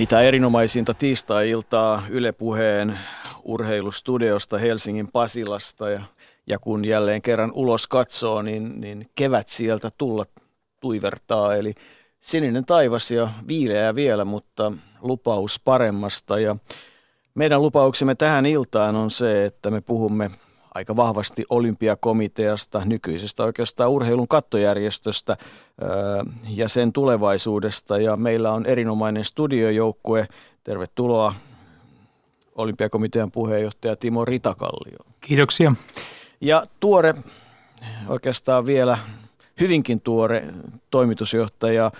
Mitä erinomaisinta tiistai-iltaa Yle Puheen urheilustudiosta Helsingin Pasilasta ja, ja kun jälleen kerran ulos katsoo, niin, niin kevät sieltä tulla tuivertaa. Eli sininen taivas ja viileää vielä, mutta lupaus paremmasta. Ja meidän lupauksemme tähän iltaan on se, että me puhumme aika vahvasti olympiakomiteasta, nykyisestä oikeastaan urheilun kattojärjestöstä ja sen tulevaisuudesta. Ja meillä on erinomainen studiojoukkue. Tervetuloa olympiakomitean puheenjohtaja Timo Ritakallio. Kiitoksia. Ja tuore, oikeastaan vielä hyvinkin tuore toimitusjohtaja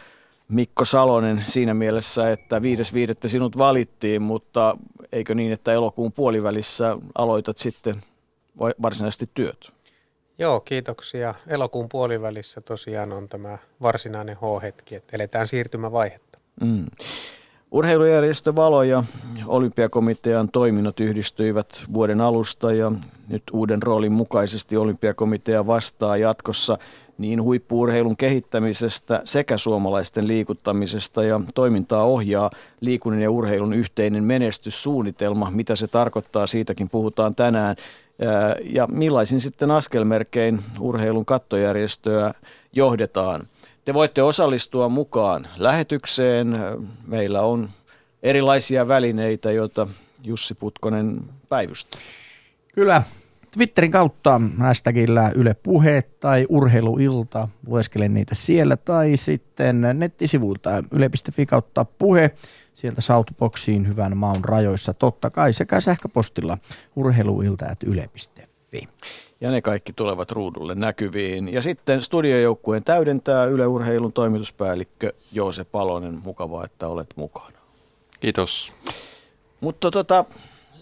Mikko Salonen siinä mielessä, että 5.5. sinut valittiin, mutta eikö niin, että elokuun puolivälissä aloitat sitten varsinaisesti työt? Joo, kiitoksia. Elokuun puolivälissä tosiaan on tämä varsinainen H-hetki, että eletään siirtymävaihetta. Mm. Urheilujärjestö Valo ja olympiakomitean toiminnot yhdistyivät vuoden alusta ja nyt uuden roolin mukaisesti olympiakomitea vastaa jatkossa niin huippuurheilun kehittämisestä sekä suomalaisten liikuttamisesta ja toimintaa ohjaa liikunnan ja urheilun yhteinen menestyssuunnitelma. Mitä se tarkoittaa, siitäkin puhutaan tänään. Ja millaisin sitten askelmerkein urheilun kattojärjestöä johdetaan. Te voitte osallistua mukaan lähetykseen. Meillä on erilaisia välineitä, joita Jussi Putkonen päivystää. Kyllä, Twitterin kautta hashtagillä Yle Puhe tai Urheiluilta, lueskelen niitä siellä, tai sitten nettisivuilta yle.fi kautta puhe, sieltä Southboxiin hyvän maun rajoissa totta kai, sekä sähköpostilla urheiluilta.yle.fi. Ja ne kaikki tulevat ruudulle näkyviin. Ja sitten studiojoukkueen täydentää Yle Urheilun toimituspäällikkö Joose Palonen. Mukavaa, että olet mukana. Kiitos. Mutta tota,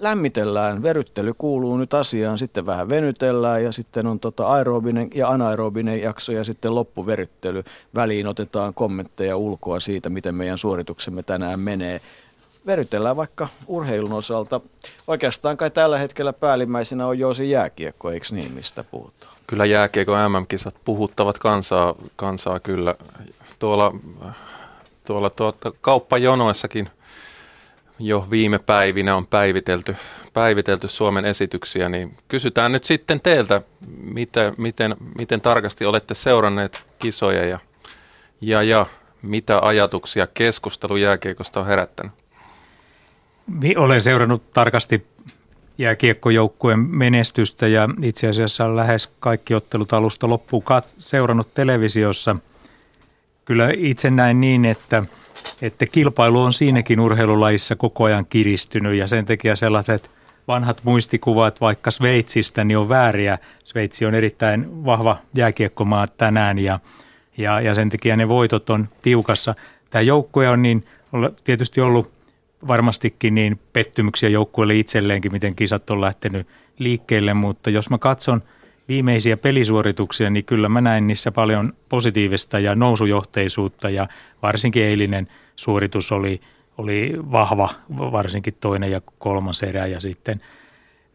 lämmitellään, veryttely kuuluu nyt asiaan, sitten vähän venytellään ja sitten on tota aerobinen ja anaerobinen jakso ja sitten loppuveryttely. Väliin otetaan kommentteja ulkoa siitä, miten meidän suorituksemme tänään menee. Verytellään vaikka urheilun osalta. Oikeastaan kai tällä hetkellä päällimmäisenä on Joosi jääkiekko, eikö niin, mistä puhutaan? Kyllä jääkiekko MM-kisat puhuttavat kansaa, kansaa kyllä. Tuolla, tuolla tuota, kauppajonoissakin – jo viime päivinä on päivitelty, päivitelty Suomen esityksiä, niin kysytään nyt sitten teiltä, miten, miten, miten tarkasti olette seuranneet kisoja ja, ja, ja mitä ajatuksia keskustelu jääkiekosta on herättänyt? Olen seurannut tarkasti jääkiekkojoukkueen menestystä ja itse asiassa lähes kaikki ottelut alusta loppuun seurannut televisiossa. Kyllä itse näin niin, että – että kilpailu on siinäkin urheilulajissa koko ajan kiristynyt ja sen takia sellaiset vanhat muistikuvat vaikka Sveitsistä niin on vääriä. Sveitsi on erittäin vahva jääkiekkomaa tänään ja, ja, ja sen takia ne voitot on tiukassa. Tämä joukkue on niin, tietysti ollut varmastikin niin pettymyksiä joukkueelle itselleenkin, miten kisat on lähtenyt liikkeelle, mutta jos mä katson – viimeisiä pelisuorituksia, niin kyllä mä näin niissä paljon positiivista ja nousujohteisuutta ja varsinkin eilinen suoritus oli, oli vahva, varsinkin toinen ja kolmas erä ja sitten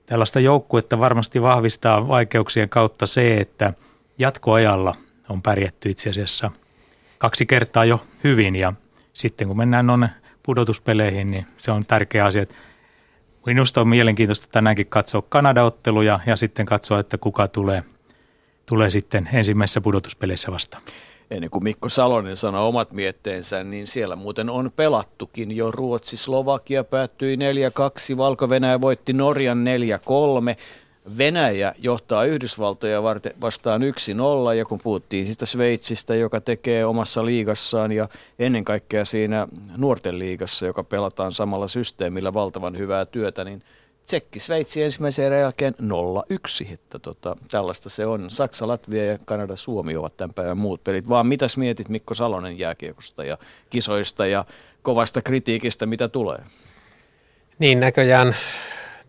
tällaista joukkuetta varmasti vahvistaa vaikeuksien kautta se, että jatkoajalla on pärjätty itse asiassa kaksi kertaa jo hyvin ja sitten kun mennään on pudotuspeleihin, niin se on tärkeä asia, että Minusta on mielenkiintoista tänäänkin katsoa Kanada-otteluja ja sitten katsoa, että kuka tulee, tulee sitten ensimmäisessä pudotuspeleissä vastaan. Ennen kuin Mikko Salonen sanoi omat mietteensä, niin siellä muuten on pelattukin jo. Ruotsi, Slovakia päättyi 4-2, Valko-Venäjä voitti Norjan 4-3. Venäjä johtaa Yhdysvaltoja vastaan 1-0 ja kun puhuttiin sitä Sveitsistä, joka tekee omassa liigassaan ja ennen kaikkea siinä nuorten liigassa, joka pelataan samalla systeemillä valtavan hyvää työtä, niin Tsekki, Sveitsi ensimmäisen erän jälkeen 0-1. Että tota, tällaista se on. Saksa, Latvia ja Kanada, Suomi ovat tämän päivän muut pelit. Vaan mitäs mietit Mikko Salonen jääkiekosta ja kisoista ja kovasta kritiikistä, mitä tulee? Niin näköjään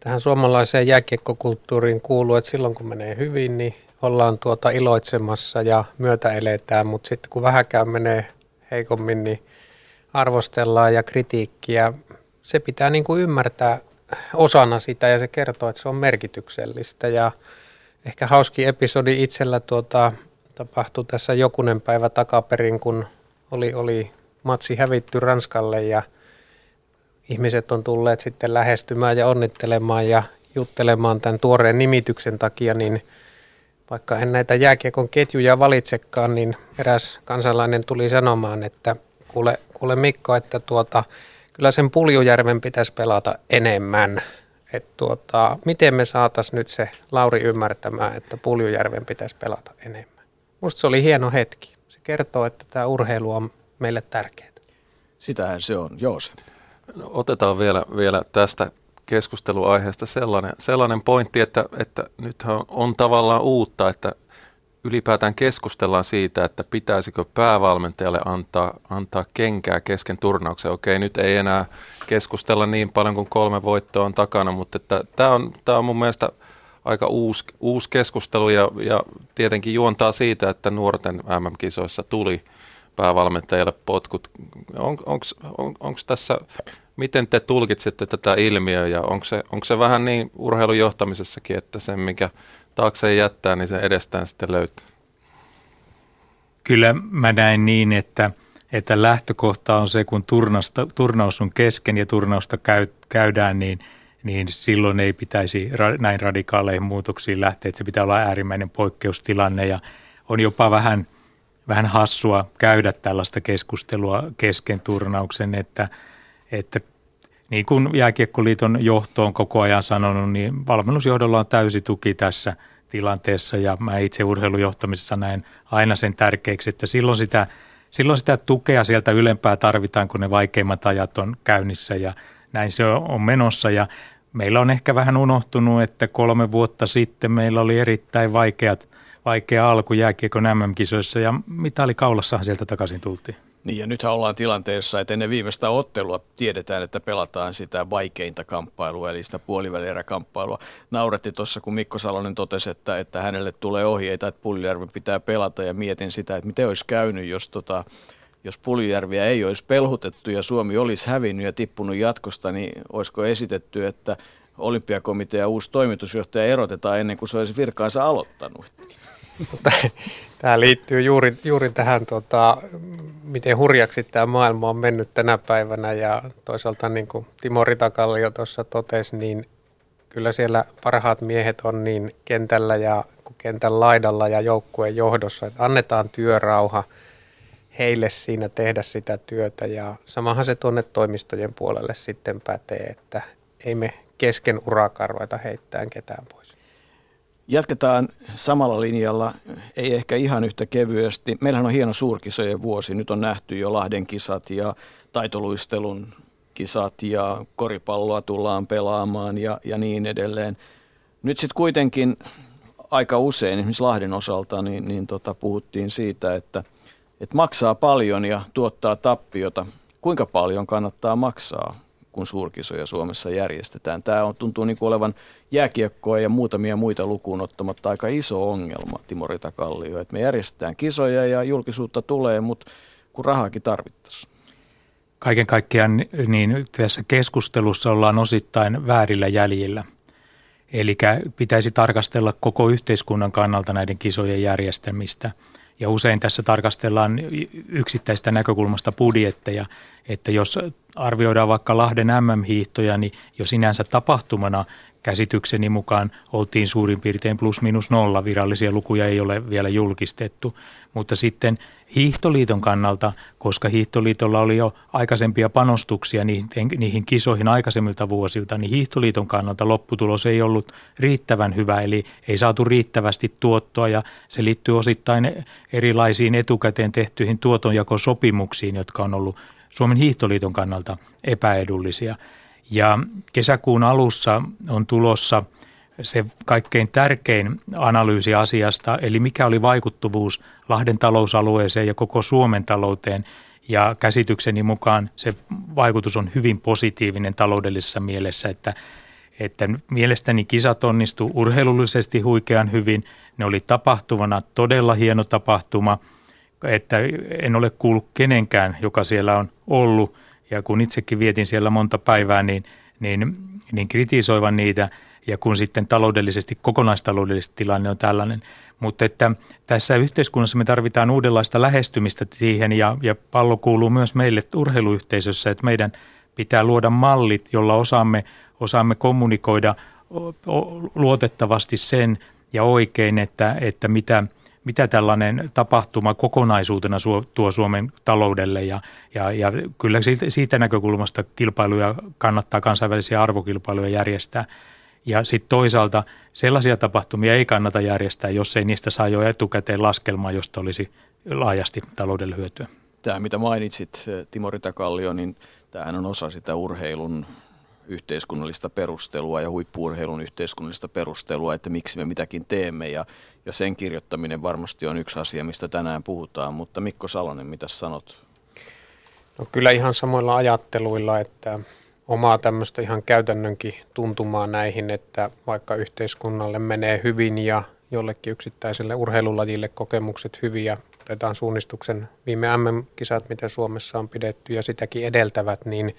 tähän suomalaiseen jääkiekkokulttuuriin kuuluu, että silloin kun menee hyvin, niin ollaan tuota iloitsemassa ja myötä eletään, mutta sitten kun vähäkään menee heikommin, niin arvostellaan ja kritiikkiä. Se pitää niin kuin ymmärtää osana sitä ja se kertoo, että se on merkityksellistä. Ja ehkä hauski episodi itsellä tuota, tapahtui tässä jokunen päivä takaperin, kun oli, oli matsi hävitty Ranskalle ja ihmiset on tulleet sitten lähestymään ja onnittelemaan ja juttelemaan tämän tuoreen nimityksen takia, niin vaikka en näitä jääkiekon ketjuja valitsekaan, niin eräs kansalainen tuli sanomaan, että kuule, kuule Mikko, että tuota, kyllä sen Puljujärven pitäisi pelata enemmän. että tuota, miten me saataisiin nyt se Lauri ymmärtämään, että Puljujärven pitäisi pelata enemmän. Musta se oli hieno hetki. Se kertoo, että tämä urheilu on meille tärkeää. Sitähän se on, Joose. No, otetaan vielä, vielä tästä keskusteluaiheesta sellainen, sellainen pointti, että, että nythän on tavallaan uutta, että ylipäätään keskustellaan siitä, että pitäisikö päävalmentajalle antaa, antaa kenkää kesken turnauksen. Okei, nyt ei enää keskustella niin paljon kuin kolme voittoa on takana, mutta tämä on, tää on mun mielestä aika uusi, uusi keskustelu ja, ja tietenkin juontaa siitä, että nuorten MM-kisoissa tuli päävalmentajalle potkut. On, Onko on, tässä, miten te tulkitsette tätä ilmiöä ja onko se, onko se vähän niin urheilujohtamisessakin, että sen mikä taakse jättää, niin se edestään sitten löytää? Kyllä mä näin niin, että, että lähtökohta on se, kun turnausta, turnaus on kesken ja turnausta käy, käydään, niin, niin silloin ei pitäisi näin radikaaleihin muutoksiin lähteä, että se pitää olla äärimmäinen poikkeustilanne ja on jopa vähän, vähän hassua käydä tällaista keskustelua kesken turnauksen, että, että niin kuin Jääkiekkoliiton johto on koko ajan sanonut, niin valmennusjohdolla on täysi tuki tässä tilanteessa ja mä itse urheilujohtamisessa näen aina sen tärkeäksi, että silloin sitä, silloin sitä tukea sieltä ylempää tarvitaan, kun ne vaikeimmat ajat on käynnissä ja näin se on menossa. Ja meillä on ehkä vähän unohtunut, että kolme vuotta sitten meillä oli erittäin vaikeat, vaikea alku jääkiekon MM-kisoissa ja mitalikaulassahan sieltä takaisin tultiin. Niin ja nythän ollaan tilanteessa, että ennen viimeistä ottelua tiedetään, että pelataan sitä vaikeinta kamppailua, eli sitä puolivälieräkamppailua. Nauretti tuossa, kun Mikko Salonen totesi, että, että hänelle tulee ohjeita, että Puljärvi pitää pelata ja mietin sitä, että miten olisi käynyt, jos tota, jos Puljärviä ei olisi pelhutettu ja Suomi olisi hävinnyt ja tippunut jatkosta, niin olisiko esitetty, että olympiakomitea uusi toimitusjohtaja erotetaan ennen kuin se olisi virkaansa aloittanut? Tämä liittyy juuri, juuri tähän, tota, miten hurjaksi tämä maailma on mennyt tänä päivänä. Ja toisaalta niin kuin Timo Ritakallio tuossa totesi, niin kyllä siellä parhaat miehet on niin kentällä ja kentän laidalla ja joukkueen johdossa, että annetaan työrauha heille siinä tehdä sitä työtä. Ja samahan se tuonne toimistojen puolelle sitten pätee, että ei me kesken urakaan ruveta heittämään ketään pois. Jatketaan samalla linjalla, ei ehkä ihan yhtä kevyesti. Meillähän on hieno suurkisojen vuosi. Nyt on nähty jo Lahden kisat ja taitoluistelun kisat ja koripalloa tullaan pelaamaan ja, ja niin edelleen. Nyt sitten kuitenkin aika usein, esimerkiksi Lahden osalta, niin, niin tota, puhuttiin siitä, että, että maksaa paljon ja tuottaa tappiota. Kuinka paljon kannattaa maksaa kun suurkisoja Suomessa järjestetään. Tämä on, tuntuu niin kuin olevan jääkiekkoa ja muutamia muita lukuun ottamatta aika iso ongelma, Timo Ritakallio. Että me järjestetään kisoja ja julkisuutta tulee, mutta kun rahaakin tarvittaisiin. Kaiken kaikkiaan niin tässä keskustelussa ollaan osittain väärillä jäljillä. Eli pitäisi tarkastella koko yhteiskunnan kannalta näiden kisojen järjestämistä – ja usein tässä tarkastellaan yksittäistä näkökulmasta budjetteja, että jos arvioidaan vaikka Lahden MM-hiihtoja, niin jo sinänsä tapahtumana käsitykseni mukaan oltiin suurin piirtein plus minus nolla. Virallisia lukuja ei ole vielä julkistettu. Mutta sitten Hiihtoliiton kannalta, koska Hiihtoliitolla oli jo aikaisempia panostuksia niihin, niihin kisoihin aikaisemmilta vuosilta, niin Hiihtoliiton kannalta lopputulos ei ollut riittävän hyvä, eli ei saatu riittävästi tuottoa ja se liittyy osittain erilaisiin etukäteen tehtyihin tuotonjakosopimuksiin, jotka on ollut Suomen Hiihtoliiton kannalta epäedullisia. Ja kesäkuun alussa on tulossa se kaikkein tärkein analyysi asiasta, eli mikä oli vaikuttavuus Lahden talousalueeseen ja koko Suomen talouteen. Ja käsitykseni mukaan se vaikutus on hyvin positiivinen taloudellisessa mielessä, että, että mielestäni kisat onnistu urheilullisesti huikean hyvin. Ne oli tapahtuvana todella hieno tapahtuma, että en ole kuullut kenenkään, joka siellä on ollut. Ja kun itsekin vietin siellä monta päivää, niin, niin, niin kritisoivan niitä – ja kun sitten taloudellisesti, kokonaistaloudellisesti tilanne on tällainen. Mutta että tässä yhteiskunnassa me tarvitaan uudenlaista lähestymistä siihen ja, ja pallo kuuluu myös meille urheiluyhteisössä, että meidän pitää luoda mallit, jolla osaamme, osaamme kommunikoida luotettavasti sen ja oikein, että, että mitä, mitä tällainen tapahtuma kokonaisuutena tuo Suomen taloudelle. Ja, ja, ja kyllä siitä, siitä näkökulmasta kilpailuja kannattaa kansainvälisiä arvokilpailuja järjestää. Ja sitten toisaalta sellaisia tapahtumia ei kannata järjestää, jos ei niistä saa jo etukäteen laskelmaa, josta olisi laajasti taloudelle hyötyä. Tämä, mitä mainitsit, Timo Ritakallio, niin tämähän on osa sitä urheilun yhteiskunnallista perustelua ja huippuurheilun yhteiskunnallista perustelua, että miksi me mitäkin teemme ja, ja sen kirjoittaminen varmasti on yksi asia, mistä tänään puhutaan, mutta Mikko Salonen, mitä sanot? No kyllä ihan samoilla ajatteluilla, että omaa tämmöistä ihan käytännönkin tuntumaa näihin, että vaikka yhteiskunnalle menee hyvin ja jollekin yksittäiselle urheilulajille kokemukset hyviä, otetaan suunnistuksen viime MM-kisat, mitä Suomessa on pidetty ja sitäkin edeltävät, niin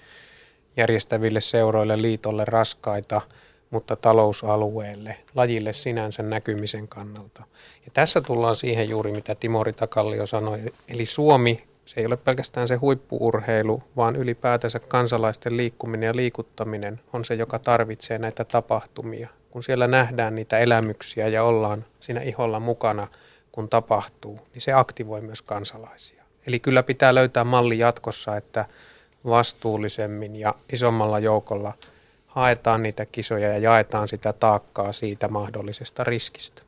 järjestäville seuroille, liitolle raskaita, mutta talousalueelle, lajille sinänsä näkymisen kannalta. Ja tässä tullaan siihen juuri, mitä Timori Takallio sanoi, eli Suomi se ei ole pelkästään se huippuurheilu, vaan ylipäätänsä kansalaisten liikkuminen ja liikuttaminen on se, joka tarvitsee näitä tapahtumia. Kun siellä nähdään niitä elämyksiä ja ollaan siinä iholla mukana, kun tapahtuu, niin se aktivoi myös kansalaisia. Eli kyllä pitää löytää malli jatkossa, että vastuullisemmin ja isommalla joukolla haetaan niitä kisoja ja jaetaan sitä taakkaa siitä mahdollisesta riskistä.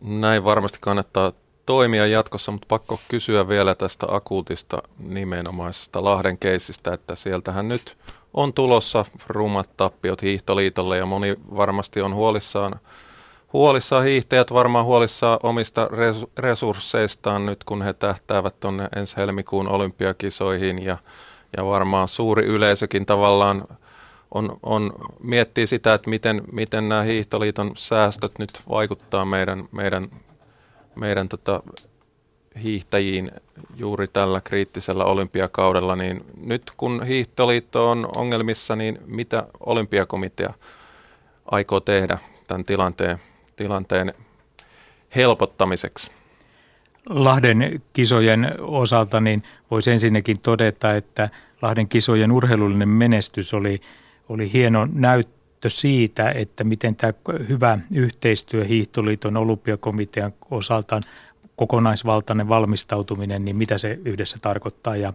Näin varmasti kannattaa toimia jatkossa, mutta pakko kysyä vielä tästä akuutista nimenomaisesta Lahden keisistä, että sieltähän nyt on tulossa rumat tappiot hiihtoliitolle ja moni varmasti on huolissaan, huolissaan hiihtäjät varmaan huolissaan omista resursseistaan nyt, kun he tähtäävät tuonne ensi helmikuun olympiakisoihin. Ja, ja varmaan suuri yleisökin tavallaan on, on, miettii sitä, että miten, miten nämä hiihtoliiton säästöt nyt vaikuttaa meidän, meidän meidän tota, hiihtäjiin juuri tällä kriittisellä olympiakaudella, niin nyt kun hiihtoliitto on ongelmissa, niin mitä olympiakomitea aikoo tehdä tämän tilanteen, tilanteen helpottamiseksi? Lahden kisojen osalta niin voisi ensinnäkin todeta, että Lahden kisojen urheilullinen menestys oli, oli hieno näyttö siitä, että miten tämä hyvä yhteistyö Hiihtoliiton olympiakomitean osaltaan kokonaisvaltainen valmistautuminen, niin mitä se yhdessä tarkoittaa. Ja,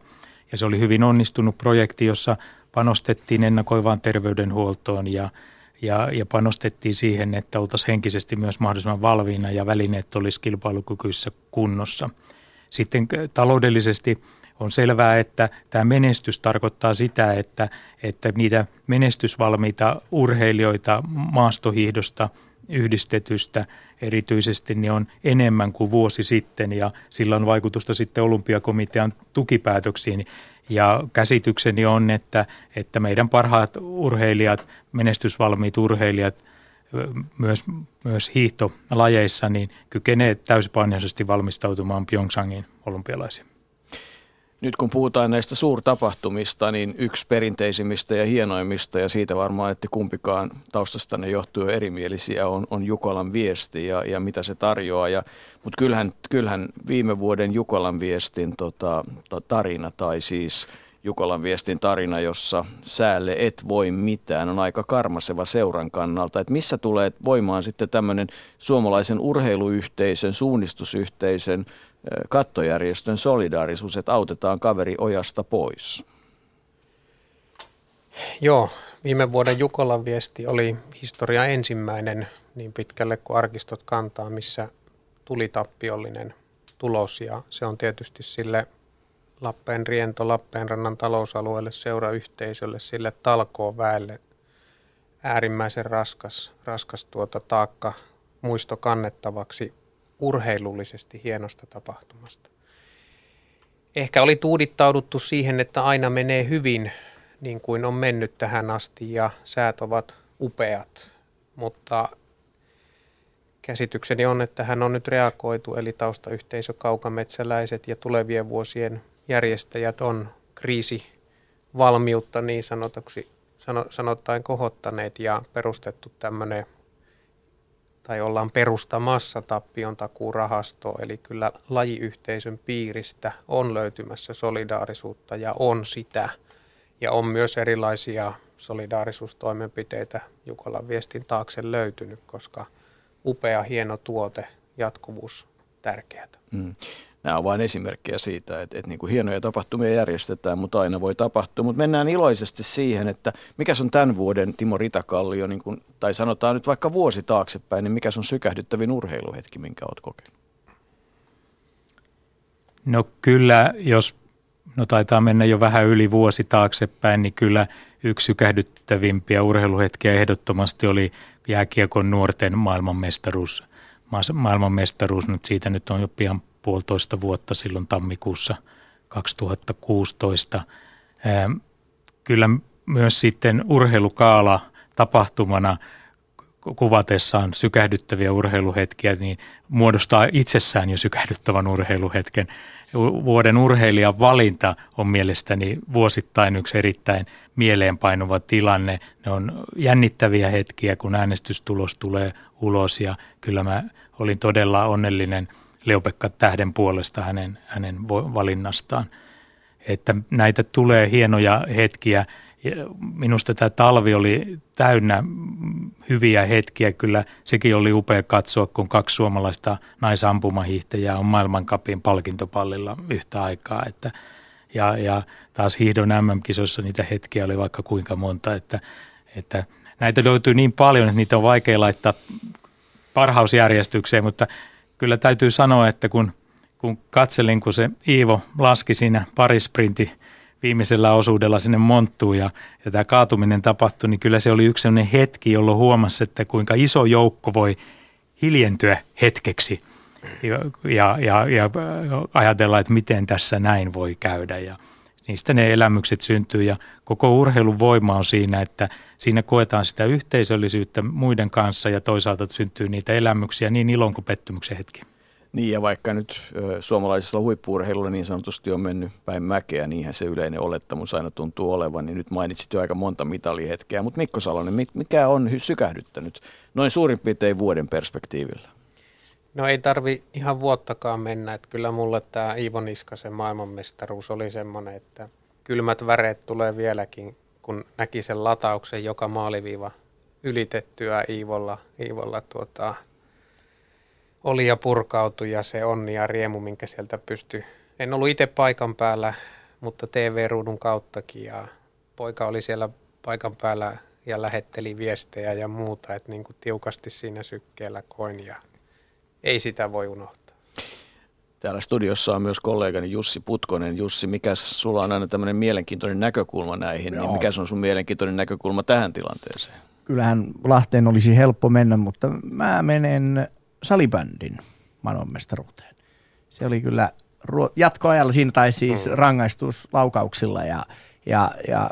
ja se oli hyvin onnistunut projekti, jossa panostettiin ennakoivaan terveydenhuoltoon ja, ja, ja panostettiin siihen, että oltaisiin henkisesti myös mahdollisimman valmiina ja välineet olisi kilpailukykyisessä kunnossa. Sitten taloudellisesti on selvää, että tämä menestys tarkoittaa sitä, että, että niitä menestysvalmiita urheilijoita maastohiihdosta yhdistetystä erityisesti niin on enemmän kuin vuosi sitten ja sillä on vaikutusta sitten olympiakomitean tukipäätöksiin. Ja käsitykseni on, että, että meidän parhaat urheilijat, menestysvalmiit urheilijat myös, myös hiihtolajeissa niin kykenee täysipainoisesti valmistautumaan Pyeongchangin olympialaisiin. Nyt kun puhutaan näistä suurtapahtumista, niin yksi perinteisimmistä ja hienoimmista, ja siitä varmaan, että kumpikaan taustastanne johtuu erimielisiä, on, on Jukolan viesti ja, ja mitä se tarjoaa. Ja, mutta kyllähän, kyllähän viime vuoden Jukolan viestin tota, tarina, tai siis Jukolan viestin tarina, jossa säälle et voi mitään, on aika karmaseva seuran kannalta. Että missä tulee voimaan sitten tämmöinen suomalaisen urheiluyhteisön, suunnistusyhteisön, kattojärjestön solidaarisuus, että autetaan kaveri ojasta pois? Joo, viime vuoden Jukolan viesti oli historia ensimmäinen niin pitkälle kuin arkistot kantaa, missä tuli tappiollinen tulos ja se on tietysti sille Lappeen riento, Lappeenrannan talousalueelle, seurayhteisölle, sille talkooväelle äärimmäisen raskas, raskas tuota taakka muisto kannettavaksi urheilullisesti hienosta tapahtumasta. Ehkä oli tuudittauduttu siihen, että aina menee hyvin niin kuin on mennyt tähän asti ja säät ovat upeat, mutta käsitykseni on, että hän on nyt reagoitu, eli taustayhteisö kaukametsäläiset ja tulevien vuosien järjestäjät on kriisivalmiutta niin sanotuksi, sanottaen kohottaneet ja perustettu tämmöinen tai ollaan perustamassa tappion takuurahastoa, eli kyllä lajiyhteisön piiristä on löytymässä solidaarisuutta ja on sitä, Ja on myös erilaisia solidaarisuustoimenpiteitä Jukolan viestin taakse löytynyt, koska upea, hieno tuote, jatkuvuus, tärkeää. Mm. Nämä on vain esimerkkejä siitä, että, että niin kuin hienoja tapahtumia järjestetään, mutta aina voi tapahtua. Mutta mennään iloisesti siihen, että mikä on tämän vuoden Timo Ritakallio, niin kuin, tai sanotaan nyt vaikka vuosi taaksepäin, niin mikä on sykähdyttävin urheiluhetki, minkä olet kokenut? No kyllä, jos no taitaa mennä jo vähän yli vuosi taaksepäin, niin kyllä yksi sykähdyttävimpiä urheiluhetkiä ehdottomasti oli jääkiekon nuorten maailmanmestaruus. Maailmanmestaruus, nyt siitä nyt on jo pian puolitoista vuotta silloin tammikuussa 2016. Kyllä myös sitten urheilukaala tapahtumana kuvatessaan sykähdyttäviä urheiluhetkiä, niin muodostaa itsessään jo sykähdyttävän urheiluhetken. Vuoden urheilijan valinta on mielestäni vuosittain yksi erittäin mieleenpainuva tilanne. Ne on jännittäviä hetkiä, kun äänestystulos tulee ulos ja kyllä mä olin todella onnellinen – Leopekka Tähden puolesta hänen, hänen valinnastaan. Että näitä tulee hienoja hetkiä. Minusta tämä talvi oli täynnä hyviä hetkiä. Kyllä sekin oli upea katsoa, kun kaksi suomalaista naisampumahiihtäjää on maailmankapin palkintopallilla yhtä aikaa. Että, ja, ja taas hiihdon MM-kisoissa niitä hetkiä oli vaikka kuinka monta, että, että näitä löytyy niin paljon, että niitä on vaikea laittaa parhausjärjestykseen, mutta kyllä täytyy sanoa, että kun, kun katselin, kun se Iivo laski siinä parisprinti viimeisellä osuudella sinne monttuun ja, ja tämä kaatuminen tapahtui, niin kyllä se oli yksi sellainen hetki, jolloin huomasi, että kuinka iso joukko voi hiljentyä hetkeksi. Ja, ja, ja, ja ajatella, että miten tässä näin voi käydä ja niistä ne elämykset syntyy ja koko urheilun voima on siinä, että siinä koetaan sitä yhteisöllisyyttä muiden kanssa ja toisaalta syntyy niitä elämyksiä niin ilon kuin pettymyksen hetki. Niin ja vaikka nyt suomalaisella huippuurheilulla niin sanotusti on mennyt päin mäkeä, niinhän se yleinen olettamus aina tuntuu olevan, niin nyt mainitsit jo aika monta mitalihetkeä. Mutta Mikko Salonen, mikä on sykähdyttänyt noin suurin piirtein vuoden perspektiivillä? No ei tarvi ihan vuottakaan mennä, että kyllä mulle tämä Iivo Niskasen maailmanmestaruus oli semmoinen, että kylmät väreet tulee vieläkin, kun näki sen latauksen joka maaliviiva ylitettyä Iivolla, Iivolla tuota, oli ja purkautui ja se onni ja riemu, minkä sieltä pystyi. En ollut itse paikan päällä, mutta TV-ruudun kauttakin ja poika oli siellä paikan päällä ja lähetteli viestejä ja muuta, että niin kuin tiukasti siinä sykkeellä koin ja ei sitä voi unohtaa. Täällä studiossa on myös kollegani Jussi Putkonen. Jussi, mikä sulla on aina tämmöinen mielenkiintoinen näkökulma näihin, niin Joo. niin mikä on sun mielenkiintoinen näkökulma tähän tilanteeseen? Kyllähän Lahteen olisi helppo mennä, mutta mä menen salibändin maailmanmestaruuteen. Se oli kyllä jatkoajalla siinä tai siis mm. rangaistus laukauksilla ja, ja, ja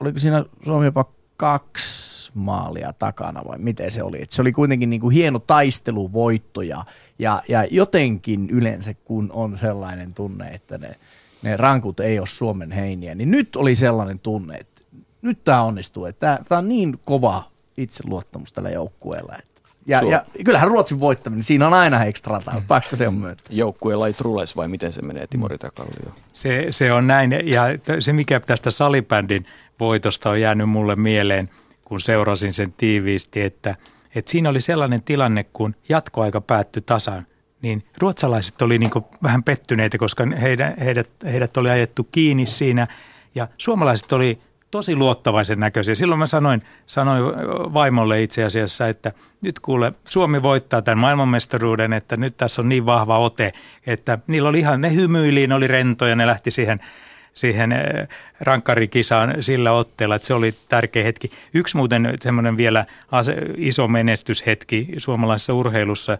oliko siinä Suomi jopa kaksi maalia takana vai miten se oli. Et se oli kuitenkin niin kuin hieno taisteluvoitto ja, ja, ja jotenkin yleensä kun on sellainen tunne, että ne, ne rankut ei ole Suomen heiniä, niin nyt oli sellainen tunne, että nyt tämä onnistuu. Tämä on niin kova itseluottamus tällä joukkueella. Ja, ja kyllähän Ruotsin voittaminen, siinä on aina ekstra mm. pakko se on myöntää. Joukkueella ei trules vai miten se menee, Timo Ritakallio? Se, se on näin, ja se mikä tästä salibändin voitosta on jäänyt mulle mieleen, kun seurasin sen tiiviisti, että, että siinä oli sellainen tilanne, kun jatkoaika päättyi tasan, niin ruotsalaiset oli niin vähän pettyneitä, koska heidät, heidät, heidät oli ajettu kiinni siinä ja suomalaiset oli tosi luottavaisen näköisiä. Silloin mä sanoin, sanoin vaimolle itse asiassa, että nyt kuule, Suomi voittaa tämän maailmanmestaruuden, että nyt tässä on niin vahva ote, että niillä oli ihan, ne hymyili, ne oli rentoja, ne lähti siihen siihen eh, rankkarikisaan sillä otteella, että se oli tärkeä hetki. Yksi muuten semmoinen vielä iso menestyshetki suomalaisessa urheilussa,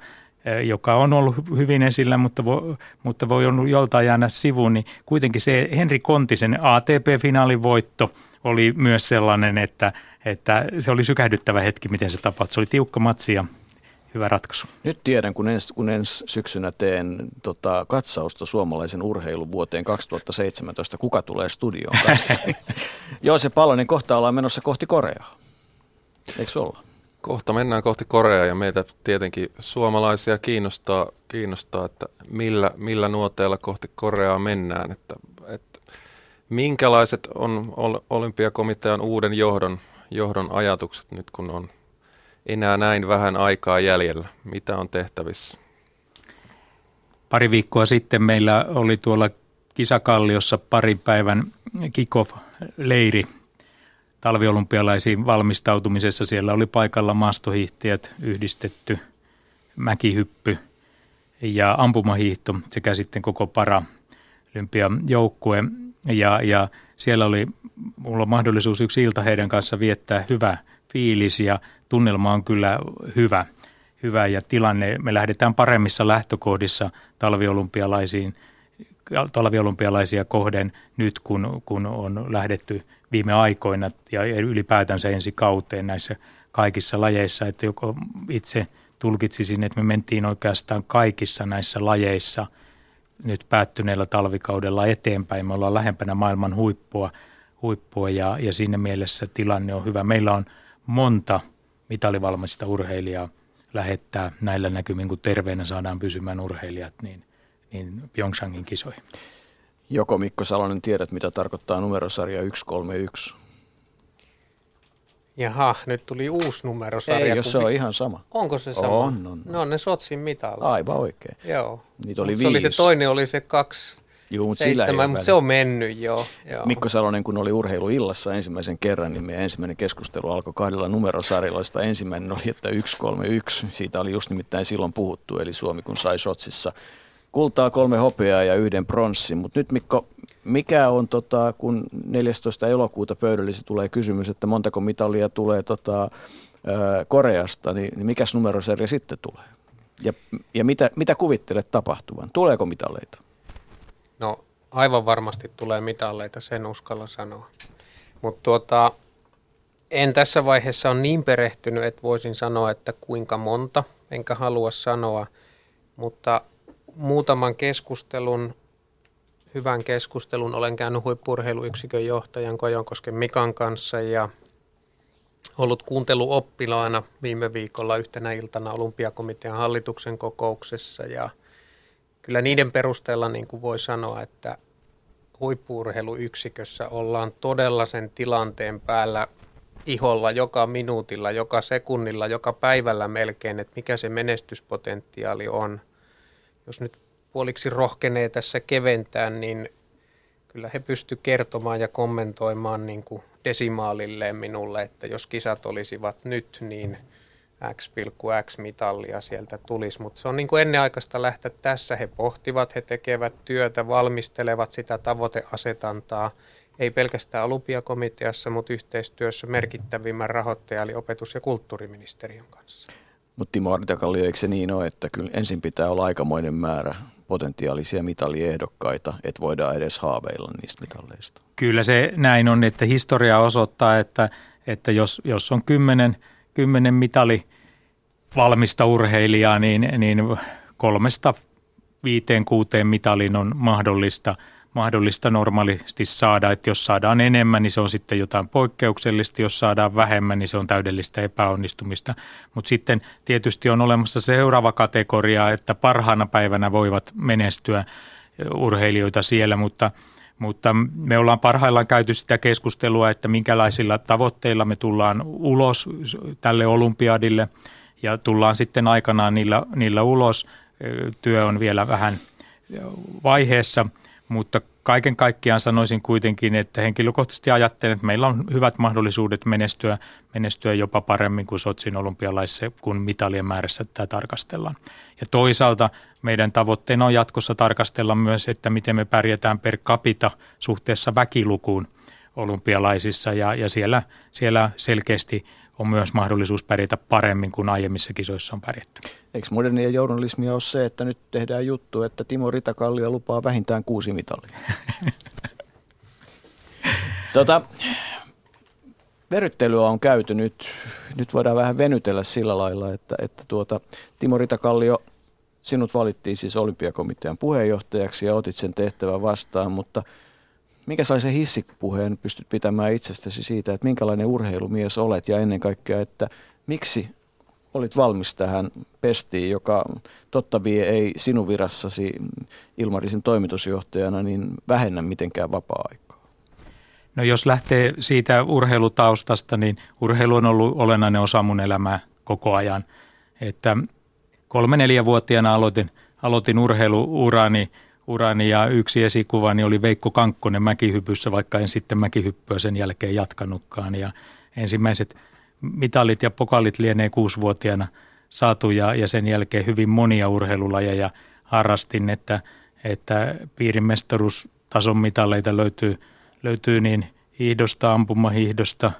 eh, joka on ollut hyvin esillä, mutta voi, mutta voi ollut joltain jäädä sivuun, niin kuitenkin se Henri Kontisen ATP-finaalin voitto oli myös sellainen, että, että se oli sykähdyttävä hetki, miten se tapahtui. Se oli tiukka matsi ja hyvä ratkaisu. Nyt tiedän, kun ensi, kun ensi syksynä teen tota, katsausta suomalaisen urheilun vuoteen 2017, kuka tulee studioon kanssa. Joo, se Palonen kohta ollaan menossa kohti Koreaa. Eikö olla? Kohta mennään kohti Koreaa ja meitä tietenkin suomalaisia kiinnostaa, kiinnostaa että millä, millä nuoteella kohti Koreaa mennään. Että, että Minkälaiset on olympiakomitean uuden johdon, johdon ajatukset nyt, kun on enää näin vähän aikaa jäljellä? Mitä on tehtävissä? Pari viikkoa sitten meillä oli tuolla Kisakalliossa parin päivän kickoff-leiri talviolympialaisiin valmistautumisessa. Siellä oli paikalla maastohiihtäjät, yhdistetty mäkihyppy ja ampumahiihto sekä sitten koko para joukkue ja, ja siellä oli mulla mahdollisuus yksi ilta heidän kanssa viettää hyvä fiilis ja tunnelma on kyllä hyvä, hyvä ja tilanne, me lähdetään paremmissa lähtökohdissa talviolympialaisiin, talviolympialaisia kohden nyt, kun, kun on lähdetty viime aikoina ja ylipäätänsä ensi kauteen näissä kaikissa lajeissa, että joko itse tulkitsisin, että me mentiin oikeastaan kaikissa näissä lajeissa – nyt päättyneellä talvikaudella eteenpäin. Me ollaan lähempänä maailman huippua, huippua ja, ja siinä mielessä tilanne on hyvä. Meillä on monta mitalivalmaista urheilijaa lähettää näillä näkymin, kun terveenä saadaan pysymään urheilijat, niin, niin Pyeongchangin kisoihin. Joko Mikko Salonen tiedät, mitä tarkoittaa numerosarja 131? Jaha, nyt tuli uusi numerosarja. Ei, jos se on ihan sama. Onko se sama? On, on. No ne Sotsin mitalla. Aivan oikein. Joo. Niitä oli se viisi. oli se toinen, oli se kaksi Joo, mutta sillä ei mutta se on mennyt jo. Joo. Mikko Salonen, kun oli urheiluillassa ensimmäisen kerran, niin meidän ensimmäinen keskustelu alkoi kahdella numerosarjalla. Ensimmäinen oli, että 131, siitä oli just nimittäin silloin puhuttu, eli Suomi kun sai Sotsissa kultaa, kolme hopeaa ja yhden pronssin. Mutta nyt Mikko, mikä on, tota, kun 14. elokuuta pöydällisesti tulee kysymys, että montako mitalia tulee tota, Koreasta, niin, niin mikäs numerosarja sitten tulee? Ja, ja mitä, mitä kuvittelet tapahtuvan? Tuleeko mitaleita? No aivan varmasti tulee mitalleita, sen uskalla sanoa. Mutta tuota, en tässä vaiheessa ole niin perehtynyt, että voisin sanoa, että kuinka monta, enkä halua sanoa, mutta muutaman keskustelun, hyvän keskustelun olen käynyt huippurheiluyksikön johtajan Kojonkosken Mikan kanssa ja ollut kuunteluoppilaana viime viikolla yhtenä iltana Olympiakomitean hallituksen kokouksessa ja kyllä niiden perusteella niin kuin voi sanoa, että huippuurheiluyksikössä ollaan todella sen tilanteen päällä iholla joka minuutilla, joka sekunnilla, joka päivällä melkein, että mikä se menestyspotentiaali on. Jos nyt puoliksi rohkenee tässä keventää, niin kyllä he pysty kertomaan ja kommentoimaan niin kuin desimaalilleen minulle, että jos kisat olisivat nyt, niin X,X mitallia sieltä tulisi. Mutta se on niin kuin ennenaikaista lähteä tässä. He pohtivat, he tekevät työtä, valmistelevat sitä tavoiteasetantaa, ei pelkästään olympiakomiteassa, mutta yhteistyössä merkittävimmän rahoittajan eli opetus- ja kulttuuriministeriön kanssa. Mutta Timo Artakallio, eikö se niin ole, että kyllä ensin pitää olla aikamoinen määrä potentiaalisia mitaliehdokkaita, että voidaan edes haaveilla niistä mitalleista? Kyllä se näin on, että historia osoittaa, että, että jos, jos on kymmenen, kymmenen mitali valmista urheilijaa, niin, niin kolmesta viiteen kuuteen mitalin on mahdollista – mahdollista normaalisti saada. Että jos saadaan enemmän, niin se on sitten jotain poikkeuksellista. Jos saadaan vähemmän, niin se on täydellistä epäonnistumista. Mutta sitten tietysti on olemassa seuraava kategoria, että parhaana päivänä voivat menestyä urheilijoita siellä, mutta mutta me ollaan parhaillaan käyty sitä keskustelua, että minkälaisilla tavoitteilla me tullaan ulos tälle olympiadille ja tullaan sitten aikanaan niillä, niillä ulos. Työ on vielä vähän vaiheessa – mutta kaiken kaikkiaan sanoisin kuitenkin, että henkilökohtaisesti ajattelen, että meillä on hyvät mahdollisuudet menestyä, menestyä jopa paremmin kuin Sotsin olympialaisissa, kun mitalien määrässä tätä tarkastellaan. Ja toisaalta meidän tavoitteena on jatkossa tarkastella myös, että miten me pärjätään per capita suhteessa väkilukuun olympialaisissa ja, ja siellä, siellä selkeästi on myös mahdollisuus pärjätä paremmin kuin aiemmissa kisoissa on pärjätty. Eikö modernia journalismia ole se, että nyt tehdään juttu, että Timo Ritakallio lupaa vähintään kuusi mitalia? tota, veryttelyä on käyty nyt. Nyt voidaan vähän venytellä sillä lailla, että, että tuota, Timo Ritakallio, sinut valittiin siis olympiakomitean puheenjohtajaksi ja otit sen tehtävän vastaan, mutta – minkä sellaisen hissipuheen pystyt pitämään itsestäsi siitä, että minkälainen urheilumies olet ja ennen kaikkea, että miksi olit valmis tähän pestiin, joka totta vie ei sinun virassasi Ilmarisin toimitusjohtajana niin vähennä mitenkään vapaa-aikaa? No jos lähtee siitä urheilutaustasta, niin urheilu on ollut olennainen osa mun elämää koko ajan. Että kolme-neljävuotiaana aloitin, aloitin urheiluurani urani ja yksi esikuvani oli Veikko Kankkonen mäkihypyssä, vaikka en sitten mäkihyppyä sen jälkeen jatkanutkaan. Ja ensimmäiset mitalit ja pokalit lienee kuusivuotiaana saatu ja, ja sen jälkeen hyvin monia urheilulajeja harrastin, että, että piirimestaruustason mitaleita löytyy, löytyy niin hiihdosta, ampumahiihdosta,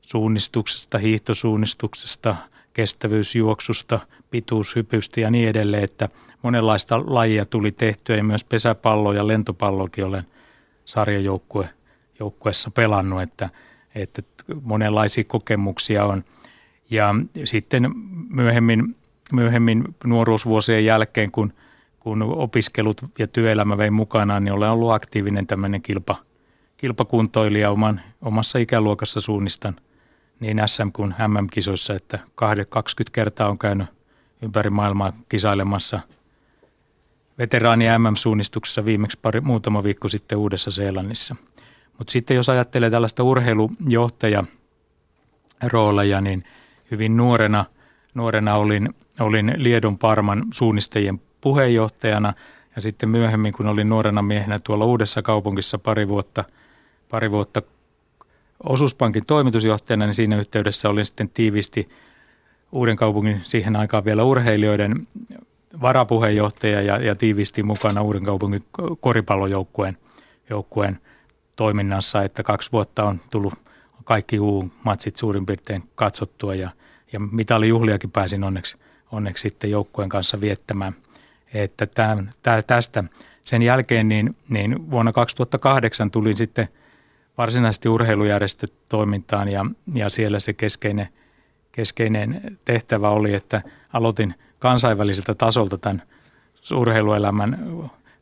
suunnistuksesta, hiihtosuunnistuksesta, kestävyysjuoksusta, pituushypystä ja niin edelleen, että monenlaista lajia tuli tehtyä ja myös pesäpallo ja lentopallokin olen sarjajoukkueessa pelannut, että, että monenlaisia kokemuksia on. Ja sitten myöhemmin, myöhemmin nuoruusvuosien jälkeen, kun, kun opiskelut ja työelämä vei mukanaan, niin olen ollut aktiivinen tämmöinen kilpa, kilpakuntoilija oman, omassa ikäluokassa suunnistan niin SM- kuin MM-kisoissa, että 20 kertaa on käynyt ympäri maailmaa kisailemassa veteraani MM-suunnistuksessa viimeksi pari, muutama viikko sitten Uudessa Seelannissa. Mutta sitten jos ajattelee tällaista urheilujohtaja rooleja, niin hyvin nuorena, nuorena olin, olin Liedon Parman suunnistajien puheenjohtajana ja sitten myöhemmin, kun olin nuorena miehenä tuolla Uudessa kaupungissa pari vuotta, pari vuotta osuuspankin toimitusjohtajana, niin siinä yhteydessä olin sitten tiivisti Uuden kaupungin siihen aikaan vielä urheilijoiden varapuheenjohtaja ja, ja tiivisti mukana Uuden kaupungin koripallojoukkueen joukkueen toiminnassa, että kaksi vuotta on tullut kaikki U-matsit suurin piirtein katsottua ja, ja mitalijuhliakin pääsin onneksi, onneksi sitten joukkueen kanssa viettämään. Että tämän, tästä sen jälkeen niin, niin vuonna 2008 tulin sitten varsinaisesti urheilujärjestötoimintaan ja, ja siellä se keskeinen, keskeinen tehtävä oli, että aloitin kansainväliseltä tasolta tämän urheiluelämän,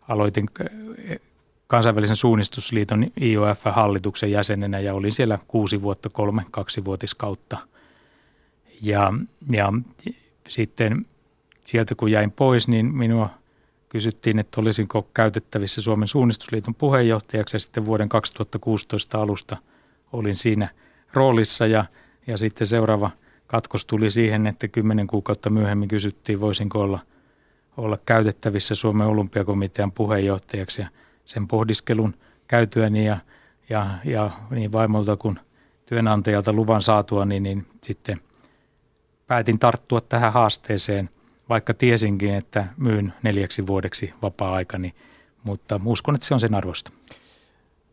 aloitin kansainvälisen suunnistusliiton IOF-hallituksen jäsenenä ja olin siellä kuusi vuotta, kolme kaksivuotiskautta. Ja, ja sitten sieltä kun jäin pois, niin minua kysyttiin, että olisinko käytettävissä Suomen suunnistusliiton puheenjohtajaksi ja sitten vuoden 2016 alusta olin siinä roolissa ja, ja sitten seuraava katkos tuli siihen, että kymmenen kuukautta myöhemmin kysyttiin, voisinko olla, olla käytettävissä Suomen olympiakomitean puheenjohtajaksi ja sen pohdiskelun käytyäni ja, ja, ja niin vaimolta kuin työnantajalta luvan saatua, niin, niin sitten päätin tarttua tähän haasteeseen, vaikka tiesinkin, että myyn neljäksi vuodeksi vapaa-aikani, mutta uskon, että se on sen arvosta.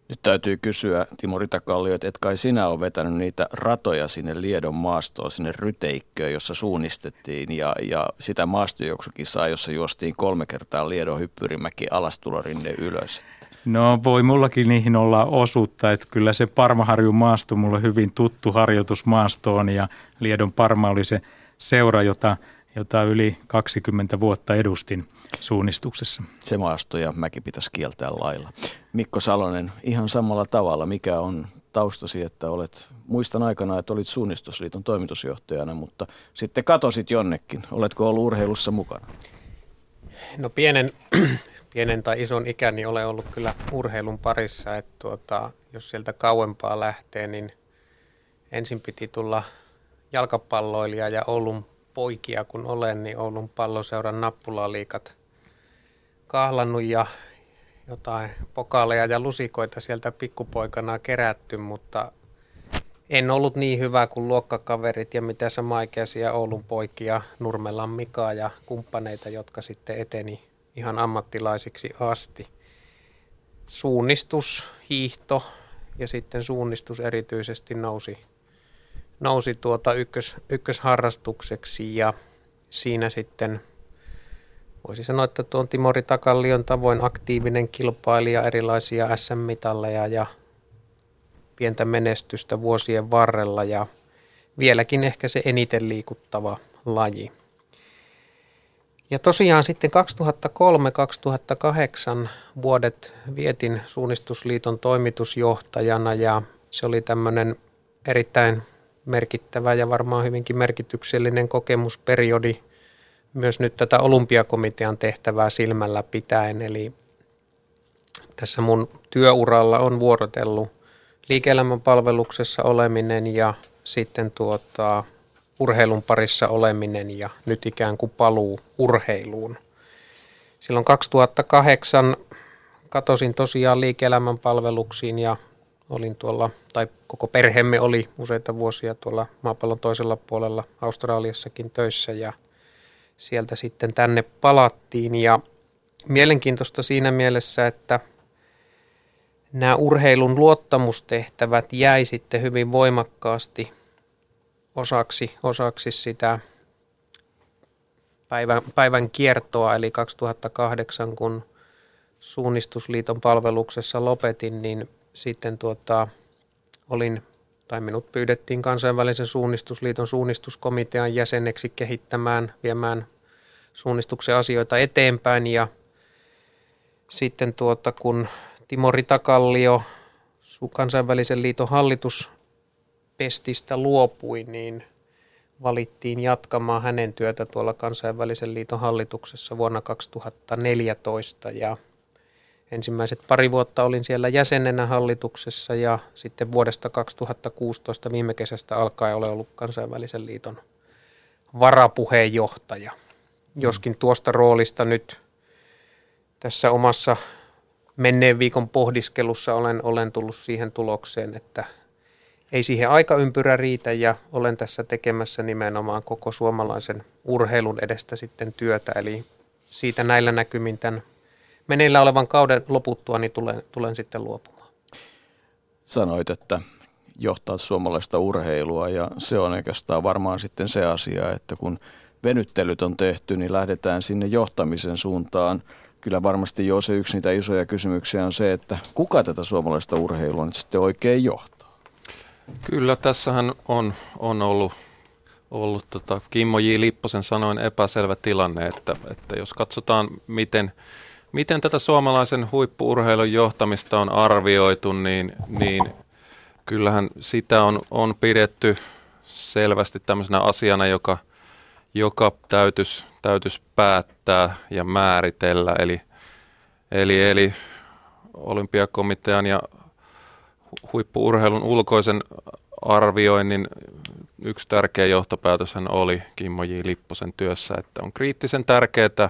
Nyt täytyy kysyä, Timo Ritakallio, että et kai sinä ole vetänyt niitä ratoja sinne Liedon maastoon, sinne Ryteikköön, jossa suunnistettiin ja, ja sitä maastojuoksukisaa, jossa juostiin kolme kertaa Liedon hyppyrimäki alastulorinne ylös. No voi mullakin niihin olla osuutta, että kyllä se Parmaharjun maasto mulle hyvin tuttu harjoitusmaasto on ja Liedon Parma oli se seura, jota, jota yli 20 vuotta edustin suunnistuksessa. Se maasto ja mäki pitäisi kieltää lailla. Mikko Salonen, ihan samalla tavalla, mikä on taustasi, että olet, muistan aikana, että olit suunnistusliiton toimitusjohtajana, mutta sitten katosit jonnekin. Oletko ollut urheilussa mukana? No pienen, pienen tai ison ikäni olen ollut kyllä urheilun parissa, että tuota, jos sieltä kauempaa lähtee, niin ensin piti tulla jalkapalloilija ja Oulun poikia kun olen, niin Oulun palloseuran nappulaliikat kahlannut ja jotain pokaaleja ja lusikoita sieltä pikkupoikana kerätty, mutta en ollut niin hyvä kuin luokkakaverit ja mitä samaikäisiä Oulun poikia, Nurmelan Mikaa ja kumppaneita, jotka sitten eteni ihan ammattilaisiksi asti. Suunnistus, hiihto ja sitten suunnistus erityisesti nousi, nousi tuota ykkös, ykkösharrastukseksi ja siinä sitten – voisi sanoa, että tuon Timori Takallion tavoin aktiivinen kilpailija, erilaisia SM-mitalleja ja pientä menestystä vuosien varrella ja vieläkin ehkä se eniten liikuttava laji. Ja tosiaan sitten 2003-2008 vuodet vietin Suunnistusliiton toimitusjohtajana ja se oli tämmöinen erittäin merkittävä ja varmaan hyvinkin merkityksellinen kokemusperiodi – myös nyt tätä olympiakomitean tehtävää silmällä pitäen. Eli tässä mun työuralla on vuorotellut liike-elämän palveluksessa oleminen ja sitten tuota, urheilun parissa oleminen ja nyt ikään kuin paluu urheiluun. Silloin 2008 katosin tosiaan liike-elämän palveluksiin ja olin tuolla, tai koko perheemme oli useita vuosia tuolla maapallon toisella puolella Australiassakin töissä ja sieltä sitten tänne palattiin. Ja mielenkiintoista siinä mielessä, että nämä urheilun luottamustehtävät jäi sitten hyvin voimakkaasti osaksi, osaksi sitä päivän, päivän kiertoa, eli 2008, kun suunnistusliiton palveluksessa lopetin, niin sitten tuota, olin, tai minut pyydettiin kansainvälisen suunnistusliiton suunnistuskomitean jäseneksi kehittämään, viemään suunnistuksen asioita eteenpäin. Ja sitten tuota, kun Timo Ritakallio kansainvälisen liiton hallituspestistä luopui, niin valittiin jatkamaan hänen työtä tuolla kansainvälisen liiton hallituksessa vuonna 2014 ja ensimmäiset pari vuotta olin siellä jäsenenä hallituksessa ja sitten vuodesta 2016 viime kesästä alkaen olen ollut kansainvälisen liiton varapuheenjohtaja. Joskin tuosta roolista nyt tässä omassa menneen viikon pohdiskelussa olen, olen tullut siihen tulokseen, että ei siihen aikaympyrä riitä ja olen tässä tekemässä nimenomaan koko suomalaisen urheilun edestä sitten työtä. Eli siitä näillä näkymin tämän meneillä olevan kauden loputtua, niin tulen, tulen sitten luopumaan. Sanoit, että johtaa suomalaista urheilua ja se on oikeastaan varmaan sitten se asia, että kun venyttelyt on tehty, niin lähdetään sinne johtamisen suuntaan. Kyllä varmasti jo se yksi niitä isoja kysymyksiä on se, että kuka tätä suomalaista urheilua nyt sitten oikein johtaa? Kyllä, tässähän on, on ollut, ollut tota Kimmo J. Lipposen sanoin epäselvä tilanne, että, että jos katsotaan miten – Miten tätä suomalaisen huippuurheilun johtamista on arvioitu, niin, niin kyllähän sitä on, on pidetty selvästi tämmöisenä asiana, joka, joka täytyisi, täytyisi päättää ja määritellä. Eli, eli, eli olympiakomitean ja huippuurheilun ulkoisen arvioinnin yksi tärkeä johtopäätöshän oli Kimmo J. Lipposen työssä, että on kriittisen tärkeää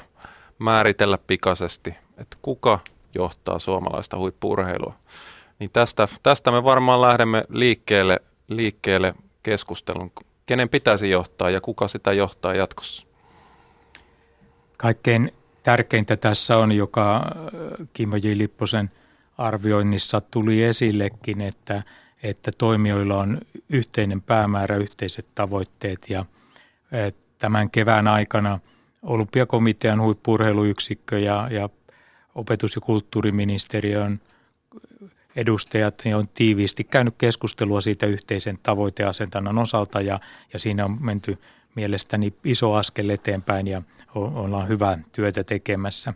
määritellä pikaisesti, että kuka johtaa suomalaista huippuurheilua. Niin tästä, tästä me varmaan lähdemme liikkeelle, liikkeelle keskustelun, kenen pitäisi johtaa ja kuka sitä johtaa jatkossa. Kaikkein tärkeintä tässä on, joka äh, Kimmo J. Lipposen arvioinnissa tuli esillekin, että, että toimijoilla on yhteinen päämäärä, yhteiset tavoitteet ja äh, tämän kevään aikana – olympiakomitean huippurheiluyksikkö ja, ja opetus- ja kulttuuriministeriön edustajat niin on tiiviisti käynyt keskustelua siitä yhteisen tavoiteasentannan osalta ja, ja siinä on menty mielestäni iso askel eteenpäin ja ollaan hyvää työtä tekemässä.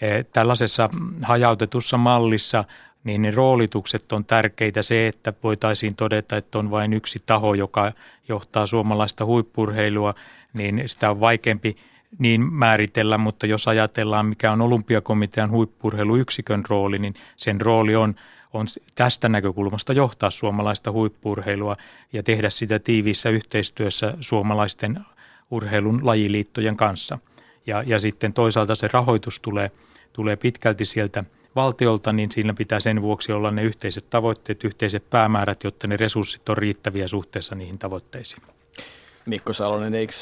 E, tällaisessa hajautetussa mallissa niin ne roolitukset on tärkeitä. Se, että voitaisiin todeta, että on vain yksi taho, joka johtaa suomalaista huippurheilua, niin sitä on vaikeampi – niin määritellä, mutta jos ajatellaan, mikä on olympiakomitean huippurheiluyksikön rooli, niin sen rooli on, on tästä näkökulmasta johtaa suomalaista huippurheilua ja tehdä sitä tiiviissä yhteistyössä suomalaisten urheilun lajiliittojen kanssa. Ja, ja sitten toisaalta se rahoitus tulee, tulee pitkälti sieltä valtiolta, niin siinä pitää sen vuoksi olla ne yhteiset tavoitteet, yhteiset päämäärät, jotta ne resurssit on riittäviä suhteessa niihin tavoitteisiin. Mikko Salonen, eikö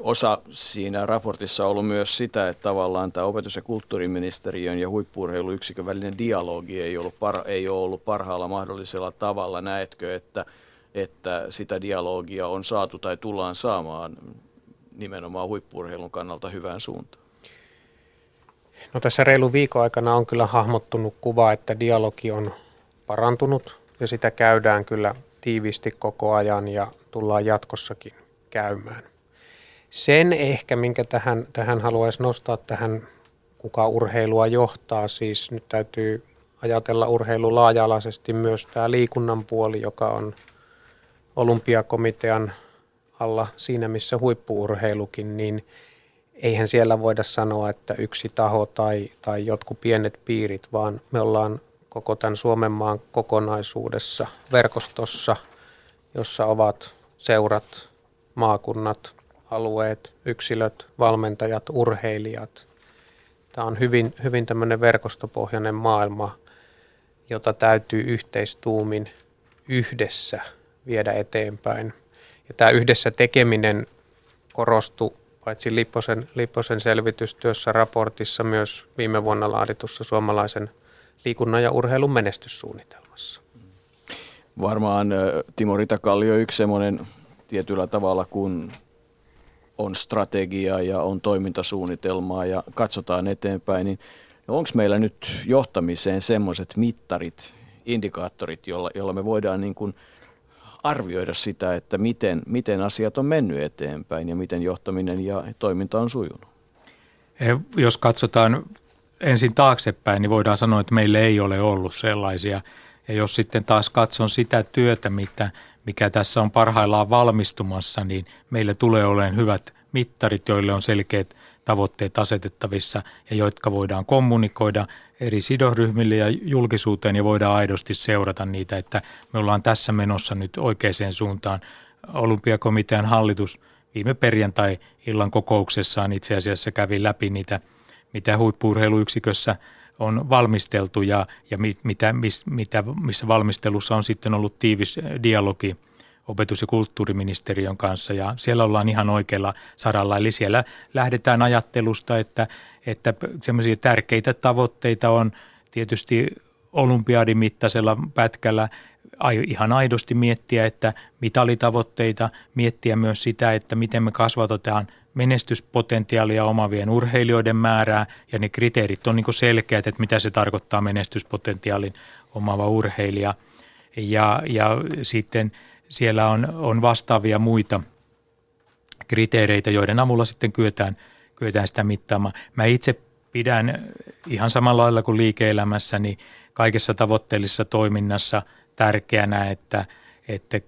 osa siinä raportissa ollut myös sitä, että tavallaan tämä opetus- ja kulttuuriministeriön ja huippuurheiluyksikön välinen dialogi ei, ollut par, ei ollut parhaalla mahdollisella tavalla. Näetkö, että, että sitä dialogia on saatu tai tullaan saamaan nimenomaan huippuurheilun kannalta hyvään suuntaan? No tässä reilu viikon aikana on kyllä hahmottunut kuva, että dialogi on parantunut ja sitä käydään kyllä tiiviisti koko ajan ja tullaan jatkossakin käymään. Sen ehkä, minkä tähän, tähän haluaisi nostaa tähän, kuka urheilua johtaa, siis nyt täytyy ajatella urheilu laaja-alaisesti myös tämä liikunnan puoli, joka on olympiakomitean alla siinä, missä huippuurheilukin, niin eihän siellä voida sanoa, että yksi taho tai, tai jotkut pienet piirit, vaan me ollaan koko tämän Suomen maan kokonaisuudessa, verkostossa, jossa ovat seurat, maakunnat, alueet, yksilöt, valmentajat, urheilijat. Tämä on hyvin, hyvin tämmöinen verkostopohjainen maailma, jota täytyy yhteistuumin yhdessä viedä eteenpäin. Ja tämä yhdessä tekeminen korostui paitsi Lipposen, Lipposen selvitystyössä raportissa myös viime vuonna laaditussa suomalaisen liikunnan ja urheilun menestyssuunnitelmassa. Varmaan Timo Ritakallio yksi semmoinen tietyllä tavalla, kun on strategia ja on toimintasuunnitelmaa ja katsotaan eteenpäin, niin onko meillä nyt johtamiseen semmoiset mittarit, indikaattorit, jolla, jolla me voidaan niin kuin arvioida sitä, että miten, miten asiat on mennyt eteenpäin ja miten johtaminen ja toiminta on sujunut? Jos katsotaan ensin taaksepäin, niin voidaan sanoa, että meillä ei ole ollut sellaisia. Ja jos sitten taas katson sitä työtä, mitä, mikä tässä on parhaillaan valmistumassa, niin meillä tulee olemaan hyvät mittarit, joille on selkeät tavoitteet asetettavissa ja jotka voidaan kommunikoida eri sidosryhmille ja julkisuuteen ja voidaan aidosti seurata niitä, että me ollaan tässä menossa nyt oikeaan suuntaan. Olympiakomitean hallitus viime perjantai-illan kokouksessaan itse asiassa kävi läpi niitä, mitä huippuurheiluyksikössä on valmisteltu ja, ja mitä, mis, mitä, missä valmistelussa on sitten ollut tiivis dialogi – opetus- ja kulttuuriministeriön kanssa ja siellä ollaan ihan oikealla saralla. Eli siellä lähdetään ajattelusta, että, että semmoisia tärkeitä tavoitteita on tietysti olympiadin mittaisella pätkällä ihan aidosti miettiä, että mitalitavoitteita, miettiä myös sitä, että miten me kasvatetaan menestyspotentiaalia omavien urheilijoiden määrää ja ne kriteerit on niin selkeät, että mitä se tarkoittaa menestyspotentiaalin omava urheilija. Ja, ja sitten – siellä on, on vastaavia muita kriteereitä, joiden avulla sitten kyetään, kyetään sitä mittaamaan. Mä itse pidän ihan samalla lailla kuin liike-elämässä, niin kaikessa tavoitteellisessa toiminnassa tärkeänä, että, että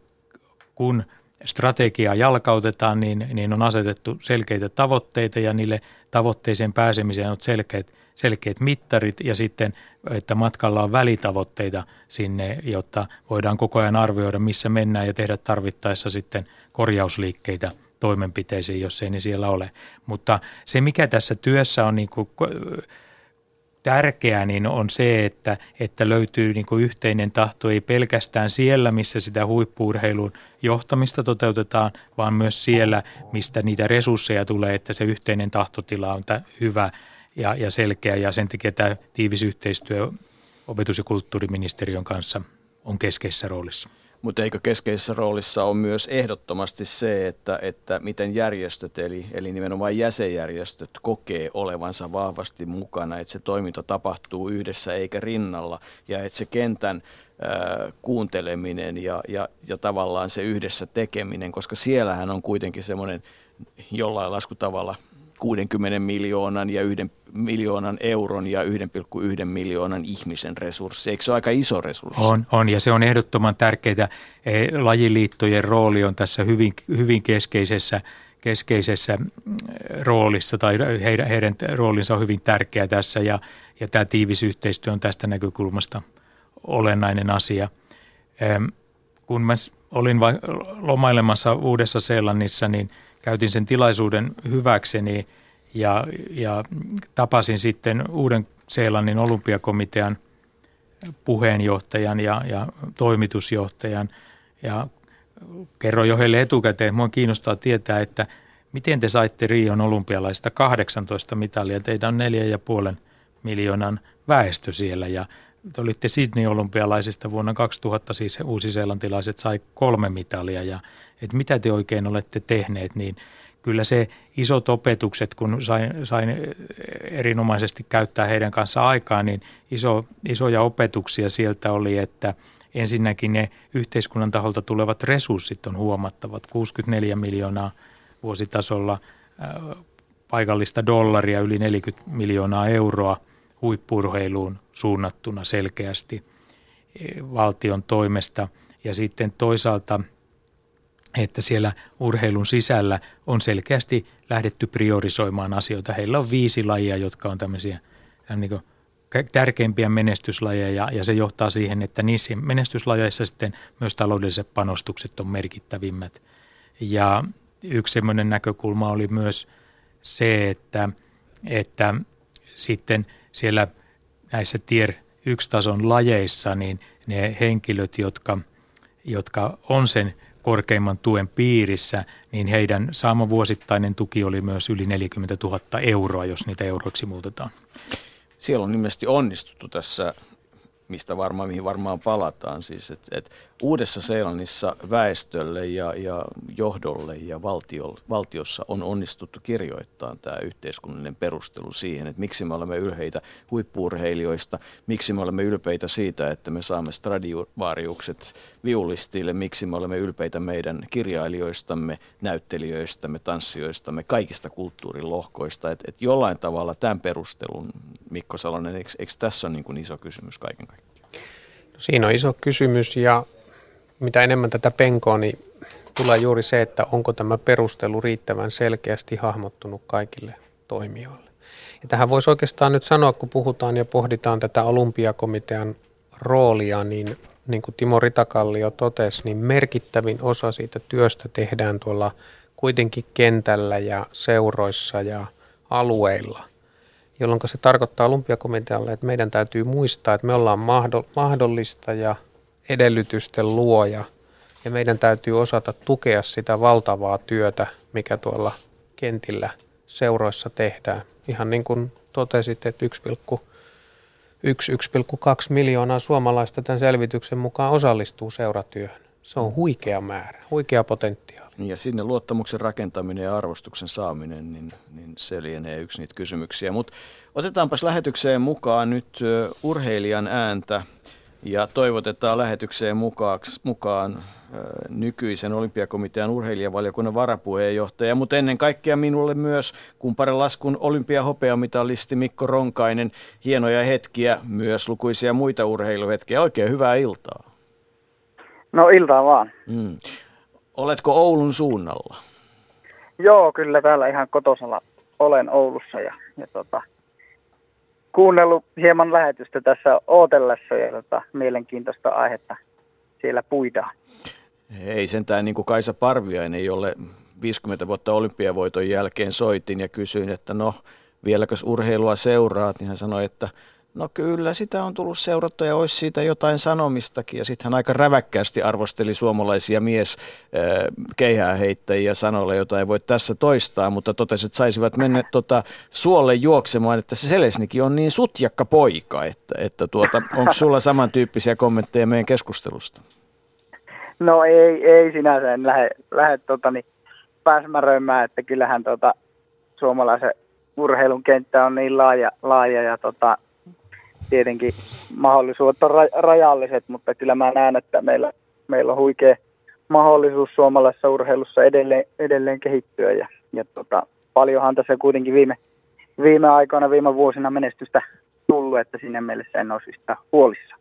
kun strategiaa jalkautetaan, niin, niin on asetettu selkeitä tavoitteita ja niille tavoitteeseen pääsemiseen on selkeät selkeät mittarit ja sitten, että matkalla on välitavoitteita sinne, jotta voidaan koko ajan arvioida, missä mennään ja tehdä tarvittaessa sitten korjausliikkeitä toimenpiteisiin, jos ei ne siellä ole. Mutta se, mikä tässä työssä on niin kuin tärkeää, niin on se, että, että löytyy niin kuin yhteinen tahto ei pelkästään siellä, missä sitä huippuurheilun johtamista toteutetaan, vaan myös siellä, mistä niitä resursseja tulee, että se yhteinen tahtotila on hyvä ja, ja selkeä ja sen takia tämä tiivis yhteistyö opetus- ja kulttuuriministeriön kanssa on keskeisessä roolissa. Mutta eikö keskeisessä roolissa on myös ehdottomasti se, että, että miten järjestöt, eli, eli nimenomaan jäsenjärjestöt kokee olevansa vahvasti mukana, että se toiminta tapahtuu yhdessä eikä rinnalla ja että se kentän äh, kuunteleminen ja, ja, ja tavallaan se yhdessä tekeminen, koska siellähän on kuitenkin semmoinen jollain laskutavalla – 60 miljoonan ja 1 miljoonan euron ja 1,1 miljoonan ihmisen resurssi. Eikö se ole aika iso resurssi? On, on ja se on ehdottoman tärkeää. E, lajiliittojen rooli on tässä hyvin, hyvin keskeisessä, keskeisessä mm, roolissa tai heidän, heidän roolinsa on hyvin tärkeä tässä ja, ja tämä tiivis yhteistyö on tästä näkökulmasta olennainen asia. Kun mä olin lomailemassa Uudessa Seelannissa, niin – käytin sen tilaisuuden hyväkseni ja, ja tapasin sitten Uuden Seelannin olympiakomitean puheenjohtajan ja, ja toimitusjohtajan. Ja kerroin jo heille etukäteen, minua kiinnostaa tietää, että miten te saitte Rion olympialaisista 18 mitalia, teidän on neljä ja puolen miljoonan väestö siellä ja te olitte Sydney olympialaisista vuonna 2000, siis uusiseelantilaiset sai kolme mitalia. Ja että mitä te oikein olette tehneet, niin kyllä se isot opetukset, kun sain, sain erinomaisesti käyttää heidän kanssa aikaa, niin iso, isoja opetuksia sieltä oli, että ensinnäkin ne yhteiskunnan taholta tulevat resurssit on huomattavat, 64 miljoonaa vuositasolla paikallista dollaria, yli 40 miljoonaa euroa huippurheiluun suunnattuna selkeästi valtion toimesta. Ja sitten toisaalta – että siellä urheilun sisällä on selkeästi lähdetty priorisoimaan asioita. Heillä on viisi lajia, jotka on tämmöisiä niin tärkeimpiä menestyslajeja ja se johtaa siihen, että niissä menestyslajeissa sitten myös taloudelliset panostukset on merkittävimmät. Ja yksi sellainen näkökulma oli myös se, että, että sitten siellä näissä tier 1-tason lajeissa, niin ne henkilöt, jotka, jotka on sen korkeimman tuen piirissä, niin heidän saama vuosittainen tuki oli myös yli 40 000 euroa, jos niitä euroiksi muutetaan. Siellä on ilmeisesti onnistuttu tässä mistä varmaan, mihin varmaan palataan. Siis, että et Uudessa Seelannissa väestölle ja, ja johdolle ja valtio, valtiossa on onnistuttu kirjoittaa tämä yhteiskunnallinen perustelu siihen, että miksi me olemme ylheitä huippuurheilijoista, miksi me olemme ylpeitä siitä, että me saamme Stradivariukset viulistille, miksi me olemme ylpeitä meidän kirjailijoistamme, näyttelijöistämme, tanssijoistamme, kaikista kulttuurin lohkoista. Että et jollain tavalla tämän perustelun, Mikko Salonen, eikö, eikö tässä ole niin kuin iso kysymys kaiken kaikkiaan? Siinä on iso kysymys ja mitä enemmän tätä penkoa, niin tulee juuri se, että onko tämä perustelu riittävän selkeästi hahmottunut kaikille toimijoille. Ja tähän voisi oikeastaan nyt sanoa, kun puhutaan ja pohditaan tätä olympiakomitean roolia, niin niin kuin Timo Ritakallio totesi, niin merkittävin osa siitä työstä tehdään tuolla kuitenkin kentällä ja seuroissa ja alueilla jolloin se tarkoittaa olympiakomitealle, että meidän täytyy muistaa, että me ollaan mahdollista ja edellytysten luoja ja meidän täytyy osata tukea sitä valtavaa työtä, mikä tuolla kentillä seuroissa tehdään. Ihan niin kuin totesit, että 1,1-1,2 miljoonaa suomalaista tämän selvityksen mukaan osallistuu seuratyöhön. Se on huikea määrä, huikea potentiaali. Ja sinne luottamuksen rakentaminen ja arvostuksen saaminen, niin, niin se lienee yksi niitä kysymyksiä. Mutta otetaanpas lähetykseen mukaan nyt urheilijan ääntä ja toivotetaan lähetykseen mukaaksi, mukaan nykyisen olympiakomitean urheilijavaliokunnan varapuheenjohtaja, mutta ennen kaikkea minulle myös kumparen laskun olympiahopeamitalisti Mikko Ronkainen. Hienoja hetkiä, myös lukuisia muita urheiluhetkiä. Oikein hyvää iltaa. No iltaa vaan. Mm. Oletko Oulun suunnalla? Joo, kyllä täällä ihan kotosalla olen Oulussa ja, ja tota, kuunnellut hieman lähetystä tässä ootellessa ja tota, mielenkiintoista aihetta siellä puidaan. Ei sentään niin kuin Kaisa Parviainen, jolle 50 vuotta olympiavoiton jälkeen soitin ja kysyin, että no vieläkö urheilua seuraat, niin hän sanoi, että No kyllä, sitä on tullut seurattua ja olisi siitä jotain sanomistakin. Ja sitten hän aika räväkkäästi arvosteli suomalaisia mies keihää heittäjiä sanoilla, jota ei voi tässä toistaa, mutta totesi, että saisivat mennä tota, suolle juoksemaan, että se Selesnikin on niin sutjakka poika, että, että tuota, onko sulla samantyyppisiä kommentteja meidän keskustelusta? No ei, ei sinänsä en lähde, lähde tota, niin, pääsmäröimään, että kyllähän tota, suomalaisen urheilun kenttä on niin laaja, laaja ja tota, tietenkin mahdollisuudet on rajalliset, mutta kyllä mä näen, että meillä, meillä on huikea mahdollisuus suomalaisessa urheilussa edelleen, edelleen kehittyä ja, ja tota, paljonhan tässä kuitenkin viime, viime aikoina, viime vuosina menestystä tullut, että sinne mielessä en olisi sitä huolissa.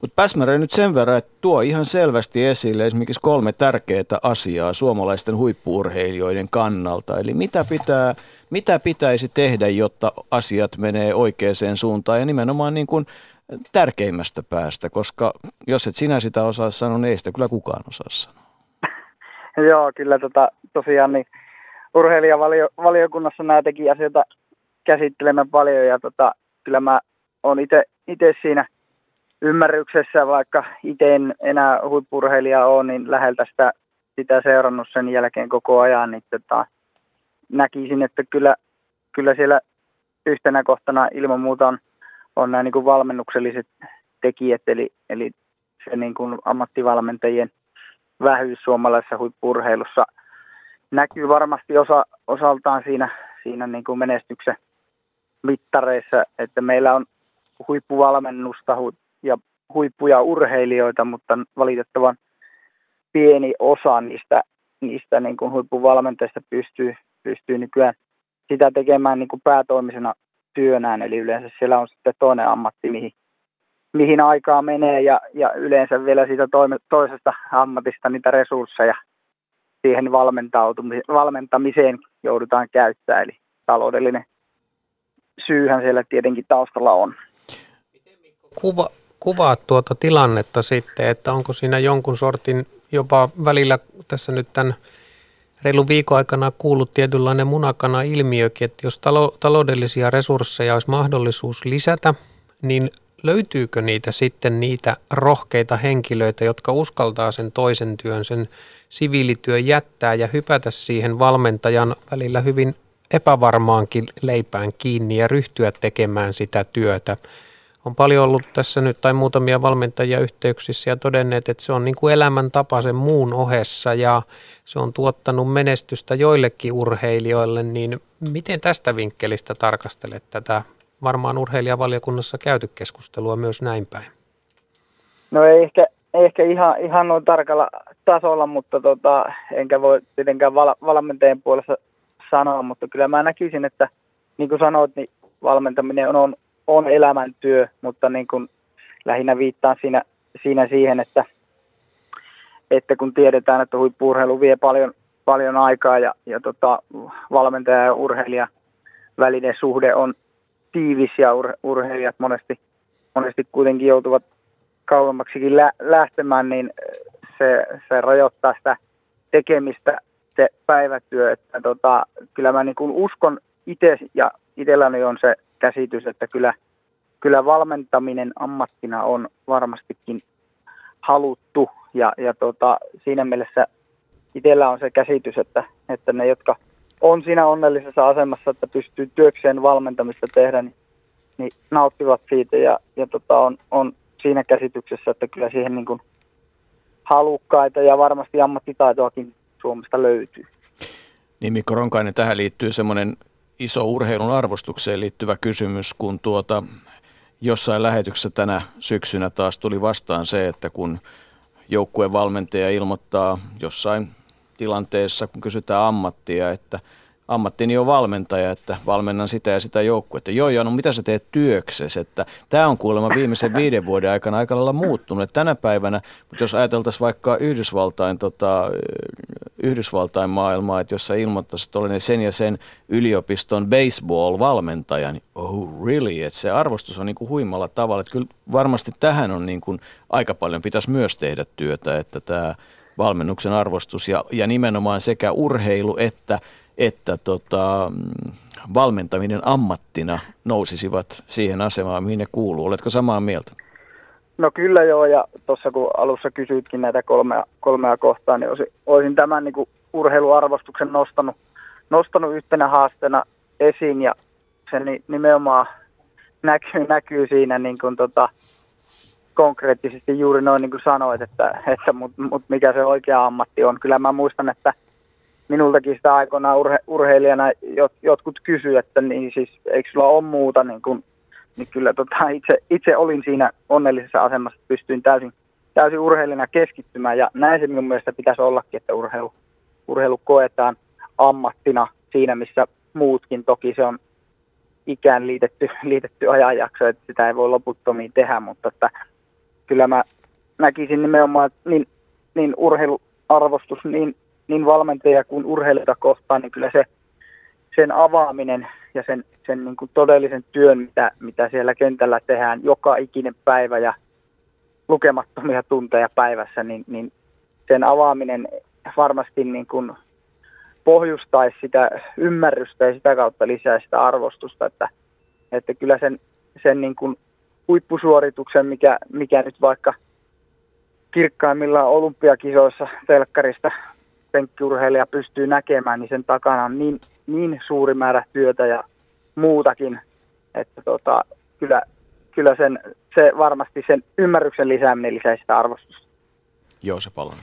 Mutta Päsmärä nyt sen verran, että tuo ihan selvästi esille esimerkiksi kolme tärkeää asiaa suomalaisten huippuurheilijoiden kannalta. Eli mitä pitää mitä pitäisi tehdä, jotta asiat menee oikeaan suuntaan ja nimenomaan niin kuin tärkeimmästä päästä, koska jos et sinä sitä osaa sanoa, niin ei sitä kyllä kukaan osaa sanoa. Joo, kyllä tota, tosiaan niin urheilijavaliokunnassa näitäkin asioita käsittelemme paljon ja tota, kyllä mä oon itse siinä ymmärryksessä, vaikka itse en enää huippurheilija ole, niin läheltä sitä, sitä seurannut sen jälkeen koko ajan, niin tota, näkisin, että kyllä, kyllä siellä yhtenä kohtana ilman muuta on, on nämä niin kuin valmennukselliset tekijät, eli, eli se niin kuin ammattivalmentajien vähyys suomalaisessa huippurheilussa näkyy varmasti osa, osaltaan siinä, siinä niin kuin menestyksen mittareissa, että meillä on huippuvalmennusta ja huippuja urheilijoita, mutta valitettavan pieni osa niistä, niistä niin kuin huippuvalmentajista pystyy, pystyy nykyään sitä tekemään niin kuin päätoimisena työnään, eli yleensä siellä on sitten toinen ammatti, mihin, mihin aikaa menee ja, ja yleensä vielä siitä toime, toisesta ammatista niitä resursseja siihen valmentamiseen joudutaan käyttää, eli taloudellinen syyhän siellä tietenkin taustalla on. kuva, kuvaat tuota tilannetta sitten, että onko siinä jonkun sortin jopa välillä tässä nyt tämän reilu viikon aikana kuullut tietynlainen munakana ilmiökin, että jos talo, taloudellisia resursseja olisi mahdollisuus lisätä, niin löytyykö niitä sitten niitä rohkeita henkilöitä, jotka uskaltaa sen toisen työn, sen siviilityön jättää ja hypätä siihen valmentajan välillä hyvin epävarmaankin leipään kiinni ja ryhtyä tekemään sitä työtä. On paljon ollut tässä nyt tai muutamia valmentajia yhteyksissä ja todenneet, että se on niin kuin elämäntapa sen muun ohessa ja se on tuottanut menestystä joillekin urheilijoille, niin miten tästä vinkkelistä tarkastelet tätä varmaan urheilijavaliokunnassa käyty keskustelua myös näin päin? No ei ehkä, ehkä ihan, ihan noin tarkalla tasolla, mutta tota, enkä voi tietenkään val, valmentajan puolesta sanoa, mutta kyllä mä näkisin, että niin kuin sanoit, niin valmentaminen on, on, elämäntyö, mutta niin kuin lähinnä viittaan siinä, siinä siihen, että, että kun tiedetään, että huippuurheilu vie paljon, paljon aikaa ja, ja tota, valmentaja ja urheilija välinen suhde on tiivis ja ur, urheilijat monesti, monesti kuitenkin joutuvat kauemmaksikin lä- lähtemään, niin se, se rajoittaa sitä tekemistä se päivätyö. Että tota, kyllä mä niin kuin uskon itse ja itselläni on se käsitys, että kyllä, kyllä valmentaminen ammattina on varmastikin haluttu ja, ja tota, siinä mielessä itsellä on se käsitys, että, että ne, jotka on siinä onnellisessa asemassa, että pystyy työkseen valmentamista tehdä, niin, niin nauttivat siitä ja, ja tota, on, on siinä käsityksessä, että kyllä siihen niin kuin halukkaita ja varmasti ammattitaitoakin Suomesta löytyy. Niin Mikko Ronkainen, tähän liittyy semmoinen iso urheilun arvostukseen liittyvä kysymys, kun tuota, jossain lähetyksessä tänä syksynä taas tuli vastaan se, että kun joukkueen valmentaja ilmoittaa jossain tilanteessa, kun kysytään ammattia, että – ammattini on valmentaja, että valmennan sitä ja sitä joukkuetta. Joo, joo, no mitä sä teet työksesi? Että tämä on kuulemma viimeisen viiden vuoden aikana aika lailla muuttunut. Että tänä päivänä, mutta jos ajateltaisiin vaikka Yhdysvaltain, tota, Yhdysvaltain maailmaa, että jos sä ilmoittaisit, että olen sen ja sen yliopiston baseball-valmentaja, niin oh really, että se arvostus on niin kuin huimalla tavalla. Että kyllä varmasti tähän on niin kuin aika paljon pitäisi myös tehdä työtä, että tämä valmennuksen arvostus ja, ja nimenomaan sekä urheilu että että tota, valmentaminen ammattina nousisivat siihen asemaan, mihin ne kuuluu. Oletko samaa mieltä? No kyllä joo, ja tuossa kun alussa kysyitkin näitä kolmea, kolmea kohtaa, niin olisin, olisin tämän niin kuin urheiluarvostuksen nostanut, nostanut yhtenä haasteena esiin, ja se nimenomaan näkyy, näkyy siinä niin kuin tota, konkreettisesti juuri noin niin kuin sanoit, että, että mut, mut mikä se oikea ammatti on. Kyllä mä muistan, että minultakin sitä aikoinaan urhe, urheilijana jot, jotkut kysyivät, että niin siis eikö sulla ole muuta, niin, kun, niin kyllä tota, itse, itse olin siinä onnellisessa asemassa, että pystyin täysin, täysin urheilijana keskittymään ja näin se minun mielestä pitäisi ollakin, että urheilu, urheilu koetaan ammattina siinä, missä muutkin. Toki se on ikään liitetty, liitetty ajanjakso, että sitä ei voi loputtomiin tehdä, mutta että kyllä mä näkisin nimenomaan, että niin, niin urheiluarvostus, niin niin valmentaja kuin urheilijoita kohtaan, niin kyllä se sen avaaminen ja sen, sen niin kuin todellisen työn, mitä, mitä siellä kentällä tehdään joka ikinen päivä ja lukemattomia tunteja päivässä, niin, niin sen avaaminen varmasti niin kuin pohjustaisi sitä ymmärrystä ja sitä kautta lisää sitä arvostusta, että, että kyllä sen, sen niin kuin huippusuorituksen, mikä, mikä nyt vaikka kirkkaimmillaan olympiakisoissa telkkarista penkkiurheilija pystyy näkemään, niin sen takana on niin, niin suuri määrä työtä ja muutakin, että tota, kyllä, kyllä sen, se varmasti sen ymmärryksen lisääminen lisää sitä arvostusta. Joo, se paljon.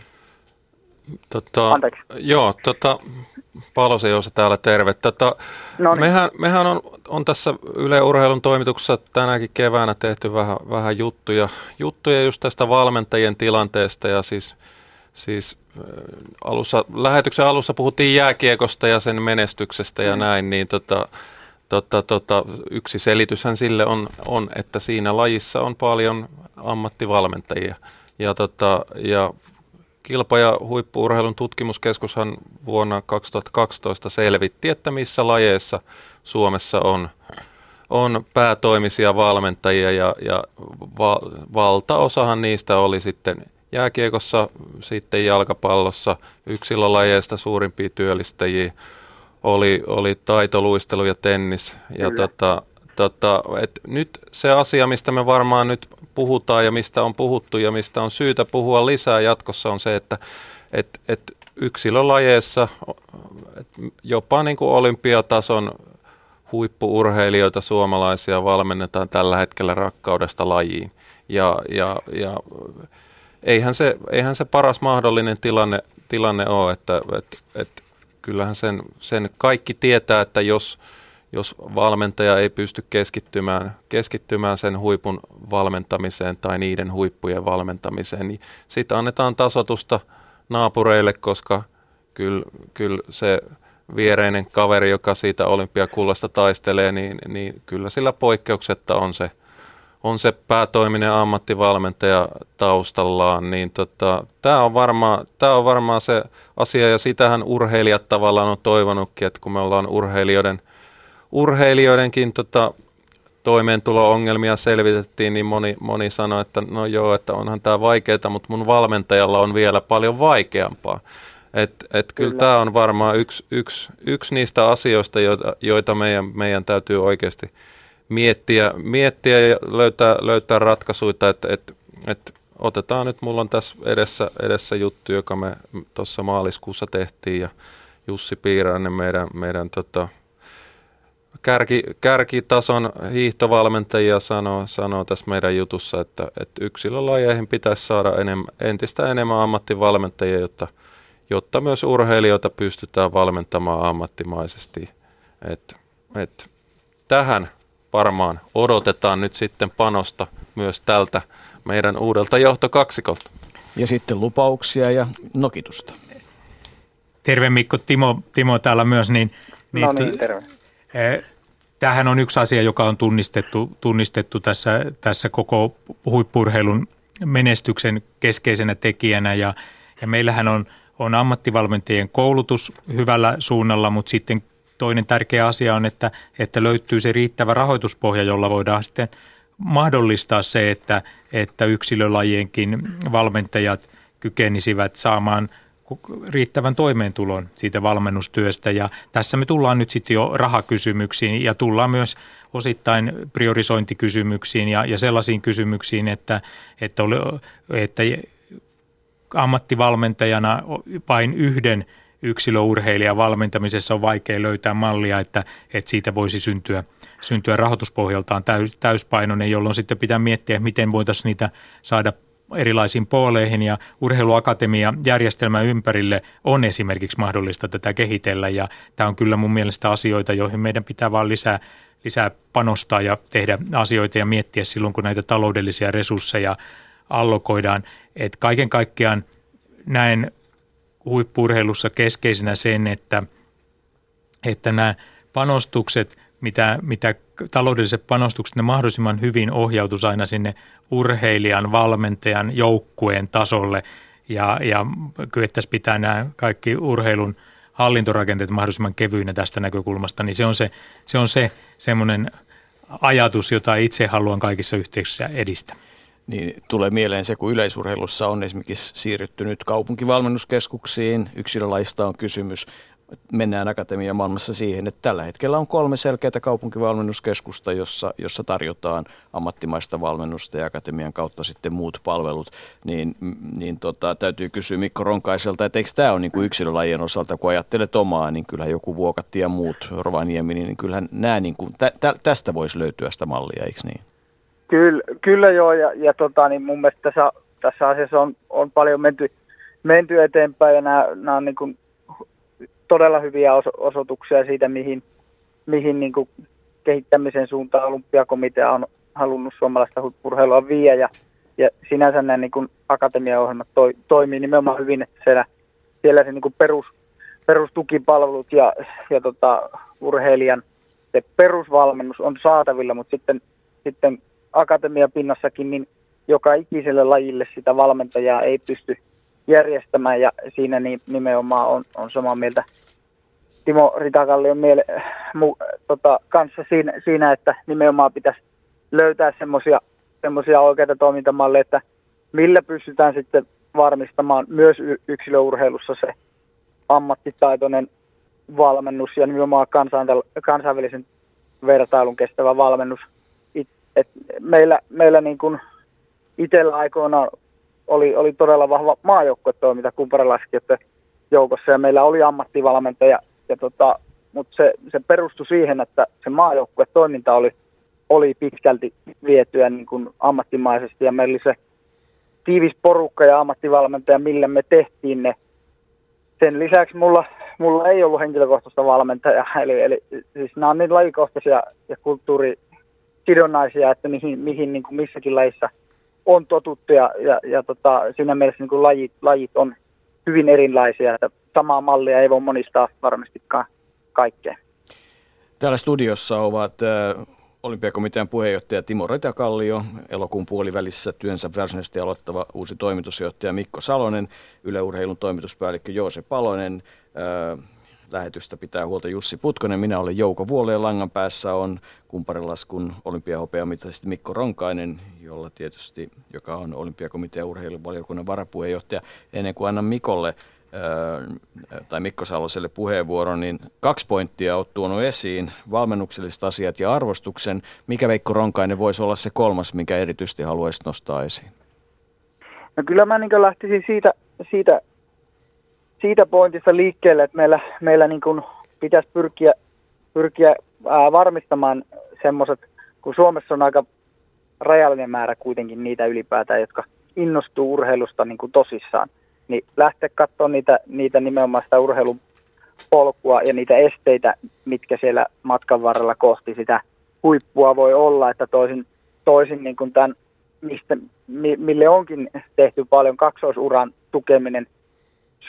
Tota, Anteeksi. Joo, tota, Palosen Joosa täällä terve. Tota, mehän, mehän on, on tässä Yle Urheilun toimituksessa tänäkin keväänä tehty vähän, vähän juttuja, juttuja just tästä valmentajien tilanteesta ja siis, siis alussa, lähetyksen alussa puhuttiin jääkiekosta ja sen menestyksestä ja mm. näin, niin tota, tota, tota, yksi selityshän sille on, on, että siinä lajissa on paljon ammattivalmentajia. Ja, tota, ja kilpa- ja huippuurheilun tutkimuskeskushan vuonna 2012 selvitti, että missä lajeissa Suomessa on, on päätoimisia valmentajia ja, ja va, valtaosahan niistä oli sitten jääkiekossa, sitten jalkapallossa, yksilölajeista suurimpia työllistäjiä oli, oli taitoluistelu ja tennis. Ja tota, tota, et nyt se asia, mistä me varmaan nyt puhutaan ja mistä on puhuttu ja mistä on syytä puhua lisää jatkossa on se, että et, et yksilölajeissa et jopa niin kuin olympiatason huippuurheilijoita suomalaisia valmennetaan tällä hetkellä rakkaudesta lajiin. Ja, ja, ja eihän, se, eihän se paras mahdollinen tilanne, tilanne ole, että et, et, kyllähän sen, sen kaikki tietää, että jos, jos valmentaja ei pysty keskittymään, keskittymään sen huipun valmentamiseen tai niiden huippujen valmentamiseen, niin sitten annetaan tasotusta naapureille, koska kyllä, kyllä se viereinen kaveri, joka siitä olympiakullasta taistelee, niin, niin kyllä sillä poikkeuksetta on se, on se päätoiminen ammattivalmentaja taustallaan, niin tota, tämä on, varmaan, tää on varmaan se asia, ja sitähän urheilijat tavallaan on toivonutkin, että kun me ollaan urheilijoiden, urheilijoidenkin tota, toimeentulo-ongelmia selvitettiin, niin moni, moni sanoi, että no joo, että onhan tämä vaikeaa, mutta mun valmentajalla on vielä paljon vaikeampaa. Et, et kyllä, kyllä tämä on varmaan yksi, yksi, yksi niistä asioista, joita, joita meidän, meidän täytyy oikeasti miettiä, miettiä ja löytää, löytää ratkaisuja, että et, et otetaan nyt, mulla on tässä edessä, edessä juttu, joka me tuossa maaliskuussa tehtiin ja Jussi Piirainen, meidän, meidän tota, kärki, kärkitason hiihtovalmentajia sanoo, sanoo tässä meidän jutussa, että, että yksilölajeihin pitäisi saada enem, entistä enemmän ammattivalmentajia, jotta – jotta myös urheilijoita pystytään valmentamaan ammattimaisesti. Et, et, tähän varmaan odotetaan nyt sitten panosta myös tältä meidän uudelta johtokaksikolta. Ja sitten lupauksia ja nokitusta. Terve Mikko, Timo, Timo täällä myös. Niin, niin, no niin, terve. Eh, tämähän on yksi asia, joka on tunnistettu, tunnistettu tässä, tässä koko huippurheilun menestyksen keskeisenä tekijänä. Ja, ja meillähän on – on ammattivalmentajien koulutus hyvällä suunnalla, mutta sitten toinen tärkeä asia on, että, että löytyy se riittävä rahoituspohja, jolla voidaan sitten mahdollistaa se, että, että yksilölajienkin valmentajat kykenisivät saamaan riittävän toimeentulon siitä valmennustyöstä. Ja tässä me tullaan nyt sitten jo rahakysymyksiin ja tullaan myös osittain priorisointikysymyksiin ja, ja sellaisiin kysymyksiin, että, että, oli, että ammattivalmentajana vain yhden yksilöurheilijan valmentamisessa on vaikea löytää mallia, että, että siitä voisi syntyä, syntyä rahoituspohjaltaan täys, täyspainoinen, jolloin sitten pitää miettiä, miten voitaisiin niitä saada erilaisiin pooleihin ja urheiluakatemia järjestelmän ympärille on esimerkiksi mahdollista tätä kehitellä ja tämä on kyllä mun mielestä asioita, joihin meidän pitää vaan lisää, lisää panostaa ja tehdä asioita ja miettiä silloin, kun näitä taloudellisia resursseja allokoidaan. Et kaiken kaikkiaan näen huippurheilussa keskeisenä sen, että, että nämä panostukset, mitä, mitä taloudelliset panostukset, ne mahdollisimman hyvin ohjautus aina sinne urheilijan, valmentajan, joukkueen tasolle. Ja, ja kyettäisiin pitää nämä kaikki urheilun hallintorakenteet mahdollisimman kevyinä tästä näkökulmasta, niin se on se, se, on se semmoinen ajatus, jota itse haluan kaikissa yhteyksissä edistää niin tulee mieleen se, kun yleisurheilussa on esimerkiksi siirrytty nyt kaupunkivalmennuskeskuksiin, yksilölaista on kysymys, mennään akatemian maailmassa siihen, että tällä hetkellä on kolme selkeää kaupunkivalmennuskeskusta, jossa, jossa tarjotaan ammattimaista valmennusta ja akatemian kautta sitten muut palvelut, niin, niin tota, täytyy kysyä Mikko Ronkaiselta, että eikö tämä ole niin kuin yksilölajien osalta, kun ajattelet omaa, niin kyllähän joku Vuokatti ja muut, Rovaniemi, niin kyllähän nämä, niin kuin, tä, tä, tästä voisi löytyä sitä mallia, eikö niin? Kyllä, kyllä joo, ja, ja tota, niin mun mielestä tässä, tässä asiassa on, on paljon menty, menty eteenpäin, ja nämä, nämä on niin kuin todella hyviä oso, osoituksia siitä, mihin, mihin niin kuin kehittämisen suuntaan olympiakomitea on halunnut suomalaista huippurheilua viedä, ja, ja sinänsä nämä niin akatemiaohjelmat toi, toimii nimenomaan hyvin, että siellä, siellä se niin kuin perus, perustukipalvelut ja, ja tota, urheilijan se perusvalmennus on saatavilla, mutta sitten, sitten akatemiapinnassakin, niin joka ikiselle lajille sitä valmentajaa ei pysty järjestämään ja siinä niin nimenomaan on, on samaa mieltä Timo Ritakallion miele, mu, tota, kanssa siinä, siinä, että nimenomaan pitäisi löytää semmoisia oikeita toimintamalleja, että millä pystytään sitten varmistamaan myös yksilöurheilussa se ammattitaitoinen valmennus ja nimenomaan kansainvälisen vertailun kestävä valmennus. Et meillä meillä niin kuin itsellä aikoina oli, oli todella vahva maajoukkuetoiminta kumparilaiskijoiden joukossa. Ja meillä oli ammattivalmentaja, ja tota, mutta se, se perustui siihen, että se maajoukkuetoiminta oli, oli pitkälti vietyä niin kuin ammattimaisesti. Ja meillä oli se tiivis porukka ja ammattivalmentaja, millä me tehtiin ne. Sen lisäksi mulla, mulla ei ollut henkilökohtaista valmentajaa, eli, eli siis nämä on niin lajikohtaisia ja kulttuurisidonnaisia, että mihin, mihin niin kuin missäkin lajissa on totuttu ja, ja, ja tota, siinä mielessä niin kuin lajit, lajit on hyvin erilaisia, että samaa mallia ei voi monistaa varmastikaan kaikkeen. Täällä studiossa ovat äh, olympiakomitean puheenjohtaja Timo Retakallio, elokuun puolivälissä työnsä varsinaisesti aloittava uusi toimitusjohtaja Mikko Salonen, yleurheilun toimituspäällikkö Joose Palonen, äh, lähetystä pitää huolta Jussi Putkonen, minä olen Jouko Vuoleen langan päässä on kumparilaskun olympiahopeamittaisesti Mikko Ronkainen, jolla tietysti, joka on olympiakomitean urheiluvaliokunnan varapuheenjohtaja. Ennen kuin annan Mikolle tai Mikko Saloselle puheenvuoron, niin kaksi pointtia olet tuonut esiin, valmennukselliset asiat ja arvostuksen. Mikä Veikko Ronkainen voisi olla se kolmas, mikä erityisesti haluaisit nostaa esiin? No kyllä mä niin lähtisin siitä, siitä, siitä pointista liikkeelle, että meillä, meillä niin pitäisi pyrkiä, pyrkiä ää, varmistamaan semmoiset, kun Suomessa on aika rajallinen määrä kuitenkin niitä ylipäätään, jotka innostuu urheilusta niin kuin tosissaan niin lähteä katsomaan niitä, niitä nimenomaan sitä urheilupolkua ja niitä esteitä, mitkä siellä matkan varrella kohti sitä huippua voi olla, että toisin, toisin niin kuin tämän, mistä, mille onkin tehty paljon kaksoisuran tukeminen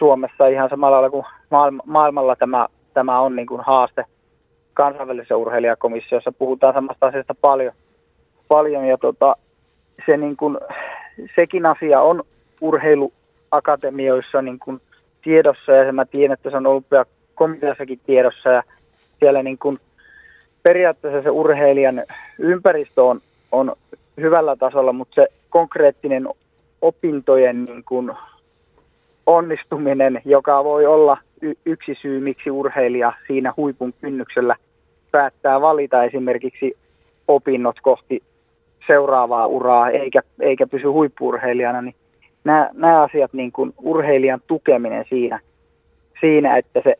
Suomessa ihan samalla lailla kuin maailmalla tämä, tämä on niin kuin haaste kansainvälisessä urheilijakomissiossa. Puhutaan samasta asiasta paljon, paljon ja tota, se niin kuin, sekin asia on urheilu akatemioissa niin kuin tiedossa ja mä tiedän, että se on olympiakomiteassakin tiedossa ja siellä niin kuin periaatteessa se urheilijan ympäristö on, on hyvällä tasolla, mutta se konkreettinen opintojen niin kuin onnistuminen, joka voi olla y- yksi syy, miksi urheilija siinä huipun kynnyksellä päättää valita esimerkiksi opinnot kohti seuraavaa uraa, eikä, eikä pysy huippurheilijana, niin nämä, nämä asiat, niin kuin urheilijan tukeminen siinä, siinä että se,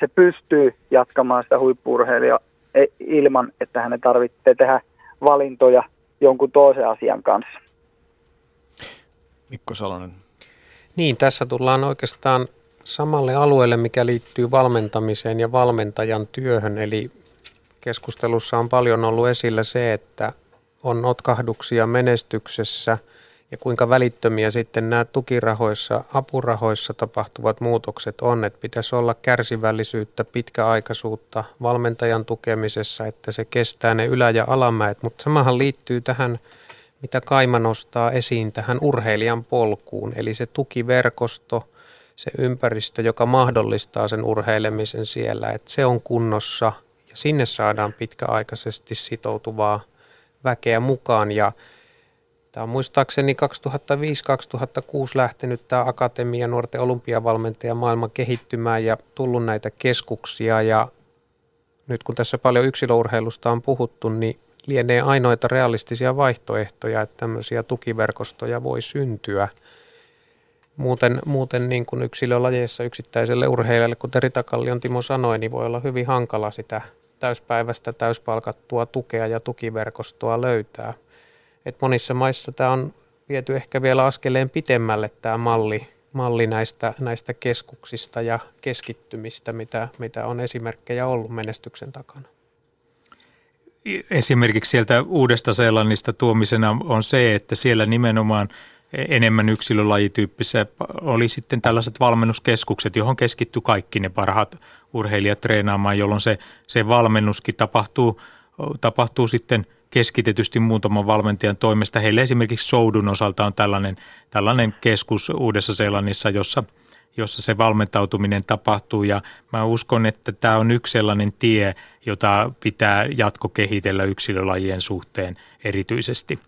se pystyy jatkamaan sitä huippurheilijaa e, ilman, että hänen tarvitsee tehdä valintoja jonkun toisen asian kanssa. Mikko Salonen. Niin, tässä tullaan oikeastaan samalle alueelle, mikä liittyy valmentamiseen ja valmentajan työhön. Eli keskustelussa on paljon ollut esillä se, että on notkahduksia menestyksessä – ja kuinka välittömiä sitten nämä tukirahoissa, apurahoissa tapahtuvat muutokset on, että pitäisi olla kärsivällisyyttä, pitkäaikaisuutta valmentajan tukemisessa, että se kestää ne ylä- ja alamäet, mutta samahan liittyy tähän, mitä Kaima nostaa esiin, tähän urheilijan polkuun, eli se tukiverkosto, se ympäristö, joka mahdollistaa sen urheilemisen siellä, että se on kunnossa ja sinne saadaan pitkäaikaisesti sitoutuvaa väkeä mukaan. Ja Tämä on muistaakseni 2005-2006 lähtenyt tämä Akatemia nuorten olympiavalmentaja maailma kehittymään ja tullut näitä keskuksia. Ja nyt kun tässä paljon yksilöurheilusta on puhuttu, niin lienee ainoita realistisia vaihtoehtoja, että tämmöisiä tukiverkostoja voi syntyä. Muuten, muuten niin kuin yksilölajeissa yksittäiselle urheilijalle, kuten Ritakallion Timo sanoi, niin voi olla hyvin hankala sitä täyspäiväistä, täyspalkattua tukea ja tukiverkostoa löytää – et monissa maissa tämä on viety ehkä vielä askeleen pitemmälle tämä malli, malli näistä, näistä keskuksista ja keskittymistä, mitä, mitä on esimerkkejä ollut menestyksen takana. Esimerkiksi sieltä Uudesta Seelannista tuomisena on se, että siellä nimenomaan enemmän yksilölajityyppissä oli sitten tällaiset valmennuskeskukset, johon keskittyi kaikki ne parhaat urheilijat treenaamaan, jolloin se, se valmennuskin tapahtuu, tapahtuu sitten – keskitetysti muutaman valmentajan toimesta. Heille esimerkiksi Soudun osalta on tällainen, tällainen keskus Uudessa Seelannissa, jossa, jossa se valmentautuminen tapahtuu ja mä uskon, että tämä on yksi sellainen tie, jota pitää jatko kehitellä yksilölajien suhteen erityisesti,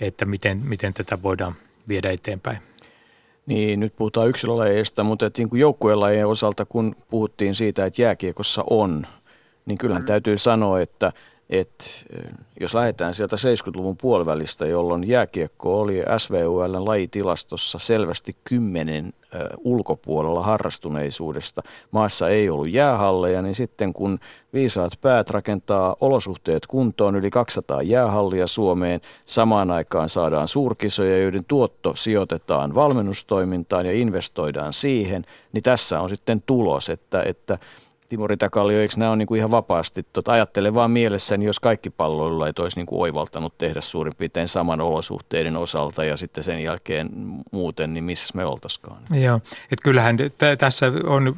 että miten, miten tätä voidaan viedä eteenpäin. Niin, nyt puhutaan yksilölajeista, mutta että niin kuin joukkuelajien osalta, kun puhuttiin siitä, että jääkiekossa on, niin kyllähän mm. täytyy sanoa, että, että jos lähdetään sieltä 70-luvun puolivälistä, jolloin jääkiekko oli SVULn lajitilastossa selvästi kymmenen ulkopuolella harrastuneisuudesta, maassa ei ollut jäähalleja, niin sitten kun viisaat päät rakentaa olosuhteet kuntoon, yli 200 jäähallia Suomeen, samaan aikaan saadaan suurkisoja, joiden tuotto sijoitetaan valmennustoimintaan ja investoidaan siihen, niin tässä on sitten tulos, että, että Timo Ritakallio, eikö nämä ole niin kuin ihan vapaasti, tota, ajattele vaan mielessäni, jos kaikki palloilla ei olisi niin kuin oivaltanut tehdä suurin piirtein saman olosuhteiden osalta ja sitten sen jälkeen muuten, niin missä me oltaisikaan. Joo, että kyllähän t- tässä on,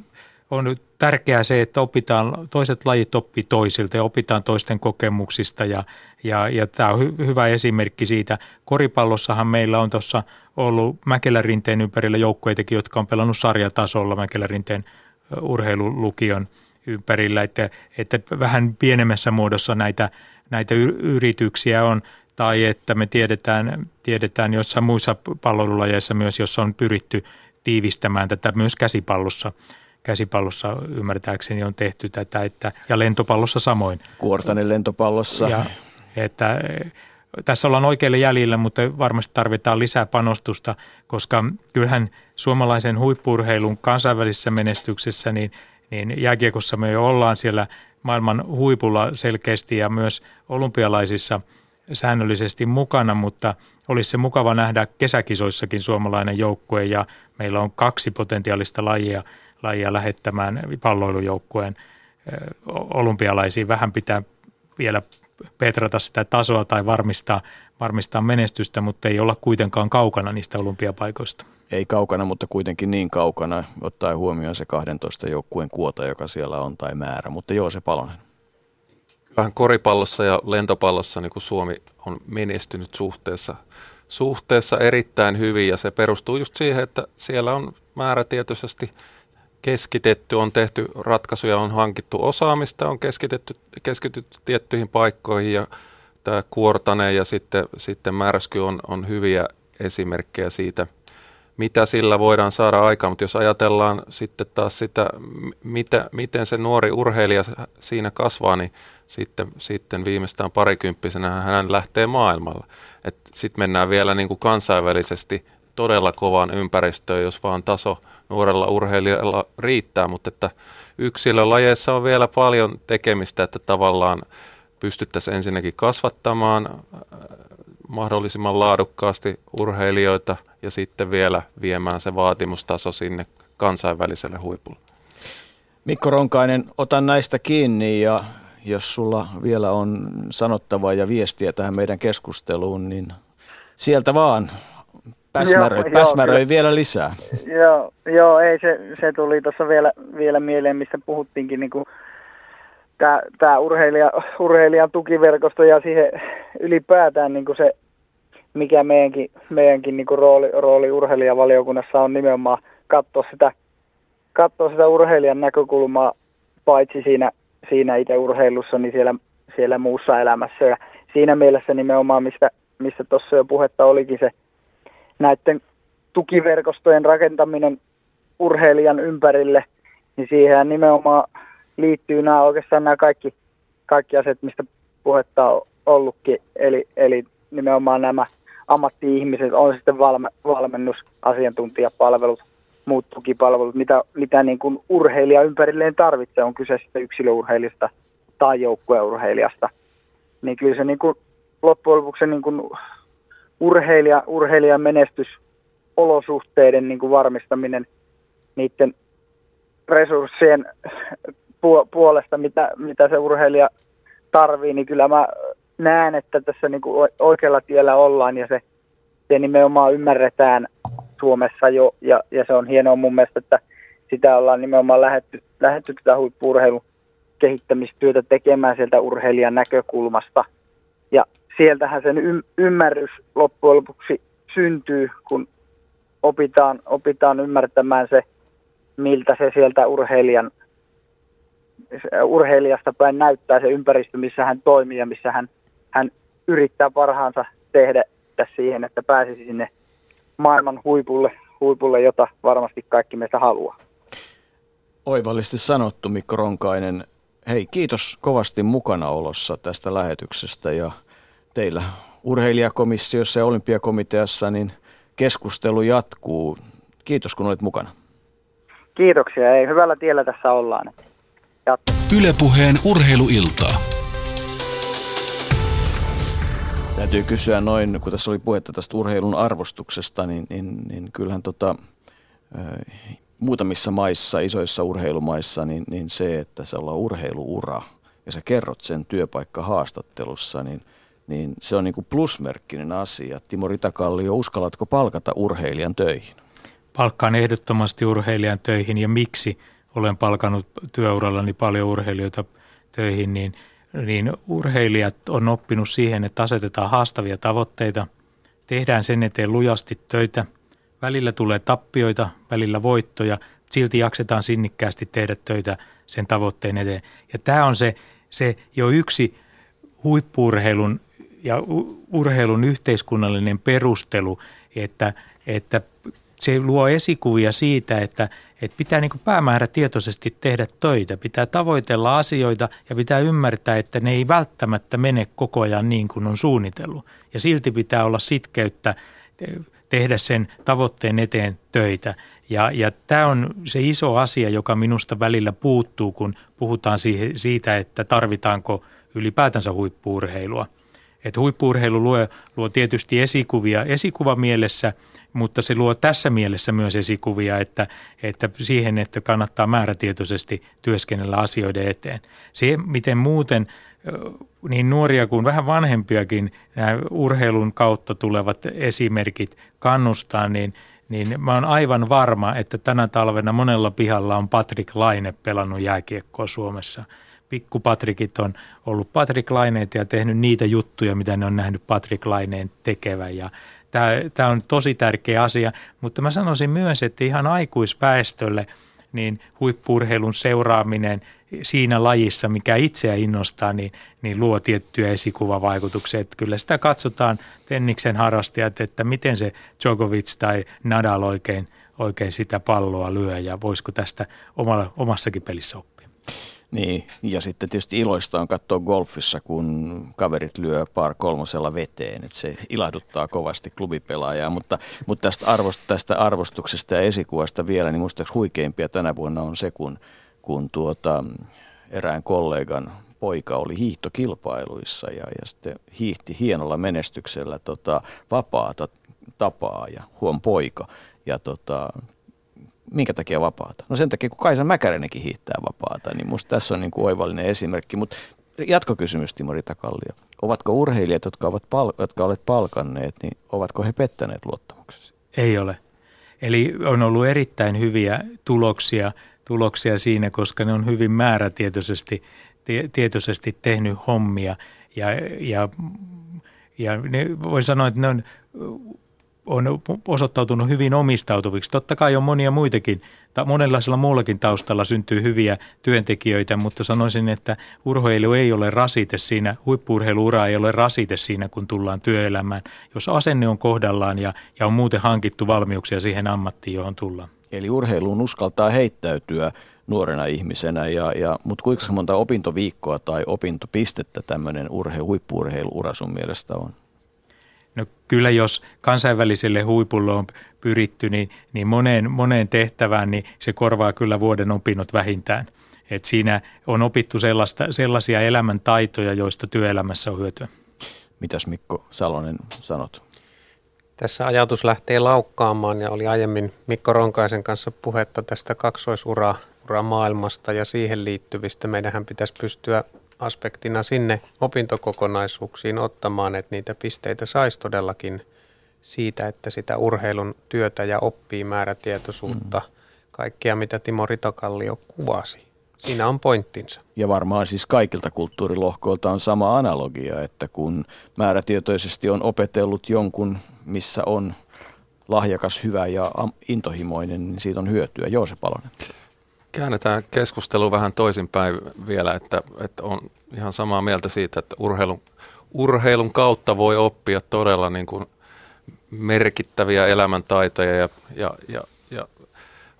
on tärkeää se, että opitaan, toiset lajit oppii toisilta ja opitaan toisten kokemuksista ja, ja, ja tämä on hy, hyvä esimerkki siitä. Koripallossahan meillä on tuossa ollut Mäkelärinteen ympärillä joukkueitakin, jotka on pelannut sarjatasolla Mäkelärinteen urheilulukion ympärillä, että, että vähän pienemmässä muodossa näitä, näitä yrityksiä on, tai että me tiedetään, tiedetään jossain muissa palvelulajeissa myös, jossa on pyritty tiivistämään tätä myös käsipallossa. Käsipallossa ymmärtääkseni on tehty tätä, että, ja lentopallossa samoin. Kuortanen lentopallossa. Ja, että tässä ollaan oikeille jäljillä, mutta varmasti tarvitaan lisää panostusta, koska kyllähän suomalaisen huippurheilun kansainvälisessä menestyksessä, niin, niin jääkiekossa me jo ollaan siellä maailman huipulla selkeästi ja myös olympialaisissa säännöllisesti mukana, mutta olisi se mukava nähdä kesäkisoissakin suomalainen joukkue ja meillä on kaksi potentiaalista lajia, lajia lähettämään palloilujoukkueen olympialaisiin. Vähän pitää vielä petrata sitä tasoa tai varmistaa, varmistaa menestystä, mutta ei olla kuitenkaan kaukana niistä olympiapaikoista. Ei kaukana, mutta kuitenkin niin kaukana, ottaen huomioon se 12 joukkueen kuota, joka siellä on, tai määrä. Mutta joo, se Palonen. Vähän koripallossa ja lentopallossa niin kuin Suomi on menestynyt suhteessa, suhteessa erittäin hyvin, ja se perustuu just siihen, että siellä on määrätietoisesti – keskitetty, on tehty ratkaisuja, on hankittu osaamista, on keskitetty, keskitytty tiettyihin paikkoihin ja tämä Kuortane ja sitten, sitten Märsky on, on hyviä esimerkkejä siitä, mitä sillä voidaan saada aikaan, mutta jos ajatellaan sitten taas sitä, mitä, miten se nuori urheilija siinä kasvaa, niin sitten, sitten viimeistään parikymppisenä hän lähtee maailmalla. Sitten mennään vielä niin kuin kansainvälisesti todella kovaan ympäristöön, jos vaan taso nuorella urheilijalla riittää, mutta että yksilölajeissa on vielä paljon tekemistä, että tavallaan pystyttäisiin ensinnäkin kasvattamaan äh, mahdollisimman laadukkaasti urheilijoita ja sitten vielä viemään se vaatimustaso sinne kansainväliselle huipulle. Mikko Ronkainen, otan näistä kiinni ja jos sulla vielä on sanottavaa ja viestiä tähän meidän keskusteluun, niin sieltä vaan Päsmäröi, joo, päsmäröi joo, vielä lisää. Joo, joo ei se, se tuli tuossa vielä, vielä mieleen, mistä puhuttiinkin, niin kuin tämä, tämä urheilija, urheilijan tukiverkosto ja siihen ylipäätään niin kuin se, mikä meidänkin, meidänkin niin kuin rooli, rooli urheilijavaliokunnassa on nimenomaan katsoa sitä, katsoa sitä urheilijan näkökulmaa paitsi siinä, siinä itse urheilussa, niin siellä, siellä muussa elämässä. Ja siinä mielessä nimenomaan, mistä, mistä tuossa jo puhetta olikin se näiden tukiverkostojen rakentaminen urheilijan ympärille, niin siihen nimenomaan liittyy nämä oikeastaan nämä kaikki, kaikki asiat, mistä puhetta on ollutkin, eli, eli nimenomaan nämä ammatti-ihmiset, on sitten valme, valmennus, asiantuntijapalvelut, muut tukipalvelut, mitä, mitä niin kuin urheilija ympärilleen tarvitsee, on kyse sitten yksilöurheilijasta tai joukkueurheilijasta. Niin kyllä se niin kuin, loppujen lopuksi niin kuin urheilija, urheilijan menestysolosuhteiden niin kuin varmistaminen niiden resurssien puolesta, mitä, mitä se urheilija tarvii, niin kyllä mä näen, että tässä niin kuin oikealla tiellä ollaan ja se, se nimenomaan ymmärretään Suomessa jo ja, ja se on hienoa mun mielestä, että sitä ollaan nimenomaan lähetty, lähetty tätä huippuurheilun kehittämistyötä tekemään sieltä urheilijan näkökulmasta – sieltähän sen ymmärrys loppujen lopuksi syntyy, kun opitaan, opitaan ymmärtämään se, miltä se sieltä urheilijan, urheilijasta päin näyttää se ympäristö, missä hän toimii ja missä hän, hän yrittää parhaansa tehdä siihen, että pääsisi sinne maailman huipulle, huipulle, jota varmasti kaikki meistä haluaa. Oivallisesti sanottu Mikko Ronkainen. Hei, kiitos kovasti mukanaolossa tästä lähetyksestä ja teillä urheilijakomissiossa ja olympiakomiteassa niin keskustelu jatkuu. Kiitos kun olit mukana. Kiitoksia. Ei, hyvällä tiellä tässä ollaan. Ylepuheen urheiluiltaa. Täytyy kysyä noin, kun tässä oli puhetta tästä urheilun arvostuksesta, niin, niin, niin kyllähän tota, muutamissa maissa, isoissa urheilumaissa, niin, niin se, että se on urheiluura ja sä kerrot sen työpaikkahaastattelussa, niin, niin se on niin kuin plusmerkkinen asia. Timo Ritakallio, uskallatko palkata urheilijan töihin? Palkkaan ehdottomasti urheilijan töihin ja miksi olen palkannut työurallani paljon urheilijoita töihin, niin, niin urheilijat on oppinut siihen, että asetetaan haastavia tavoitteita, tehdään sen eteen lujasti töitä – Välillä tulee tappioita, välillä voittoja, silti jaksetaan sinnikkäästi tehdä töitä sen tavoitteen eteen. Ja tämä on se, se jo yksi huippuurheilun ja urheilun yhteiskunnallinen perustelu, että, että se luo esikuvia siitä, että, että pitää niin päämäärätietoisesti tehdä töitä, pitää tavoitella asioita ja pitää ymmärtää, että ne ei välttämättä mene koko ajan niin kuin on suunnitellut. Ja silti pitää olla sitkeyttä tehdä sen tavoitteen eteen töitä. Ja, ja tämä on se iso asia, joka minusta välillä puuttuu, kun puhutaan siitä, että tarvitaanko ylipäätänsä huippuurheilua. Et huippuurheilu luo, luo tietysti esikuvia esikuva mielessä, mutta se luo tässä mielessä myös esikuvia, että, että siihen, että kannattaa määrätietoisesti työskennellä asioiden eteen. Se, miten muuten niin nuoria kuin vähän vanhempiakin nämä urheilun kautta tulevat esimerkit kannustaa, niin, niin mä oon aivan varma, että tänä talvena monella pihalla on Patrick Laine pelannut jääkiekkoa Suomessa. Pikku Patrickit on ollut Patrick Laineet ja tehnyt niitä juttuja, mitä ne on nähnyt Patrick Laineen tekevän. Ja tämä on tosi tärkeä asia, mutta mä sanoisin myös, että ihan aikuisväestölle niin huippurheilun seuraaminen – siinä lajissa, mikä itseä innostaa, niin, niin luo tiettyjä esikuvavaikutuksia. Että kyllä sitä katsotaan tenniksen harrastajat, että miten se Djokovic tai Nadal oikein, oikein sitä palloa lyö ja voisiko tästä omalla, omassakin pelissä oppia. Niin, ja sitten tietysti iloista on katsoa golfissa, kun kaverit lyö par kolmosella veteen, että se ilahduttaa kovasti klubipelaajaa, mutta, mutta tästä, arvost, tästä arvostuksesta ja esikuvasta vielä, niin minusta huikeimpia tänä vuonna on se, kun kun tuota, erään kollegan poika oli hiihtokilpailuissa ja, ja sitten hiihti hienolla menestyksellä tota, vapaata tapaa ja huom poika. Ja tota, minkä takia vapaata? No sen takia, kun Kaisa Mäkäränenkin hiihtää vapaata, niin musta tässä on niin kuin oivallinen esimerkki. Mutta jatkokysymys, Timo Ritakallio. Ovatko urheilijat, jotka, ovat pal- jotka olet palkanneet, niin ovatko he pettäneet luottamuksesi? Ei ole. Eli on ollut erittäin hyviä tuloksia – tuloksia siinä, koska ne on hyvin määrätietoisesti tietoisesti tehnyt hommia ja, ja, ja ne, voi sanoa, että ne on, on osoittautunut hyvin omistautuviksi. Totta kai on monia muitakin, monenlaisella muullakin taustalla syntyy hyviä työntekijöitä, mutta sanoisin, että urheilu ei ole rasite siinä, huippuurheiluura ei ole rasite siinä, kun tullaan työelämään, jos asenne on kohdallaan ja, ja on muuten hankittu valmiuksia siihen ammattiin, johon tullaan. Eli urheiluun uskaltaa heittäytyä nuorena ihmisenä, ja, ja, mutta kuinka monta opintoviikkoa tai opintopistettä tämmöinen urheilu, huippuurheiluura sun mielestä on? No kyllä jos kansainväliselle huipulle on pyritty, niin, niin moneen, moneen tehtävään niin se korvaa kyllä vuoden opinnot vähintään. Et siinä on opittu sellaista, sellaisia elämäntaitoja, joista työelämässä on hyötyä. Mitäs Mikko Salonen sanot? Tässä ajatus lähtee laukkaamaan ja oli aiemmin Mikko Ronkaisen kanssa puhetta tästä kaksoisuraa maailmasta ja siihen liittyvistä. Meidän pitäisi pystyä aspektina sinne opintokokonaisuuksiin ottamaan, että niitä pisteitä saisi todellakin siitä, että sitä urheilun työtä ja oppii määrätietoisuutta, mm. kaikkea mitä Timo Ritokallio kuvasi. Siinä on pointtinsa. Ja varmaan siis kaikilta kulttuurilohkoilta on sama analogia, että kun määrätietoisesti on opetellut jonkun, missä on lahjakas, hyvä ja intohimoinen, niin siitä on hyötyä. Joose Palonen. Käännetään keskustelu vähän toisinpäin vielä, että, että on ihan samaa mieltä siitä, että urheilun, urheilun kautta voi oppia todella niin kuin merkittäviä elämäntaitoja ja, ja, ja, ja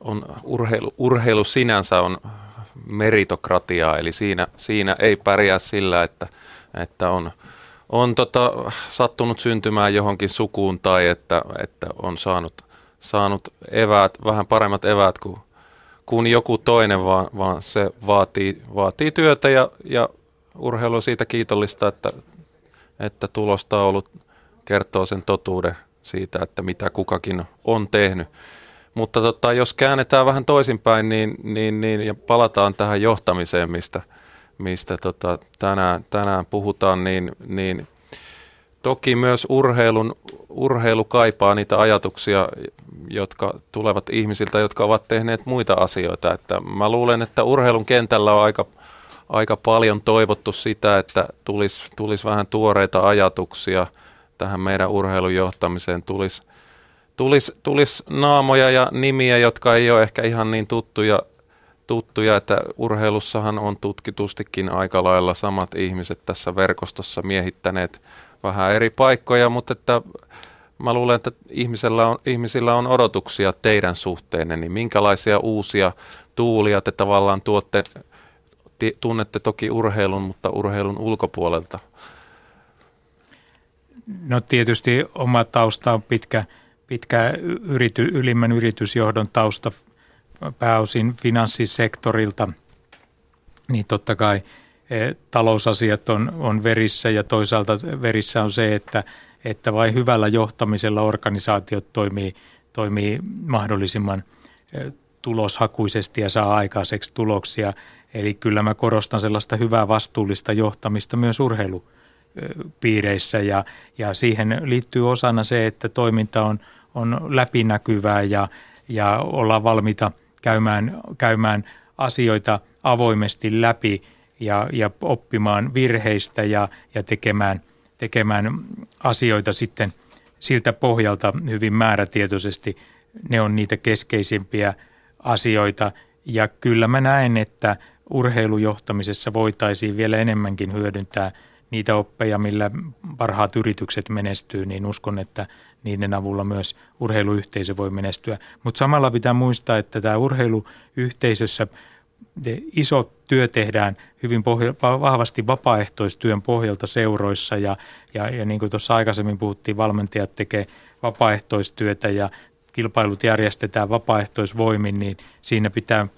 on urheilu, urheilu sinänsä on meritokratiaa, eli siinä, siinä ei pärjää sillä, että, että on, on tota, sattunut syntymään johonkin sukuun tai että, että on saanut, saanut eväät, vähän paremmat eväät kuin, kuin joku toinen, vaan, vaan se vaatii, vaatii työtä ja, ja urheilu on siitä kiitollista, että, että tulostaulu kertoo sen totuuden siitä, että mitä kukakin on tehnyt. Mutta tota, jos käännetään vähän toisinpäin niin, niin, niin, ja palataan tähän johtamiseen, mistä, mistä tota, tänään, tänään puhutaan, niin, niin toki myös urheilun, urheilu kaipaa niitä ajatuksia, jotka tulevat ihmisiltä, jotka ovat tehneet muita asioita. Että mä luulen, että urheilun kentällä on aika, aika paljon toivottu sitä, että tulisi, tulisi vähän tuoreita ajatuksia tähän meidän urheilun johtamiseen, tulisi tulisi, tulis naamoja ja nimiä, jotka ei ole ehkä ihan niin tuttuja, tuttuja, että urheilussahan on tutkitustikin aika lailla samat ihmiset tässä verkostossa miehittäneet vähän eri paikkoja, mutta että mä luulen, että ihmisillä on, ihmisillä on odotuksia teidän suhteenne, niin minkälaisia uusia tuulia te tavallaan tuotte, tunnette toki urheilun, mutta urheilun ulkopuolelta? No tietysti oma tausta on pitkä, pitkä yrity, ylimmän yritysjohdon tausta pääosin finanssisektorilta, niin totta kai talousasiat on, on verissä ja toisaalta verissä on se, että, että vain hyvällä johtamisella organisaatiot toimii, toimii mahdollisimman e, tuloshakuisesti ja saa aikaiseksi tuloksia. Eli kyllä mä korostan sellaista hyvää vastuullista johtamista myös urheilupiireissä ja, ja siihen liittyy osana se, että toiminta on, on läpinäkyvää ja, ja ollaan valmiita käymään, käymään asioita avoimesti läpi ja, ja oppimaan virheistä ja, ja tekemään, tekemään asioita sitten siltä pohjalta hyvin määrätietoisesti. Ne on niitä keskeisimpiä asioita ja kyllä mä näen, että urheilujohtamisessa voitaisiin vielä enemmänkin hyödyntää niitä oppeja, millä parhaat yritykset menestyy, niin uskon, että niiden avulla myös urheiluyhteisö voi menestyä. Mutta samalla pitää muistaa, että tämä urheiluyhteisössä iso työ tehdään hyvin pohja- vahvasti vapaaehtoistyön pohjalta seuroissa ja, ja, ja niin kuin tuossa aikaisemmin puhuttiin, valmentajat tekee vapaaehtoistyötä ja kilpailut järjestetään vapaaehtoisvoimin, niin siinä pitää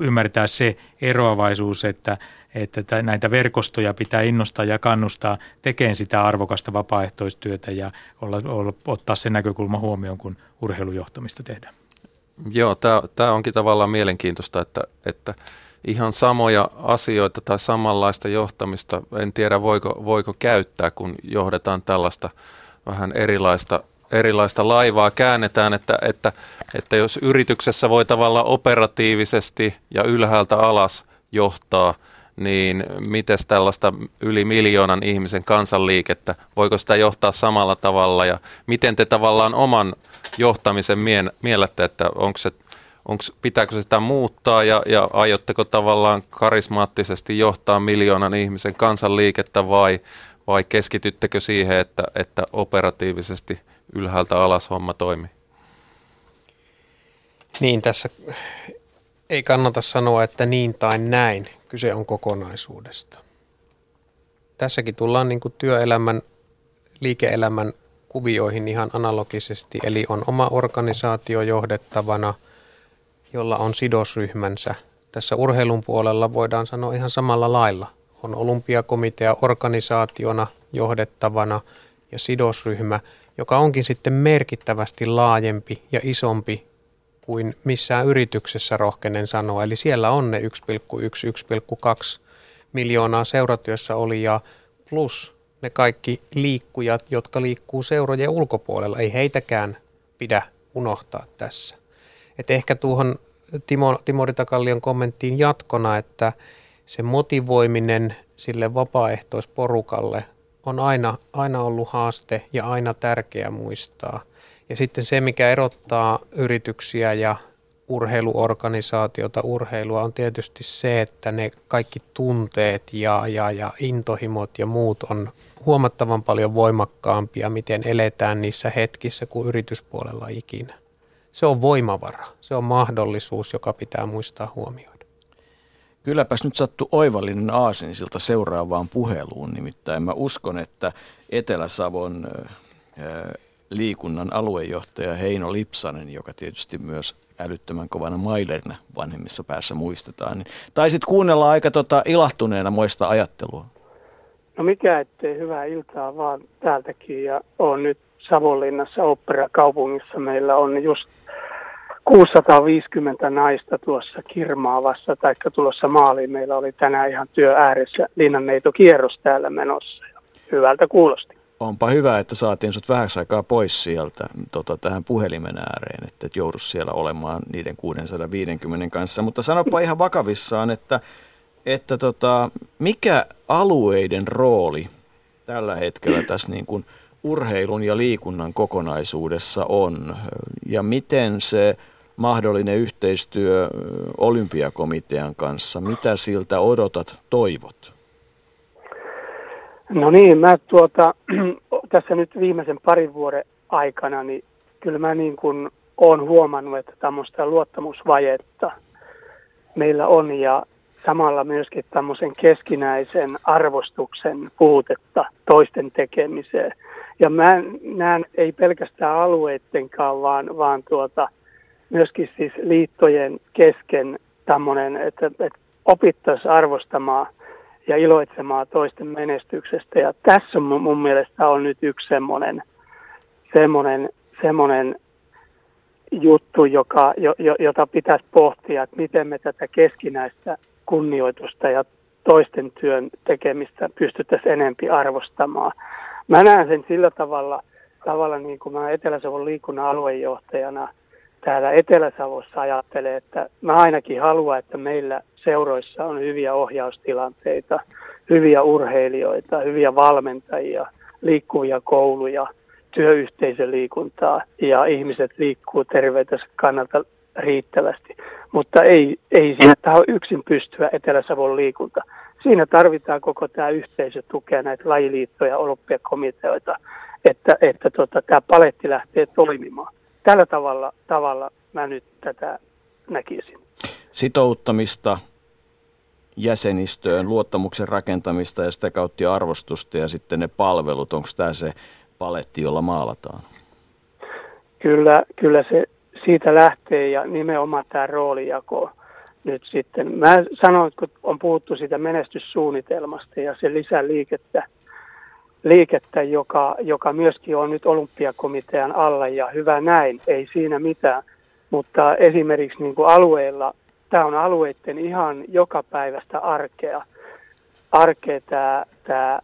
ymmärtää se eroavaisuus, että, että näitä verkostoja pitää innostaa ja kannustaa tekemään sitä arvokasta vapaaehtoistyötä ja olla, olla, ottaa se näkökulma huomioon, kun urheilujohtamista tehdään. Joo, tämä onkin tavallaan mielenkiintoista, että, että ihan samoja asioita tai samanlaista johtamista, en tiedä voiko, voiko käyttää, kun johdetaan tällaista vähän erilaista erilaista laivaa. Käännetään, että, että, että jos yrityksessä voi tavallaan operatiivisesti ja ylhäältä alas johtaa, niin miten tällaista yli miljoonan ihmisen kansanliikettä, voiko sitä johtaa samalla tavalla ja miten te tavallaan oman johtamisen mien, miellätte, että onko se, onko, pitääkö sitä muuttaa ja, ja aiotteko tavallaan karismaattisesti johtaa miljoonan ihmisen kansanliikettä vai, vai keskityttekö siihen, että, että operatiivisesti – ylhäältä alas homma toimii. Niin, tässä ei kannata sanoa, että niin tai näin. Kyse on kokonaisuudesta. Tässäkin tullaan niin kuin työelämän, liike-elämän kuvioihin ihan analogisesti. Eli on oma organisaatio johdettavana, jolla on sidosryhmänsä. Tässä urheilun puolella voidaan sanoa ihan samalla lailla. On olympiakomitea organisaationa johdettavana ja sidosryhmä – joka onkin sitten merkittävästi laajempi ja isompi kuin missään yrityksessä rohkenen sanoa. Eli siellä on ne 1,1-1,2 miljoonaa seuratyössä oli ja plus ne kaikki liikkujat, jotka liikkuu seurojen ulkopuolella. Ei heitäkään pidä unohtaa tässä. Et ehkä tuohon Timo, Timo Ritakallion kommenttiin jatkona, että se motivoiminen sille vapaaehtoisporukalle on aina, aina ollut haaste ja aina tärkeä muistaa. Ja sitten se, mikä erottaa yrityksiä ja urheiluorganisaatiota, urheilua on tietysti se, että ne kaikki tunteet ja, ja, ja intohimot ja muut on huomattavan paljon voimakkaampia, miten eletään niissä hetkissä kuin yrityspuolella ikinä. Se on voimavara, se on mahdollisuus, joka pitää muistaa huomioida. Kylläpäs nyt sattu oivallinen aasinsilta seuraavaan puheluun, nimittäin mä uskon, että Etelä-Savon liikunnan aluejohtaja Heino Lipsanen, joka tietysti myös älyttömän kovana mailerina vanhemmissa päässä muistetaan, niin taisit kuunnella aika tota ilahtuneena moista ajattelua. No mikä ettei hyvää iltaa vaan täältäkin ja on nyt Savonlinnassa operakaupungissa. Meillä on just 650 naista tuossa kirmaavassa tai tulossa maaliin. Meillä oli tänään ihan työ ääressä linnanneitokierros täällä menossa. Hyvältä kuulosti. Onpa hyvä, että saatiin sut vähäksi aikaa pois sieltä tota, tähän puhelimen ääreen, että et joudu siellä olemaan niiden 650 kanssa. Mutta sanopa ihan vakavissaan, että, että tota, mikä alueiden rooli tällä hetkellä tässä niin kuin urheilun ja liikunnan kokonaisuudessa on ja miten se mahdollinen yhteistyö olympiakomitean kanssa, mitä siltä odotat, toivot? No niin, mä tuota, tässä nyt viimeisen parin vuoden aikana, niin kyllä mä niin kuin olen huomannut, että tämmöistä luottamusvajetta meillä on ja samalla myöskin tämmöisen keskinäisen arvostuksen puutetta toisten tekemiseen. Ja mä näen ei pelkästään alueittenkaan, vaan, vaan tuota, myöskin siis liittojen kesken tämmöinen, että, että opittaisiin arvostamaan – ja iloitsemaan toisten menestyksestä. Ja tässä mun, mielestä on nyt yksi semmoinen, semmoinen, semmoinen juttu, joka, jo, jo, jota pitäisi pohtia, että miten me tätä keskinäistä kunnioitusta ja toisten työn tekemistä pystyttäisiin enempi arvostamaan. Mä näen sen sillä tavalla, tavalla niin kuin mä Etelä-Savon liikunnan aluejohtajana täällä Etelä-Savossa ajattelen, että mä ainakin haluan, että meillä seuroissa on hyviä ohjaustilanteita, hyviä urheilijoita, hyviä valmentajia, liikkuvia kouluja, työyhteisöliikuntaa ja ihmiset liikkuu terveytensä kannalta riittävästi. Mutta ei, ei siinä taho yksin pystyä Etelä-Savon liikunta. Siinä tarvitaan koko tämä yhteisö tukea näitä lajiliittoja, olympiakomiteoita, että, että tota, tämä paletti lähtee toimimaan. Tällä tavalla, tavalla mä nyt tätä näkisin. Sitouttamista, jäsenistöön, luottamuksen rakentamista ja sitä kautta arvostusta ja sitten ne palvelut, onko tämä se paletti, jolla maalataan? Kyllä, kyllä se siitä lähtee ja nimenomaan tämä roolijako nyt sitten. Mä sanoin, kun on puhuttu siitä menestyssuunnitelmasta ja se lisää liikettä, joka, joka myöskin on nyt olympiakomitean alla ja hyvä näin, ei siinä mitään. Mutta esimerkiksi niin kuin alueella tämä on alueiden ihan jokapäiväistä arkea. Arkea tämä, tämä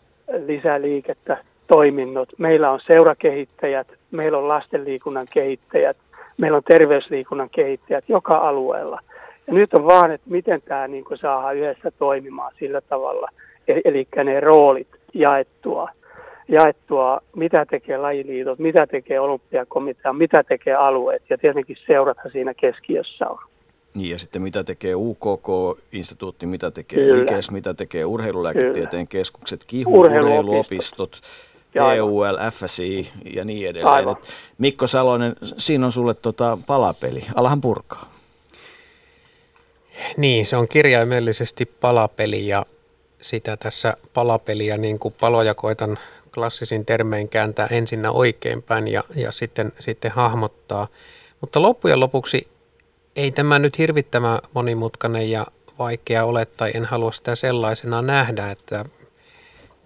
lisäliikettä, toiminnot. Meillä on seurakehittäjät, meillä on lastenliikunnan kehittäjät, meillä on terveysliikunnan kehittäjät joka alueella. Ja nyt on vaan, että miten tämä niin kuin saadaan yhdessä toimimaan sillä tavalla, e-, eli ne roolit jaettua, jaettua, mitä tekee lajiliitot, mitä tekee olympiakomitea, mitä tekee alueet ja tietenkin seurata siinä keskiössä on. Niin, ja sitten mitä tekee UKK-instituutti, mitä tekee Kyllä. LIKES, mitä tekee urheilulääketieteen Kyllä. keskukset, KIHU, urheiluopistot, EUL, FSI ja niin edelleen. Mikko Salonen, siinä on sulle tota palapeli. Alahan purkaa. Niin, se on kirjaimellisesti palapeli ja sitä tässä palapeliä niin kuin paloja koitan klassisin termein kääntää ensinnä oikeinpäin ja, ja sitten, sitten hahmottaa. Mutta loppujen lopuksi ei tämä nyt hirvittävän monimutkainen ja vaikea ole, tai en halua sitä sellaisena nähdä, että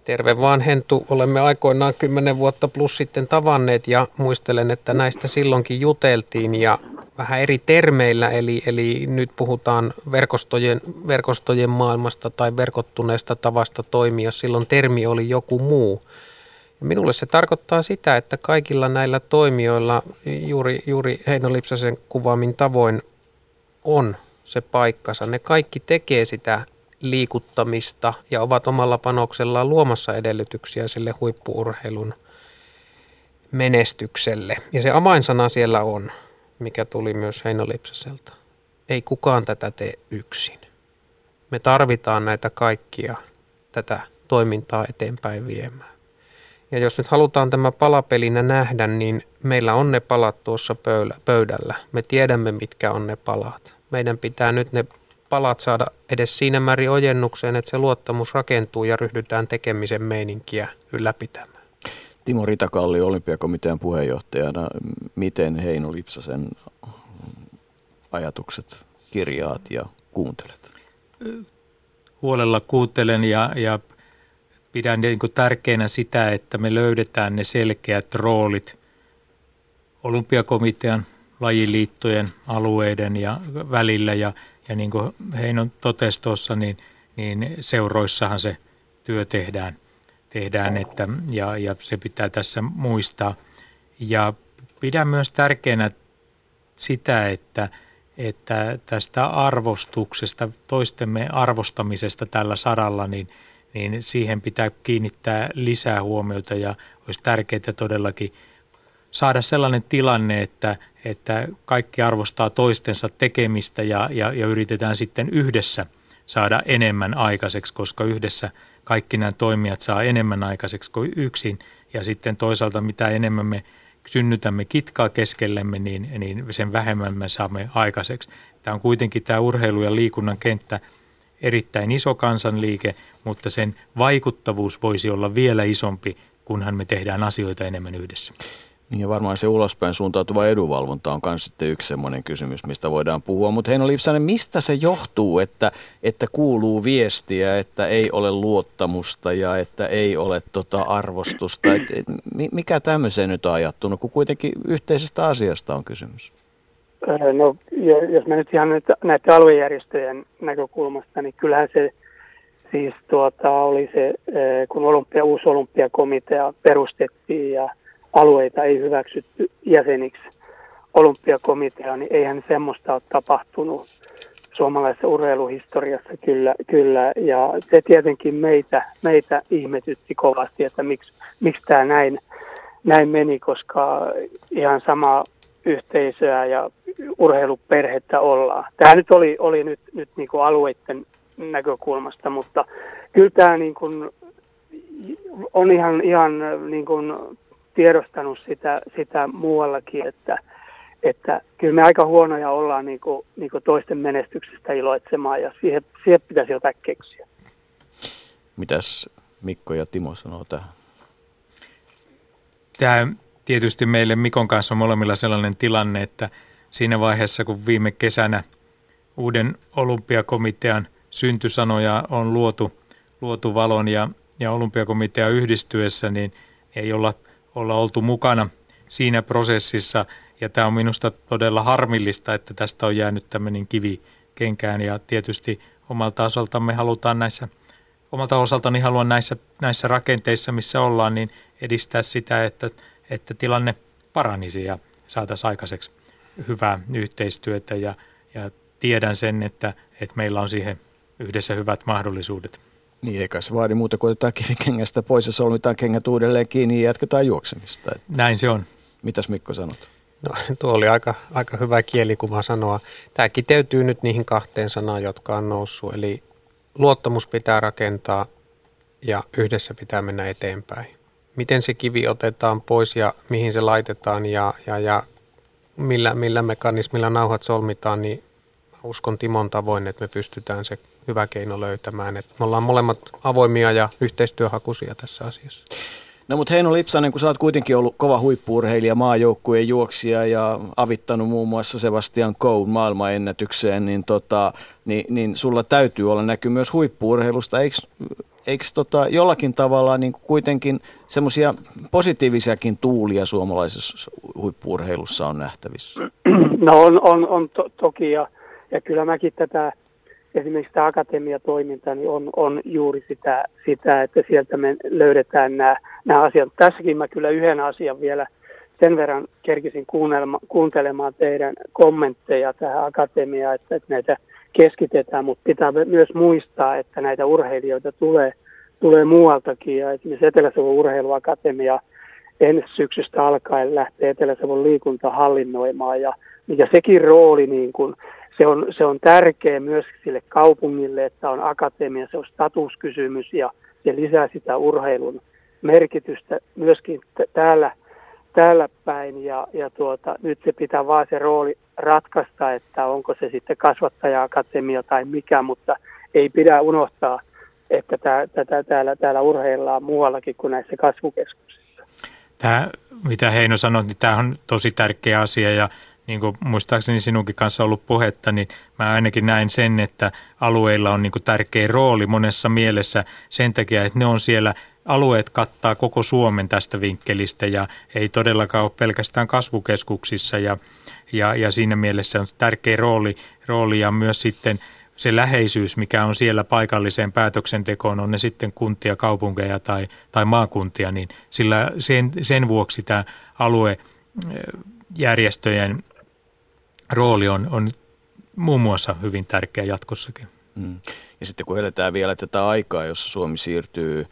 terve vaan Hentu, olemme aikoinaan kymmenen vuotta plus sitten tavanneet ja muistelen, että näistä silloinkin juteltiin ja vähän eri termeillä, eli, eli nyt puhutaan verkostojen, verkostojen maailmasta tai verkottuneesta tavasta toimia, silloin termi oli joku muu. Minulle se tarkoittaa sitä, että kaikilla näillä toimijoilla juuri, juuri Heino Lipsasen kuvaamin tavoin on se paikkansa. Ne kaikki tekee sitä liikuttamista ja ovat omalla panoksellaan luomassa edellytyksiä sille huippuurheilun menestykselle. Ja se avainsana siellä on, mikä tuli myös Heino Lipsaselta. Ei kukaan tätä tee yksin. Me tarvitaan näitä kaikkia tätä toimintaa eteenpäin viemään. Ja jos nyt halutaan tämä palapelinä nähdä, niin meillä on ne palat tuossa pöydällä. Me tiedämme, mitkä on ne palat. Meidän pitää nyt ne palat saada edes siinä määrin ojennukseen, että se luottamus rakentuu ja ryhdytään tekemisen meininkiä ylläpitämään. Timo Ritakalli olympiakomitean puheenjohtajana, miten Heino Lipsasen ajatukset kirjaat ja kuuntelet? Huolella kuuntelen ja, ja pidän niin kuin tärkeänä sitä, että me löydetään ne selkeät roolit olympiakomitean, lajiliittojen, alueiden ja välillä. Ja, ja niin kuin Heinon totesi tuossa, niin, niin seuroissahan se työ tehdään, tehdään että, ja, ja se pitää tässä muistaa. Ja pidän myös tärkeänä sitä, että, että tästä arvostuksesta, toistemme arvostamisesta tällä saralla, niin – niin siihen pitää kiinnittää lisää huomiota ja olisi tärkeää todellakin saada sellainen tilanne, että, että kaikki arvostaa toistensa tekemistä ja, ja, ja yritetään sitten yhdessä saada enemmän aikaiseksi, koska yhdessä kaikki nämä toimijat saa enemmän aikaiseksi kuin yksin. Ja sitten toisaalta mitä enemmän me synnytämme kitkaa keskellemme, niin, niin sen vähemmän me saamme aikaiseksi. Tämä on kuitenkin tämä urheilu- ja liikunnan kenttä erittäin iso kansanliike, mutta sen vaikuttavuus voisi olla vielä isompi, kunhan me tehdään asioita enemmän yhdessä. Niin ja varmaan se ulospäin suuntautuva edunvalvonta on myös sitten yksi semmoinen kysymys, mistä voidaan puhua. Mutta Heino Lipsanen, mistä se johtuu, että, että kuuluu viestiä, että ei ole luottamusta ja että ei ole tota arvostusta? Et, et, mikä tämmöiseen nyt on ajattunut, kun kuitenkin yhteisestä asiasta on kysymys? No, jos mä nyt ihan näiden aluejärjestöjen näkökulmasta, niin kyllähän se siis tuota, oli se, eh, kun olympia, uusi olympiakomitea perustettiin ja alueita ei hyväksytty jäseniksi olympiakomitea, niin eihän semmoista ole tapahtunut suomalaisessa urheiluhistoriassa kyllä, kyllä. Ja se tietenkin meitä, meitä ihmetytti kovasti, että miksi, miksi tämä näin, näin meni, koska ihan sama yhteisöä ja urheiluperhettä ollaan. Tämä nyt oli, oli nyt, nyt niin kuin alueiden näkökulmasta, mutta kyllä tämä niin kuin on ihan, ihan niin kuin tiedostanut sitä, sitä muuallakin, että, että kyllä me aika huonoja ollaan niin kuin, niin kuin toisten menestyksestä iloitsemaan ja siihen, siihen pitäisi jotain keksiä. Mitäs Mikko ja Timo sanoo tähän? Tämä tietysti meille Mikon kanssa on molemmilla sellainen tilanne, että siinä vaiheessa kun viime kesänä uuden olympiakomitean syntysanoja on luotu, luotu valon ja, ja olympiakomitea yhdistyessä, niin ei olla, olla oltu mukana siinä prosessissa. Ja tämä on minusta todella harmillista, että tästä on jäänyt tämmöinen kivi kenkään. Ja tietysti omalta osaltamme halutaan näissä, omalta osaltani haluan näissä, näissä rakenteissa, missä ollaan, niin edistää sitä, että, että tilanne paranisi ja saataisiin aikaiseksi hyvää yhteistyötä. Ja, ja tiedän sen, että, että meillä on siihen yhdessä hyvät mahdollisuudet. Niin eikä se vaadi muuta kuin otetaan kivikengästä pois ja solmitaan kengät uudelleen kiinni ja jatketaan juoksemista. Näin se on. Mitäs Mikko sanot? No tuo oli aika, aika hyvä kielikuva sanoa. Tämä kiteytyy nyt niihin kahteen sanaan, jotka on noussut. Eli luottamus pitää rakentaa ja yhdessä pitää mennä eteenpäin. Miten se kivi otetaan pois ja mihin se laitetaan ja, ja, ja millä, millä mekanismilla nauhat solmitaan, niin uskon Timon tavoin, että me pystytään se hyvä keino löytämään. Että me ollaan molemmat avoimia ja yhteistyöhakuisia tässä asiassa. No mutta Heino Lipsanen, kun sä oot kuitenkin ollut kova huippuurheilija, maajoukkueen juoksija ja avittanut muun muassa Sebastian Coe maailmanennätykseen, niin, tota, niin, niin sulla täytyy olla näky myös huippuurheilusta. Eikö, eikö tota, jollakin tavalla niin kuitenkin semmoisia positiivisiakin tuulia suomalaisessa huippuurheilussa on nähtävissä? No on, on, on to, toki ja, ja kyllä mäkin tätä esimerkiksi tämä akatemiatoiminta niin on, on juuri sitä, sitä, että sieltä me löydetään nämä, nämä asiat. Tässäkin mä kyllä yhden asian vielä sen verran kerkisin kuuntelemaan teidän kommentteja tähän akatemiaan, että, että näitä keskitetään, mutta pitää myös muistaa, että näitä urheilijoita tulee, tulee muualtakin. Ja esimerkiksi Etelä-Savon urheiluakatemia ensi syksystä alkaen lähtee Etelä-Savon liikunta hallinnoimaan. Ja, ja sekin rooli niin kuin, se on, se on tärkeä myös sille kaupungille, että on akatemia, se on statuskysymys ja se lisää sitä urheilun merkitystä myöskin t- täällä, täällä päin ja, ja tuota, nyt se pitää vaan se rooli ratkaista, että onko se sitten kasvattaja-akatemia tai mikä, mutta ei pidä unohtaa, että tää, tätä täällä, täällä urheillaan muuallakin kuin näissä kasvukeskuksissa. Tämä, mitä Heino sanoi, niin tämä on tosi tärkeä asia ja niin kuin muistaakseni sinunkin kanssa ollut puhetta, niin mä ainakin näin sen, että alueilla on niin kuin tärkeä rooli monessa mielessä sen takia, että ne on siellä alueet kattaa koko Suomen tästä vinkkelistä ja ei todellakaan ole pelkästään kasvukeskuksissa ja, ja, ja siinä mielessä on tärkeä rooli, rooli ja myös sitten se läheisyys, mikä on siellä paikalliseen päätöksentekoon, on ne sitten kuntia, kaupunkeja tai, tai maakuntia, niin sillä sen, sen vuoksi tämä aluejärjestöjen rooli on, on muun muassa hyvin tärkeä jatkossakin. Mm. Ja sitten kun eletään vielä tätä aikaa, jossa Suomi siirtyy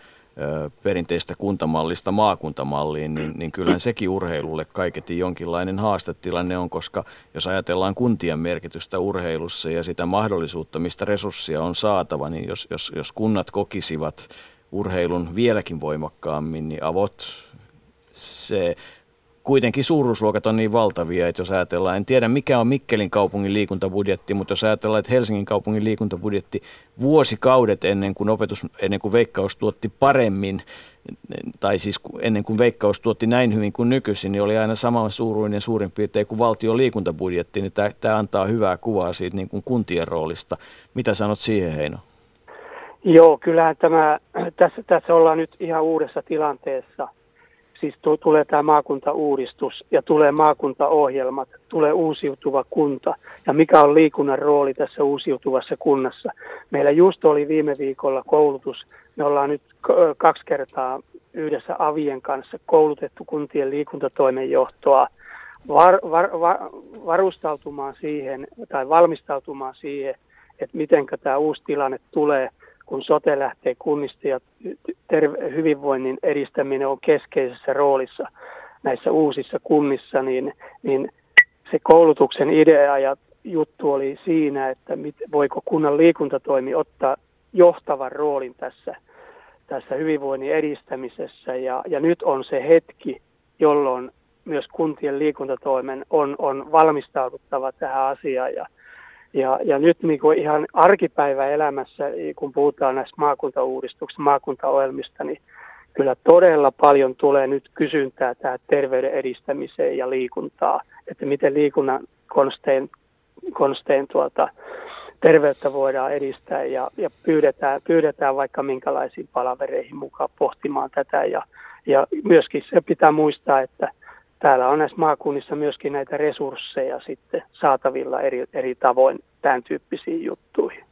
perinteistä kuntamallista maakuntamalliin, niin, niin kyllähän sekin urheilulle kaiketi jonkinlainen haastetilanne on, koska jos ajatellaan kuntien merkitystä urheilussa ja sitä mahdollisuutta, mistä resursseja on saatava, niin jos, jos, jos kunnat kokisivat urheilun vieläkin voimakkaammin, niin avot se kuitenkin suuruusluokat on niin valtavia, että jos ajatellaan, en tiedä mikä on Mikkelin kaupungin liikuntabudjetti, mutta jos ajatellaan, että Helsingin kaupungin liikuntabudjetti vuosikaudet ennen kuin opetus, ennen kuin Veikkaus tuotti paremmin, tai siis ennen kuin Veikkaus tuotti näin hyvin kuin nykyisin, niin oli aina sama suuruinen suurin piirtein kuin valtion liikuntabudjetti, niin tämä, tämä antaa hyvää kuvaa siitä niin kuin kuntien roolista. Mitä sanot siihen Heino? Joo, kyllähän tämä, tässä, tässä ollaan nyt ihan uudessa tilanteessa – siis tulee tämä maakuntauudistus ja tulee maakuntaohjelmat, tulee uusiutuva kunta. Ja mikä on liikunnan rooli tässä uusiutuvassa kunnassa. Meillä just oli viime viikolla koulutus, me ollaan nyt kaksi kertaa yhdessä Avien kanssa koulutettu kuntien liikuntatoimenjohtoa. Var, var, var, varustautumaan siihen tai valmistautumaan siihen, että miten tämä uusi tilanne tulee – kun sote lähtee kunnista ja terve, hyvinvoinnin edistäminen on keskeisessä roolissa näissä uusissa kunnissa, niin, niin se koulutuksen idea ja juttu oli siinä, että mit, voiko kunnan liikuntatoimi ottaa johtavan roolin tässä, tässä hyvinvoinnin edistämisessä. Ja, ja nyt on se hetki, jolloin myös kuntien liikuntatoimen on, on valmistauduttava tähän asiaan. Ja, ja, ja nyt niin kuin ihan arkipäiväelämässä, kun puhutaan näistä maakuntauudistuksista, maakuntaohjelmista, niin kyllä todella paljon tulee nyt kysyntää tähän terveyden edistämiseen ja liikuntaa, että miten liikunnan konstein, konstein tuota, terveyttä voidaan edistää ja, ja pyydetään, pyydetään vaikka minkälaisiin palavereihin mukaan pohtimaan tätä. Ja, ja myöskin se pitää muistaa, että täällä on näissä maakunnissa myöskin näitä resursseja sitten saatavilla eri, eri tavoin tämän tyyppisiin juttuihin.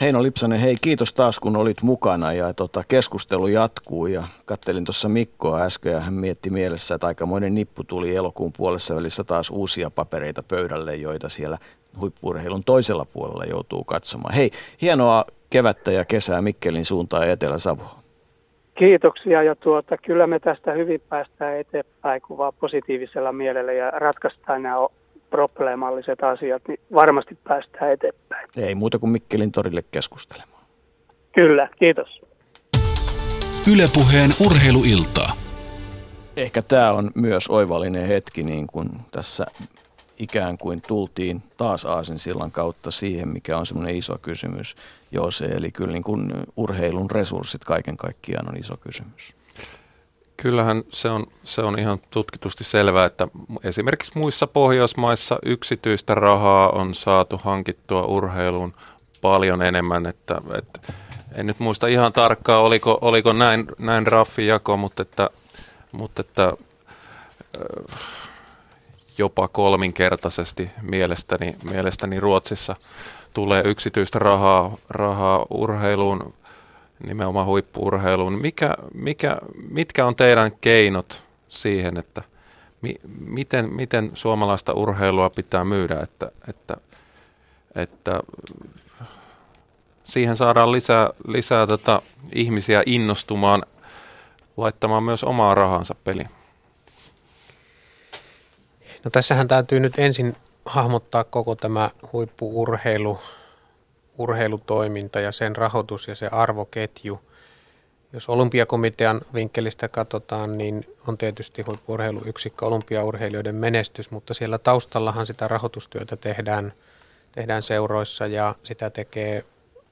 Heino Lipsanen, hei kiitos taas kun olit mukana ja tota, keskustelu jatkuu ja kattelin tuossa Mikkoa äsken ja hän mietti mielessä, että aikamoinen nippu tuli elokuun puolessa välissä taas uusia papereita pöydälle, joita siellä huippurheilun toisella puolella joutuu katsomaan. Hei, hienoa kevättä ja kesää Mikkelin suuntaan ja Etelä-Savoa. Kiitoksia ja tuota, kyllä me tästä hyvin päästään eteenpäin, kun vaan positiivisella mielellä ja ratkaistaan nämä probleemalliset asiat, niin varmasti päästään eteenpäin. Ei muuta kuin Mikkelin torille keskustelemaan. Kyllä, kiitos. Ylepuheen urheiluiltaa. Ehkä tämä on myös oivallinen hetki, niin kuin tässä ikään kuin tultiin taas Aasinsillan kautta siihen, mikä on semmoinen iso kysymys, joo se, eli kyllä niin kuin urheilun resurssit kaiken kaikkiaan on iso kysymys. Kyllähän se on, se on ihan tutkitusti selvää, että esimerkiksi muissa Pohjoismaissa yksityistä rahaa on saatu hankittua urheiluun paljon enemmän, että, että en nyt muista ihan tarkkaan, oliko, oliko näin, näin raffi jako, mutta että, mutta että jopa kolminkertaisesti mielestäni, mielestäni Ruotsissa tulee yksityistä rahaa, rahaa urheiluun, nimenomaan huippuurheiluun. Mikä, mikä, mitkä on teidän keinot siihen, että mi, miten, miten suomalaista urheilua pitää myydä, että, että, että siihen saadaan lisää, lisää tota ihmisiä innostumaan laittamaan myös omaa rahansa peliin? No tässähän täytyy nyt ensin hahmottaa koko tämä huippuurheilu, urheilutoiminta ja sen rahoitus ja se arvoketju. Jos olympiakomitean vinkkelistä katsotaan, niin on tietysti huippurheiluyksikkö olympiaurheilijoiden menestys, mutta siellä taustallahan sitä rahoitustyötä tehdään, tehdään seuroissa ja sitä tekee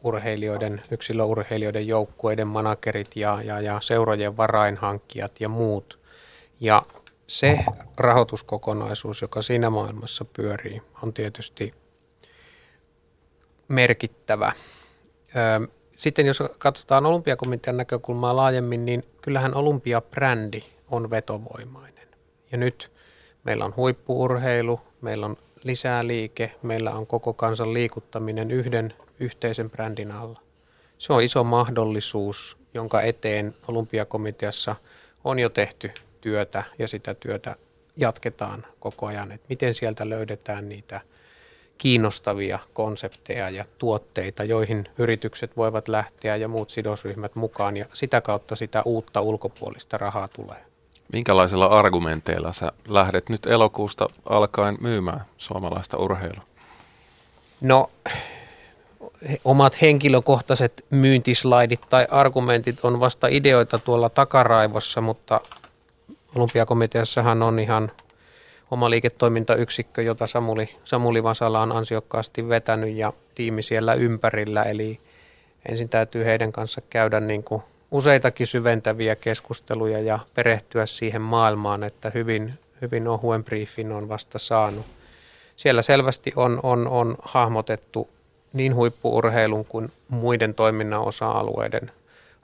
urheilijoiden, yksilöurheilijoiden joukkueiden managerit ja, ja, ja seurojen varainhankkijat ja muut. Ja se rahoituskokonaisuus, joka siinä maailmassa pyörii, on tietysti merkittävä. Sitten jos katsotaan olympiakomitean näkökulmaa laajemmin, niin kyllähän olympiabrändi on vetovoimainen. Ja nyt meillä on huippuurheilu, meillä on lisää liike, meillä on koko kansan liikuttaminen yhden yhteisen brändin alla. Se on iso mahdollisuus, jonka eteen olympiakomiteassa on jo tehty työtä ja sitä työtä jatketaan koko ajan, että miten sieltä löydetään niitä kiinnostavia konsepteja ja tuotteita, joihin yritykset voivat lähteä ja muut sidosryhmät mukaan ja sitä kautta sitä uutta ulkopuolista rahaa tulee. Minkälaisilla argumenteilla sä lähdet nyt elokuusta alkaen myymään suomalaista urheilua? No omat henkilökohtaiset myyntislaidit tai argumentit on vasta ideoita tuolla takaraivossa, mutta Olympiakomiteassahan on ihan oma liiketoimintayksikkö, jota Samuli, Samuli Vasala on ansiokkaasti vetänyt ja tiimi siellä ympärillä. Eli ensin täytyy heidän kanssa käydä niin kuin useitakin syventäviä keskusteluja ja perehtyä siihen maailmaan, että hyvin, hyvin ohuen briefin on vasta saanut. Siellä selvästi on, on, on hahmotettu niin huippuurheilun kuin muiden toiminnan osa-alueiden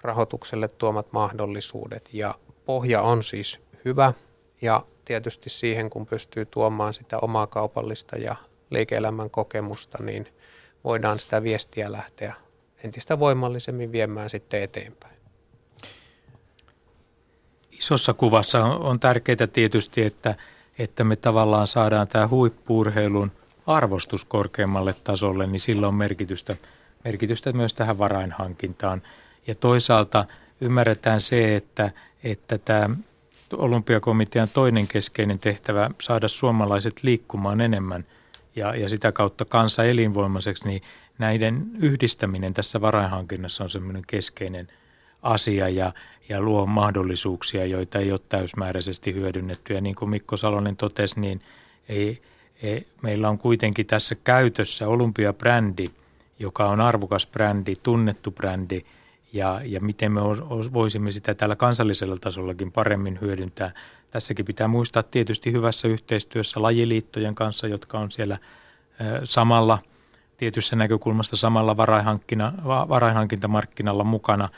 rahoitukselle tuomat mahdollisuudet. Ja pohja on siis hyvä ja tietysti siihen, kun pystyy tuomaan sitä omaa kaupallista ja liike-elämän kokemusta, niin voidaan sitä viestiä lähteä entistä voimallisemmin viemään sitten eteenpäin. Isossa kuvassa on tärkeää tietysti, että, että me tavallaan saadaan tämä huippuurheilun arvostus korkeammalle tasolle, niin sillä on merkitystä, merkitystä myös tähän varainhankintaan. Ja toisaalta ymmärretään se, että, että tämä olympiakomitean toinen keskeinen tehtävä saada suomalaiset liikkumaan enemmän ja, ja sitä kautta kansa elinvoimaiseksi, niin näiden yhdistäminen tässä varainhankinnassa on semmoinen keskeinen asia ja, ja luo mahdollisuuksia, joita ei ole täysmääräisesti hyödynnetty. Ja niin kuin Mikko Salonen totesi, niin ei, ei, meillä on kuitenkin tässä käytössä olympiabrändi, joka on arvokas brändi, tunnettu brändi – ja, ja miten me voisimme sitä tällä kansallisella tasollakin paremmin hyödyntää. Tässäkin pitää muistaa tietysti hyvässä yhteistyössä lajiliittojen kanssa, jotka on siellä samalla tietyssä näkökulmasta samalla varainhankintamarkkinalla mukana,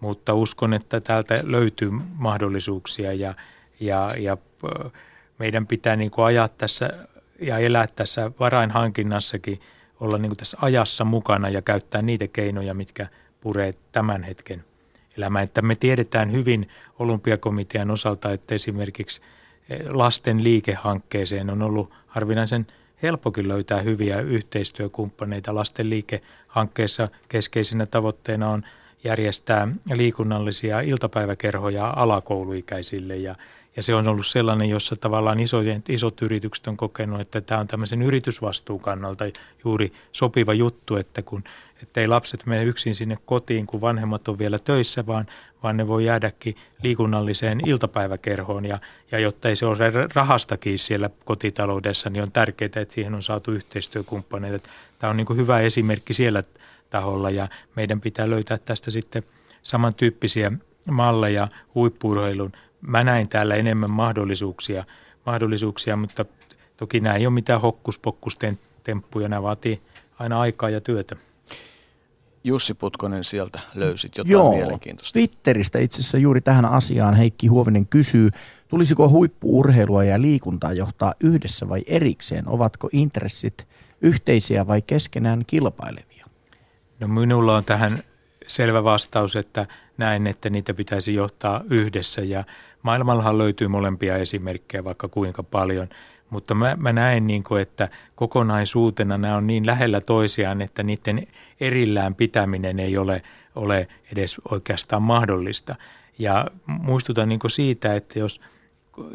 mutta uskon, että täältä löytyy mahdollisuuksia ja, ja, ja meidän pitää niin kuin ajaa tässä ja elää tässä varainhankinnassakin, olla niin kuin tässä ajassa mukana ja käyttää niitä keinoja, mitkä – puree tämän hetken elämään. Että me tiedetään hyvin olympiakomitean osalta, että esimerkiksi eh, lasten liikehankkeeseen on ollut harvinaisen helppokin löytää hyviä yhteistyökumppaneita. Lasten liikehankkeessa keskeisenä tavoitteena on järjestää liikunnallisia iltapäiväkerhoja alakouluikäisille ja ja se on ollut sellainen, jossa tavallaan isot, isot yritykset on kokenut, että tämä on tämmöisen yritysvastuun kannalta juuri sopiva juttu, että kun että ei lapset mene yksin sinne kotiin, kun vanhemmat on vielä töissä, vaan, vaan ne voi jäädäkin liikunnalliseen iltapäiväkerhoon. Ja, ja jotta ei se ole rahastakin siellä kotitaloudessa, niin on tärkeää, että siihen on saatu yhteistyökumppaneita. Tämä on niin kuin hyvä esimerkki siellä taholla ja meidän pitää löytää tästä sitten samantyyppisiä malleja huippuurheilun. Mä näin täällä enemmän mahdollisuuksia, mahdollisuuksia mutta toki nämä ei ole mitään hokkuspokkustemppuja, nämä vaatii aina aikaa ja työtä. Jussi Putkonen sieltä löysit jotain Joo, mielenkiintoista. Twitteristä itse asiassa juuri tähän asiaan Heikki Huovinen kysyy, tulisiko huippuurheilua ja liikuntaa johtaa yhdessä vai erikseen? Ovatko intressit yhteisiä vai keskenään kilpailevia? No minulla on tähän selvä vastaus, että näin, että niitä pitäisi johtaa yhdessä ja maailmallahan löytyy molempia esimerkkejä vaikka kuinka paljon – mutta mä, mä näen, niin kuin, että kokonaisuutena nämä on niin lähellä toisiaan, että niiden erillään pitäminen ei ole, ole edes oikeastaan mahdollista. ja muistutan niin siitä, että jos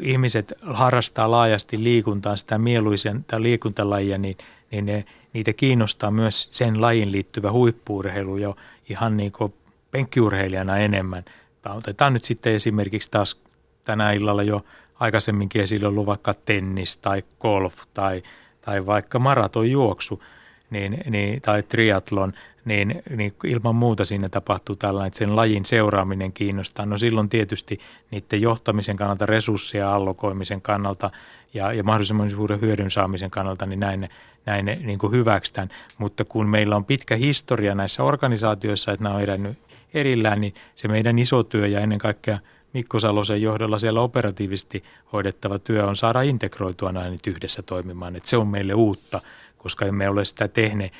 ihmiset harrastaa laajasti liikuntaa, sitä mieluisen tai liikuntalajia, niin, niin ne, niitä kiinnostaa myös sen lajin liittyvä huippuurheilu jo ihan niin kuin penkkiurheilijana enemmän. Otetaan nyt sitten esimerkiksi taas tänä illalla jo aikaisemminkin esille ollut vaikka tennis tai golf tai, tai vaikka maratonjuoksu niin, niin, tai triatlon, niin, niin ilman muuta siinä tapahtuu tällainen, että sen lajin seuraaminen kiinnostaa. No silloin tietysti niiden johtamisen kannalta, resursseja allokoimisen kannalta ja, ja mahdollisimman suuren hyödyn saamisen kannalta, niin näin, näin ne niin kuin hyväksytään. Mutta kun meillä on pitkä historia näissä organisaatioissa, että nämä on erillään, niin se meidän iso työ ja ennen kaikkea Mikko Salosen johdolla siellä operatiivisesti hoidettava työ on saada integroitua näin nyt yhdessä toimimaan. Että se on meille uutta, koska emme ole sitä tehneet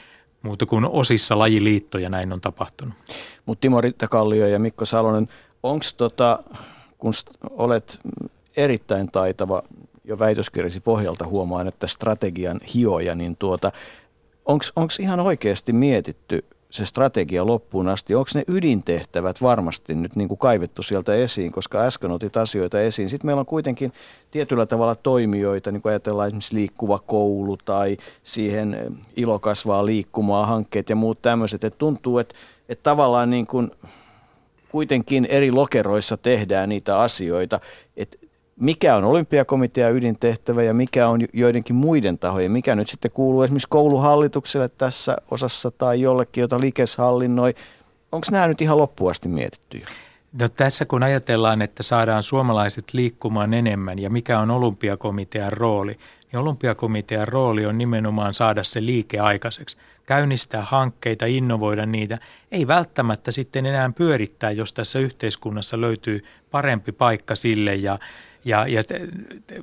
muuta kuin osissa lajiliittoja näin on tapahtunut. Mutta Timo Rittakallio ja Mikko Salonen, onko tota, kun olet erittäin taitava jo väitöskirjasi pohjalta huomaan, että strategian hioja, niin tuota, onko ihan oikeasti mietitty se strategia loppuun asti, onko ne ydintehtävät varmasti nyt niin kuin kaivettu sieltä esiin, koska äsken otit asioita esiin. Sitten meillä on kuitenkin tietyllä tavalla toimijoita, niin kuin ajatellaan esimerkiksi liikkuva koulu tai siihen eh, ilo kasvaa liikkumaan hankkeet ja muut tämmöiset, että tuntuu, että, että tavallaan niin kuin kuitenkin eri lokeroissa tehdään niitä asioita, että mikä on olympiakomitean ydintehtävä ja mikä on joidenkin muiden tahojen, mikä nyt sitten kuuluu esimerkiksi kouluhallitukselle tässä osassa tai jollekin, jota Likes hallinnoi. Onko nämä nyt ihan loppuasti mietitty? No tässä kun ajatellaan, että saadaan suomalaiset liikkumaan enemmän ja mikä on olympiakomitean rooli, niin olympiakomitean rooli on nimenomaan saada se liike aikaiseksi. Käynnistää hankkeita, innovoida niitä. Ei välttämättä sitten enää pyörittää, jos tässä yhteiskunnassa löytyy parempi paikka sille ja, ja, ja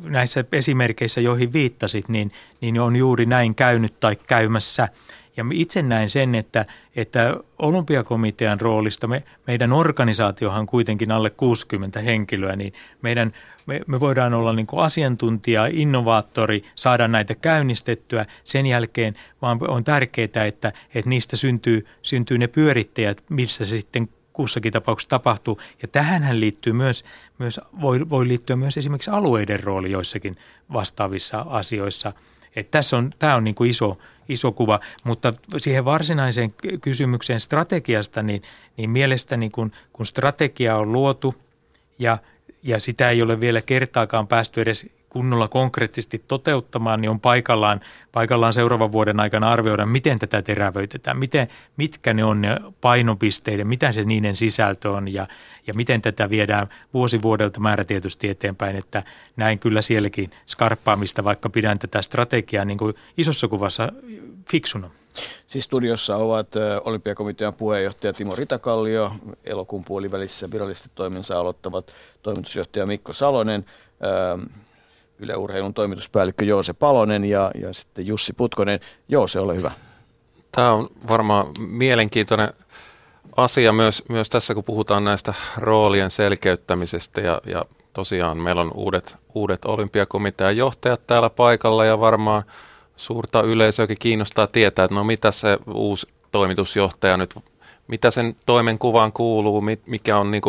näissä esimerkkeissä, joihin viittasit, niin, niin on juuri näin käynyt tai käymässä. Ja itse näen sen, että, että olympiakomitean roolista, me, meidän organisaatiohan kuitenkin alle 60 henkilöä, niin meidän, me, me voidaan olla niin kuin asiantuntija, innovaattori, saada näitä käynnistettyä. Sen jälkeen vaan on tärkeää, että, että niistä syntyy, syntyy ne pyörittäjät, missä se sitten kussakin tapauksessa tapahtuu. Ja tähänhän liittyy myös, myös voi, voi liittyä myös esimerkiksi alueiden rooli joissakin vastaavissa asioissa. Et tässä on, tämä on niin kuin iso, iso kuva, mutta siihen varsinaiseen kysymykseen strategiasta, niin, niin mielestäni kun, kun strategia on luotu ja, ja sitä ei ole vielä kertaakaan päästy edes kunnolla konkreettisesti toteuttamaan, niin on paikallaan, paikallaan seuraavan vuoden aikana arvioida, miten tätä terävöitetään, miten, mitkä ne on ne painopisteiden, mitä se niiden sisältö on ja, ja miten tätä viedään vuosi vuodelta määrätietoisesti eteenpäin, että näin kyllä sielläkin skarppaamista, vaikka pidän tätä strategiaa niin kuin isossa kuvassa fiksuna. Siis studiossa ovat olympiakomitean puheenjohtaja Timo Ritakallio, elokuun puolivälissä virallisesti toiminsa aloittavat toimitusjohtaja Mikko Salonen, Yle Urheilun toimituspäällikkö Joose Palonen ja, ja sitten Jussi Putkonen. Joose, ole hyvä. Tämä on varmaan mielenkiintoinen asia myös, myös tässä, kun puhutaan näistä roolien selkeyttämisestä ja, ja tosiaan meillä on uudet, uudet olympiakomitean johtajat täällä paikalla ja varmaan suurta yleisöäkin kiinnostaa tietää, että no mitä se uusi toimitusjohtaja nyt mitä sen toimenkuvaan kuuluu, mikä on niin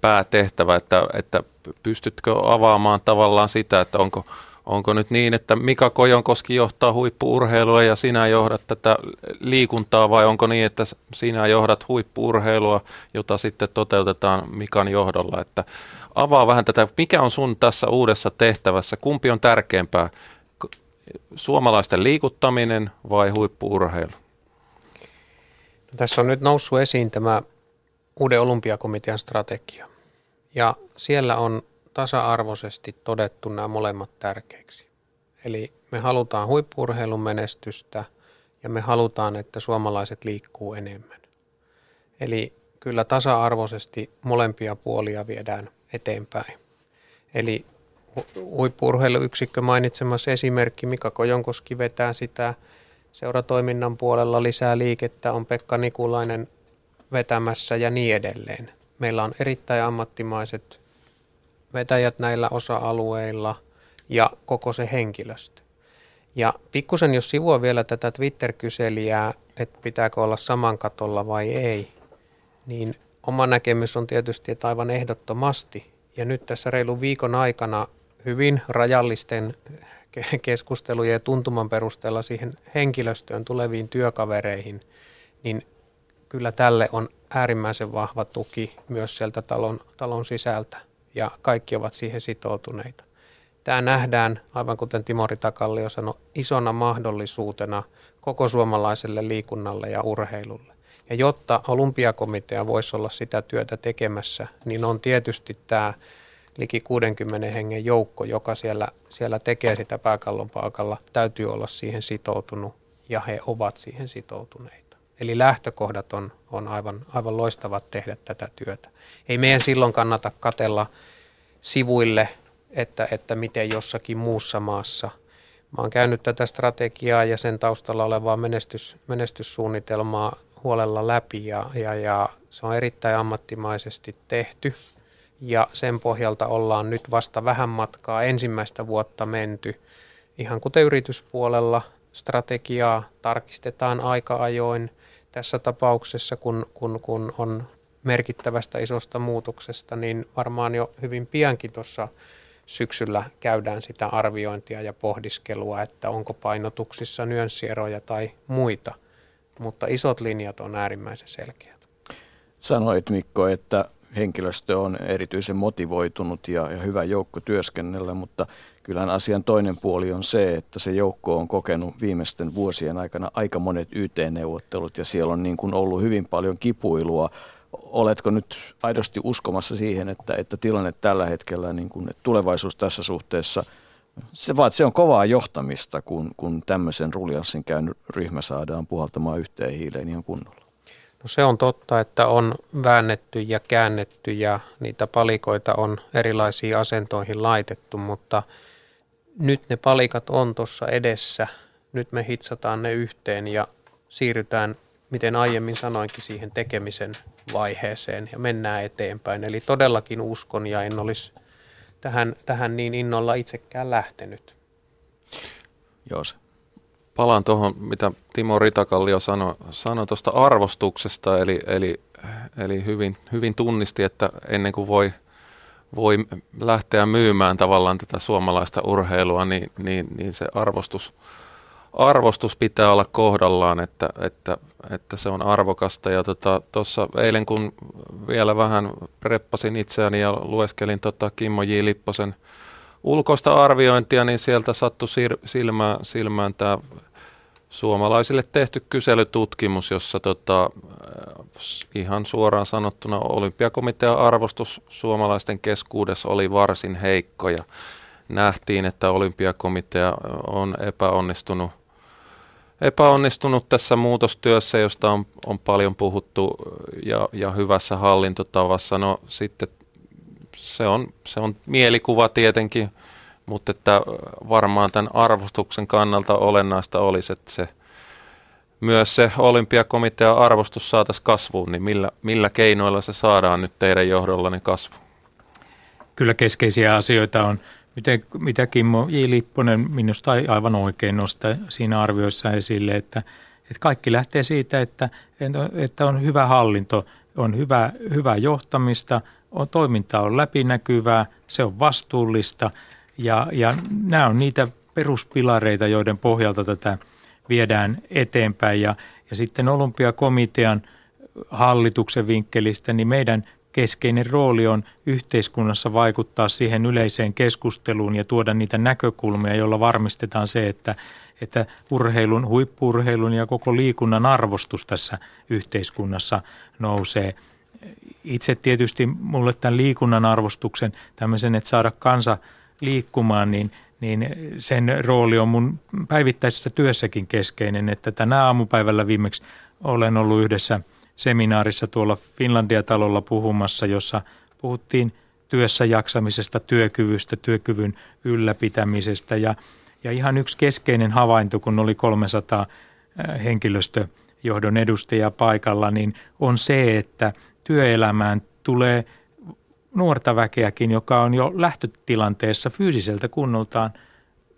päätehtävä, että, että pystytkö avaamaan tavallaan sitä, että onko, onko nyt niin, että Mika Kojonkoski johtaa huippuurheilua ja sinä johdat tätä liikuntaa vai onko niin, että sinä johdat huippuurheilua, jota sitten toteutetaan Mikan johdolla, että avaa vähän tätä, mikä on sun tässä uudessa tehtävässä, kumpi on tärkeämpää, suomalaisten liikuttaminen vai huippuurheilu? Tässä on nyt noussut esiin tämä uuden olympiakomitean strategia. Ja siellä on tasa-arvoisesti todettu nämä molemmat tärkeiksi. Eli me halutaan huippurheilun menestystä ja me halutaan, että suomalaiset liikkuu enemmän. Eli kyllä tasa-arvoisesti molempia puolia viedään eteenpäin. Eli huippurheiluyksikkö mainitsemassa esimerkki, Mika Kojonkoski vetää sitä seuratoiminnan puolella lisää liikettä on Pekka Nikulainen vetämässä ja niin edelleen. Meillä on erittäin ammattimaiset vetäjät näillä osa-alueilla ja koko se henkilöstö. Ja pikkusen jos sivua vielä tätä Twitter-kyselijää, että pitääkö olla saman katolla vai ei, niin oma näkemys on tietysti, että aivan ehdottomasti. Ja nyt tässä reilun viikon aikana hyvin rajallisten keskustelujen ja tuntuman perusteella siihen henkilöstöön tuleviin työkavereihin, niin kyllä tälle on äärimmäisen vahva tuki myös sieltä talon, talon sisältä ja kaikki ovat siihen sitoutuneita. Tämä nähdään, aivan kuten Timo Ritakallio sanoi, isona mahdollisuutena koko suomalaiselle liikunnalle ja urheilulle. Ja jotta olympiakomitea voisi olla sitä työtä tekemässä, niin on tietysti tämä liki 60 hengen joukko, joka siellä, siellä tekee sitä pääkallon paikalla, täytyy olla siihen sitoutunut ja he ovat siihen sitoutuneita. Eli lähtökohdat on, on aivan, aivan loistavat tehdä tätä työtä. Ei meidän silloin kannata katella sivuille, että, että miten jossakin muussa maassa. Mä oon käynyt tätä strategiaa ja sen taustalla olevaa menestys, menestyssuunnitelmaa huolella läpi ja, ja, ja se on erittäin ammattimaisesti tehty ja sen pohjalta ollaan nyt vasta vähän matkaa ensimmäistä vuotta menty. Ihan kuten yrityspuolella strategiaa tarkistetaan aika ajoin tässä tapauksessa, kun, kun, kun on merkittävästä isosta muutoksesta, niin varmaan jo hyvin piankin tuossa syksyllä käydään sitä arviointia ja pohdiskelua, että onko painotuksissa nyanssieroja tai muita, mutta isot linjat on äärimmäisen selkeät. Sanoit Mikko, että henkilöstö on erityisen motivoitunut ja, ja hyvä joukko työskennellä, mutta kyllähän asian toinen puoli on se, että se joukko on kokenut viimeisten vuosien aikana aika monet YT-neuvottelut ja siellä on niin kuin ollut hyvin paljon kipuilua. Oletko nyt aidosti uskomassa siihen, että, että tilanne tällä hetkellä, niin kuin, että tulevaisuus tässä suhteessa, se, vaan, se on kovaa johtamista, kun, kun tämmöisen ruljanssin käynyt ryhmä saadaan puhaltamaan yhteen hiileen ihan kunnolla? No se on totta, että on väännetty ja käännetty ja niitä palikoita on erilaisiin asentoihin laitettu, mutta nyt ne palikat on tuossa edessä. Nyt me hitsataan ne yhteen ja siirrytään, miten aiemmin sanoinkin, siihen tekemisen vaiheeseen ja mennään eteenpäin. Eli todellakin uskon ja en olisi tähän, tähän niin innolla itsekään lähtenyt. Joo, se palaan tuohon, mitä Timo Ritakallio sanoi sano tuosta arvostuksesta, eli, eli, eli hyvin, hyvin tunnisti, että ennen kuin voi, voi lähteä myymään tavallaan tätä suomalaista urheilua, niin, niin, niin se arvostus, arvostus pitää olla kohdallaan, että, että, että se on arvokasta. Ja tuossa tota, eilen, kun vielä vähän preppasin itseäni ja lueskelin tota Kimmo J. Lipposen ulkoista arviointia, niin sieltä sattui silmään, silmään tämä suomalaisille tehty kyselytutkimus, jossa tota, ihan suoraan sanottuna olympiakomitean arvostus suomalaisten keskuudessa oli varsin heikko ja nähtiin, että olympiakomitea on epäonnistunut, epäonnistunut tässä muutostyössä, josta on, on paljon puhuttu ja, ja hyvässä hallintotavassa. No sitten se on, se on mielikuva tietenkin, mutta että varmaan tämän arvostuksen kannalta olennaista olisi, että se myös se olympiakomitean arvostus saataisiin kasvuun, niin millä, millä keinoilla se saadaan nyt teidän johdollanne kasvu? Kyllä keskeisiä asioita on, miten, mitä Kimmo J. Lipponen minusta aivan oikein nostaa siinä arvioissa esille, että, että kaikki lähtee siitä, että, että on hyvä hallinto, on hyvä, hyvä johtamista, on, toiminta on läpinäkyvää, se on vastuullista ja, ja nämä on niitä peruspilareita, joiden pohjalta tätä viedään eteenpäin. Ja, ja sitten olympiakomitean hallituksen vinkkelistä, niin meidän keskeinen rooli on yhteiskunnassa vaikuttaa siihen yleiseen keskusteluun ja tuoda niitä näkökulmia, joilla varmistetaan se, että, että urheilun, huippurheilun ja koko liikunnan arvostus tässä yhteiskunnassa nousee – itse tietysti mulle tämän liikunnan arvostuksen, tämmöisen, että saada kansa liikkumaan, niin, niin sen rooli on mun päivittäisessä työssäkin keskeinen, että tänä aamupäivällä viimeksi olen ollut yhdessä seminaarissa tuolla Finlandia-talolla puhumassa, jossa puhuttiin työssä jaksamisesta, työkyvystä, työkyvyn ylläpitämisestä. Ja, ja ihan yksi keskeinen havainto, kun oli 300 henkilöstöjohdon edustajaa paikalla, niin on se, että työelämään tulee nuorta väkeäkin, joka on jo lähtötilanteessa fyysiseltä kunnoltaan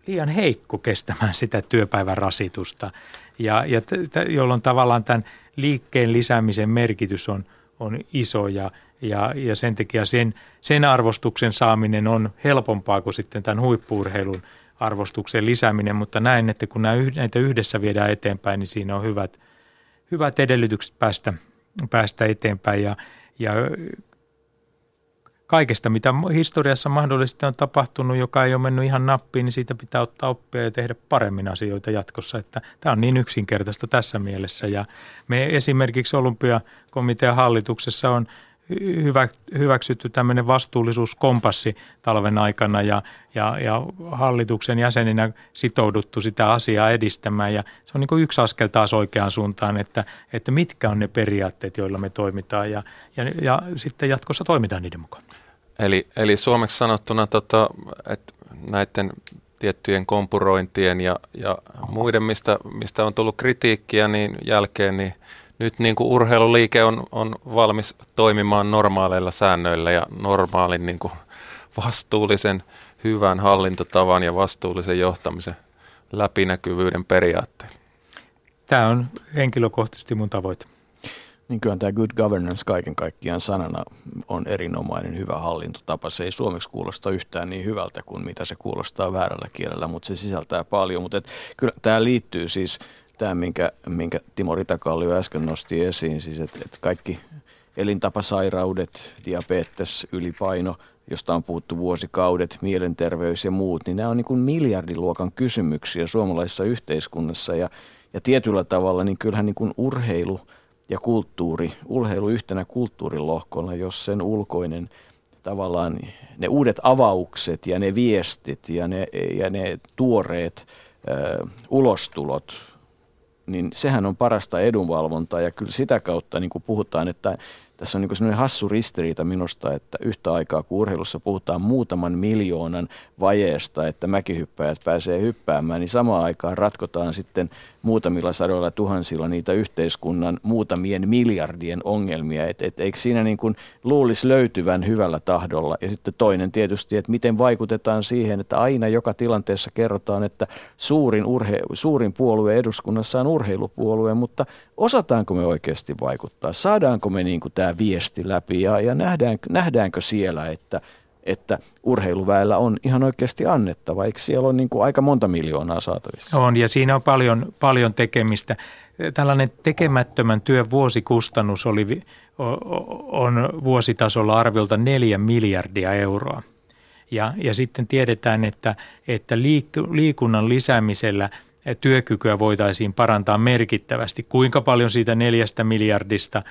liian heikko kestämään sitä työpäivän rasitusta, ja, ja t- t- jolloin tavallaan tämän liikkeen lisäämisen merkitys on, on iso ja, ja, ja sen takia sen, sen arvostuksen saaminen on helpompaa kuin sitten tämän huippuurheilun arvostuksen lisääminen, mutta näin, että kun näitä yhdessä viedään eteenpäin, niin siinä on hyvät, hyvät edellytykset päästä, päästä eteenpäin. Ja, ja kaikesta, mitä historiassa mahdollisesti on tapahtunut, joka ei ole mennyt ihan nappiin, niin siitä pitää ottaa oppia ja tehdä paremmin asioita jatkossa. Että tämä on niin yksinkertaista tässä mielessä. Ja me esimerkiksi Olympiakomitean hallituksessa on hyvä, hyväksytty tämmöinen vastuullisuuskompassi talven aikana ja, ja, ja hallituksen jäseninä sitouduttu sitä asiaa edistämään. Ja se on niin yksi askel taas oikeaan suuntaan, että, että mitkä on ne periaatteet, joilla me toimitaan ja, ja, ja sitten jatkossa toimitaan niiden mukaan. Eli, eli suomeksi sanottuna, tota, että näiden tiettyjen kompurointien ja, ja muiden, mistä, mistä on tullut kritiikkiä, niin jälkeen niin nyt niin kuin urheiluliike on, on valmis toimimaan normaaleilla säännöillä ja normaalin niin kuin vastuullisen hyvän hallintotavan ja vastuullisen johtamisen läpinäkyvyyden periaatteella. Tämä on henkilökohtaisesti mun tavoite niin kyllä tämä good governance kaiken kaikkiaan sanana on erinomainen hyvä hallintotapa. Se ei suomeksi kuulosta yhtään niin hyvältä kuin mitä se kuulostaa väärällä kielellä, mutta se sisältää paljon. Mutta et, kyllä tämä liittyy siis, tämä minkä, minkä Timo Ritakallio äsken nosti esiin, siis että et kaikki elintapasairaudet, diabetes, ylipaino, josta on puhuttu vuosikaudet, mielenterveys ja muut, niin nämä on niin kuin miljardiluokan kysymyksiä suomalaisessa yhteiskunnassa ja, ja tietyllä tavalla niin kyllähän niin kuin urheilu – ja kulttuuri, urheilu yhtenä kulttuurilohkona, jos sen ulkoinen tavallaan ne uudet avaukset ja ne viestit ja ne, ja ne tuoreet ö, ulostulot, niin sehän on parasta edunvalvontaa. Ja kyllä sitä kautta niin kuin puhutaan, että tässä on niin sellainen hassu ristiriita minusta, että yhtä aikaa kun urheilussa puhutaan muutaman miljoonan vajeesta, että mäkihyppäjät pääsee hyppäämään, niin samaan aikaan ratkotaan sitten muutamilla sadoilla tuhansilla niitä yhteiskunnan muutamien miljardien ongelmia. Et, et, eikö siinä niin kuin luulisi löytyvän hyvällä tahdolla? Ja sitten toinen tietysti, että miten vaikutetaan siihen, että aina joka tilanteessa kerrotaan, että suurin, urhe, suurin puolue eduskunnassa on urheilupuolue, mutta osataanko me oikeasti vaikuttaa? Saadaanko me niin tämä viesti läpi ja, ja nähdäänkö, nähdäänkö siellä, että – että urheiluväellä on ihan oikeasti annettava. Eikö siellä ole niin kuin aika monta miljoonaa saatavissa? On ja siinä on paljon, paljon tekemistä. Tällainen tekemättömän työn vuosikustannus oli, on vuositasolla arviolta neljä miljardia euroa. Ja, ja sitten tiedetään, että, että liik, liikunnan lisäämisellä työkykyä voitaisiin parantaa merkittävästi. Kuinka paljon siitä neljästä miljardista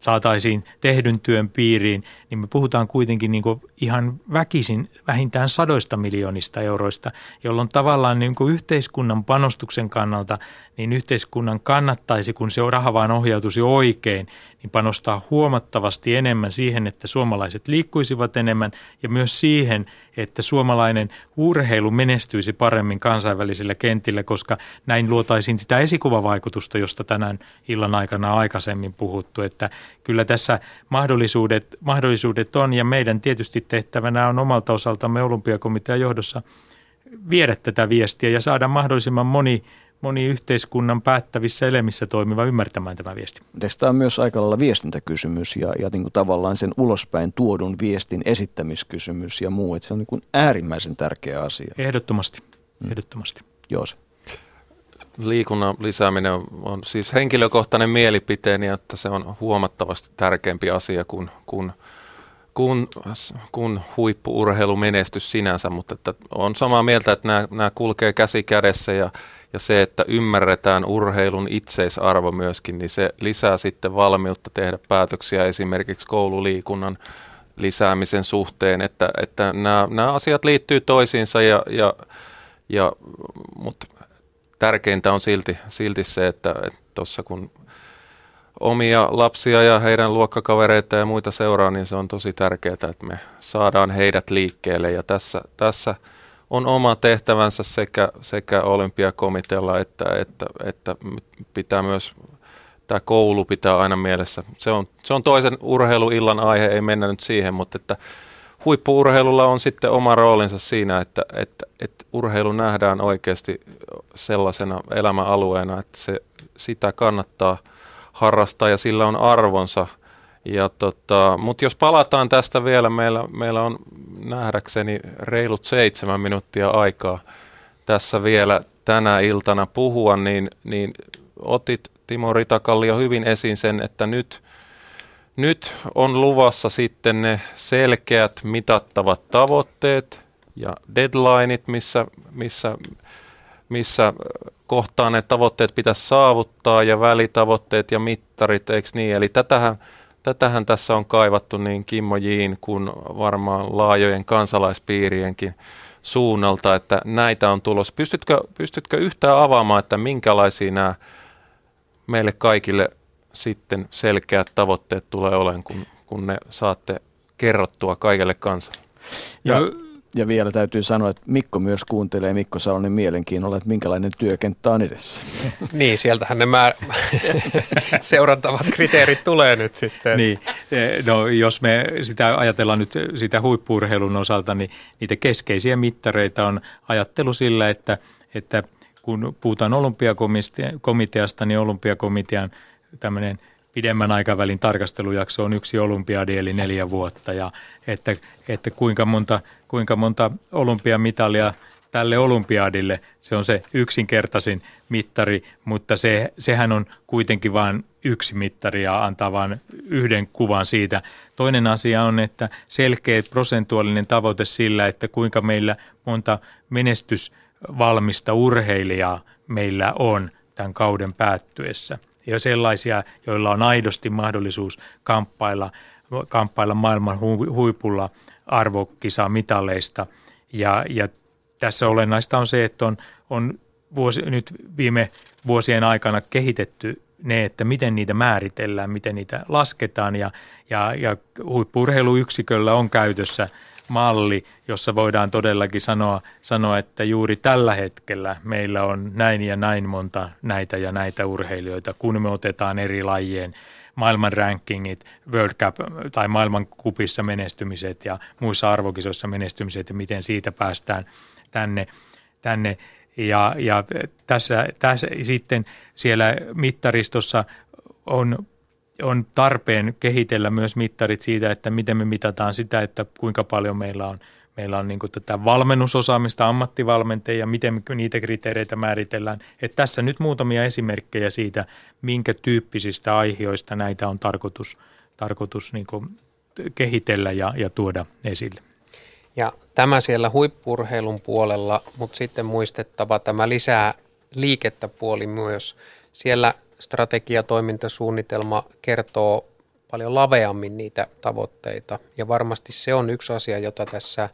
saataisiin tehdyn työn piiriin, niin me puhutaan kuitenkin niin ihan väkisin vähintään sadoista miljoonista euroista, jolloin tavallaan niin yhteiskunnan panostuksen kannalta, niin yhteiskunnan kannattaisi, kun se raha vaan ohjautuisi oikein, niin panostaa huomattavasti enemmän siihen, että suomalaiset liikkuisivat enemmän ja myös siihen, että suomalainen urheilu menestyisi paremmin kansainvälisillä kentillä, koska näin luotaisiin sitä esikuvavaikutusta, josta tänään illan aikana aikaisemmin puhuttu, että kyllä tässä mahdollisuudet, mahdollisuudet on ja meidän tietysti tehtävänä on omalta osaltamme olympiakomitean johdossa viedä tätä viestiä ja saada mahdollisimman moni moni yhteiskunnan päättävissä elemissä toimiva ymmärtämään tämä viesti. Tämä on myös aika lailla viestintäkysymys ja, ja niin kuin tavallaan sen ulospäin tuodun viestin esittämiskysymys ja muu. Että se on niin kuin äärimmäisen tärkeä asia. Ehdottomasti, mm. ehdottomasti. Joo. Liikunnan lisääminen on, on siis henkilökohtainen mielipiteeni, että se on huomattavasti tärkeämpi asia kuin, kuin kun, kun huippuurheilumenestys sinänsä, mutta että on samaa mieltä, että nämä, nämä kulkee käsi kädessä ja ja se, että ymmärretään urheilun itseisarvo myöskin, niin se lisää sitten valmiutta tehdä päätöksiä esimerkiksi koululiikunnan lisäämisen suhteen, että, että nämä, nämä asiat liittyy toisiinsa, ja, ja, ja, mutta tärkeintä on silti, silti se, että tuossa kun omia lapsia ja heidän luokkakavereita ja muita seuraa, niin se on tosi tärkeää, että me saadaan heidät liikkeelle ja tässä, tässä – on oma tehtävänsä sekä, sekä olympiakomitealla että, että, että pitää myös tämä koulu pitää aina mielessä. Se on, se on toisen urheiluillan aihe, ei mennä nyt siihen, mutta että huippuurheilulla on sitten oma roolinsa siinä, että, että, että urheilu nähdään oikeasti sellaisena elämäalueena, että se, sitä kannattaa harrastaa ja sillä on arvonsa. Ja tota, Mutta jos palataan tästä vielä, meillä, meillä on nähdäkseni reilut seitsemän minuuttia aikaa tässä vielä tänä iltana puhua, niin, niin otit Timo Ritakallio hyvin esiin sen, että nyt, nyt on luvassa sitten ne selkeät mitattavat tavoitteet ja deadlineit, missä, missä, missä kohtaa ne tavoitteet pitäisi saavuttaa ja välitavoitteet ja mittarit, eikö niin? Eli tätähän, tätähän tässä on kaivattu niin Kimmo Jiin kuin varmaan laajojen kansalaispiirienkin suunnalta, että näitä on tulossa. Pystytkö, pystytkö yhtään avaamaan, että minkälaisia nämä meille kaikille sitten selkeät tavoitteet tulee olemaan, kun, kun ne saatte kerrottua kaikelle kansalle? Ja, ja vielä täytyy sanoa, että Mikko myös kuuntelee Mikko Salonen mielenkiinnolla, että minkälainen työkenttä on edessä. niin, sieltähän ne määr... seurantavat kriteerit tulee nyt sitten. Niin, no jos me sitä ajatellaan nyt sitä huippuurheilun osalta, niin niitä keskeisiä mittareita on ajattelu sillä, että, että kun puhutaan olympiakomiteasta, niin olympiakomitean tämmöinen – pidemmän aikavälin tarkastelujakso on yksi olympiadi eli neljä vuotta ja että, että kuinka, monta, kuinka monta olympiamitalia tälle olympiadille, se on se yksinkertaisin mittari, mutta se, sehän on kuitenkin vain yksi mittari ja antaa vain yhden kuvan siitä. Toinen asia on, että selkeä prosentuaalinen tavoite sillä, että kuinka meillä monta menestysvalmista urheilijaa meillä on tämän kauden päättyessä – ja sellaisia, joilla on aidosti mahdollisuus kamppailla, kamppailla maailman huipulla arvokisa mitaleista. Ja, ja tässä olennaista on se, että on, on vuosi, nyt viime vuosien aikana kehitetty ne, että miten niitä määritellään, miten niitä lasketaan ja, ja, ja huippurheiluyksiköllä on käytössä – malli, jossa voidaan todellakin sanoa, sanoa, että juuri tällä hetkellä meillä on näin ja näin monta näitä ja näitä urheilijoita, kun me otetaan eri lajien maailman rankingit, World Cup tai maailmankupissa menestymiset ja muissa arvokisoissa menestymiset ja miten siitä päästään tänne, tänne. Ja, ja tässä, tässä sitten siellä mittaristossa on on tarpeen kehitellä myös mittarit siitä, että miten me mitataan sitä, että kuinka paljon meillä on, meillä on niin tätä valmennusosaamista, ammattivalmentajia, miten niitä kriteereitä määritellään. Että tässä nyt muutamia esimerkkejä siitä, minkä tyyppisistä aiheista näitä on tarkoitus, tarkoitus niin kehitellä ja, ja tuoda esille. Ja tämä siellä huippurheilun puolella, mutta sitten muistettava tämä lisää liikettä puoli myös. Siellä strategiatoimintasuunnitelma kertoo paljon laveammin niitä tavoitteita. Ja varmasti se on yksi asia, jota tässä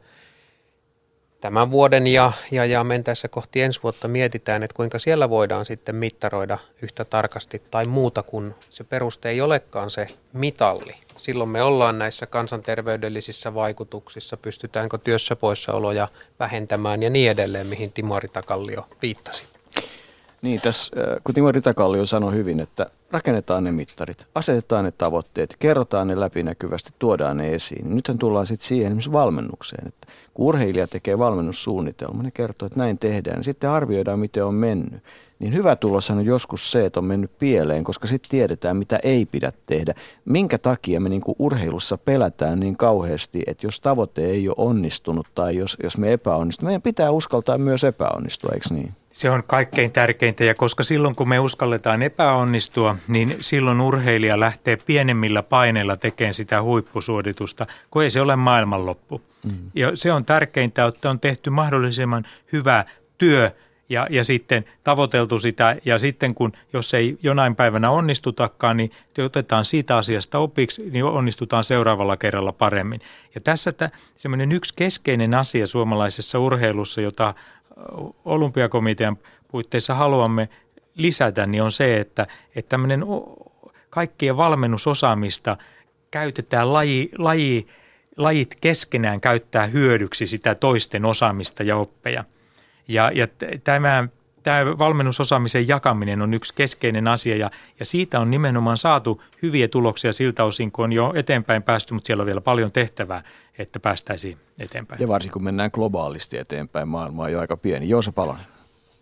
tämän vuoden ja, ja, ja mentäessä kohti ensi vuotta mietitään, että kuinka siellä voidaan sitten mittaroida yhtä tarkasti tai muuta, kun se peruste ei olekaan se mitalli. Silloin me ollaan näissä kansanterveydellisissä vaikutuksissa, pystytäänkö työssä poissaoloja vähentämään ja niin edelleen, mihin Timo Ritakallio viittasi. Niin, tässä äh, kun Timo Ritakallio sanoi hyvin, että rakennetaan ne mittarit, asetetaan ne tavoitteet, kerrotaan ne läpinäkyvästi, tuodaan ne esiin. Nythän tullaan sitten siihen esimerkiksi valmennukseen, että kun urheilija tekee valmennussuunnitelman, ne kertoo, että näin tehdään, sitten arvioidaan, miten on mennyt niin hyvä tulos on joskus se, että on mennyt pieleen, koska sitten tiedetään, mitä ei pidä tehdä. Minkä takia me niinku urheilussa pelätään niin kauheasti, että jos tavoite ei ole onnistunut tai jos, jos me epäonnistumme, meidän pitää uskaltaa myös epäonnistua, eikö niin? Se on kaikkein tärkeintä ja koska silloin kun me uskalletaan epäonnistua, niin silloin urheilija lähtee pienemmillä paineilla tekemään sitä huippusuoritusta, kun ei se ole maailmanloppu. Mm. Ja se on tärkeintä, että on tehty mahdollisimman hyvä työ ja, ja sitten tavoiteltu sitä ja sitten kun, jos ei jonain päivänä onnistutakaan, niin otetaan siitä asiasta opiksi, niin onnistutaan seuraavalla kerralla paremmin. Ja tässä semmoinen yksi keskeinen asia suomalaisessa urheilussa, jota olympiakomitean puitteissa haluamme lisätä, niin on se, että, että tämmöinen kaikkien valmennusosaamista käytetään laji, laji, lajit keskenään käyttää hyödyksi sitä toisten osaamista ja oppeja. Ja, ja tämä, tämä valmennusosaamisen jakaminen on yksi keskeinen asia ja, ja siitä on nimenomaan saatu hyviä tuloksia siltä osin, kun on jo eteenpäin päästy, mutta siellä on vielä paljon tehtävää, että päästäisiin eteenpäin. Ja varsinkin kun mennään globaalisti eteenpäin, maailma on jo aika pieni. Joosa Palonen.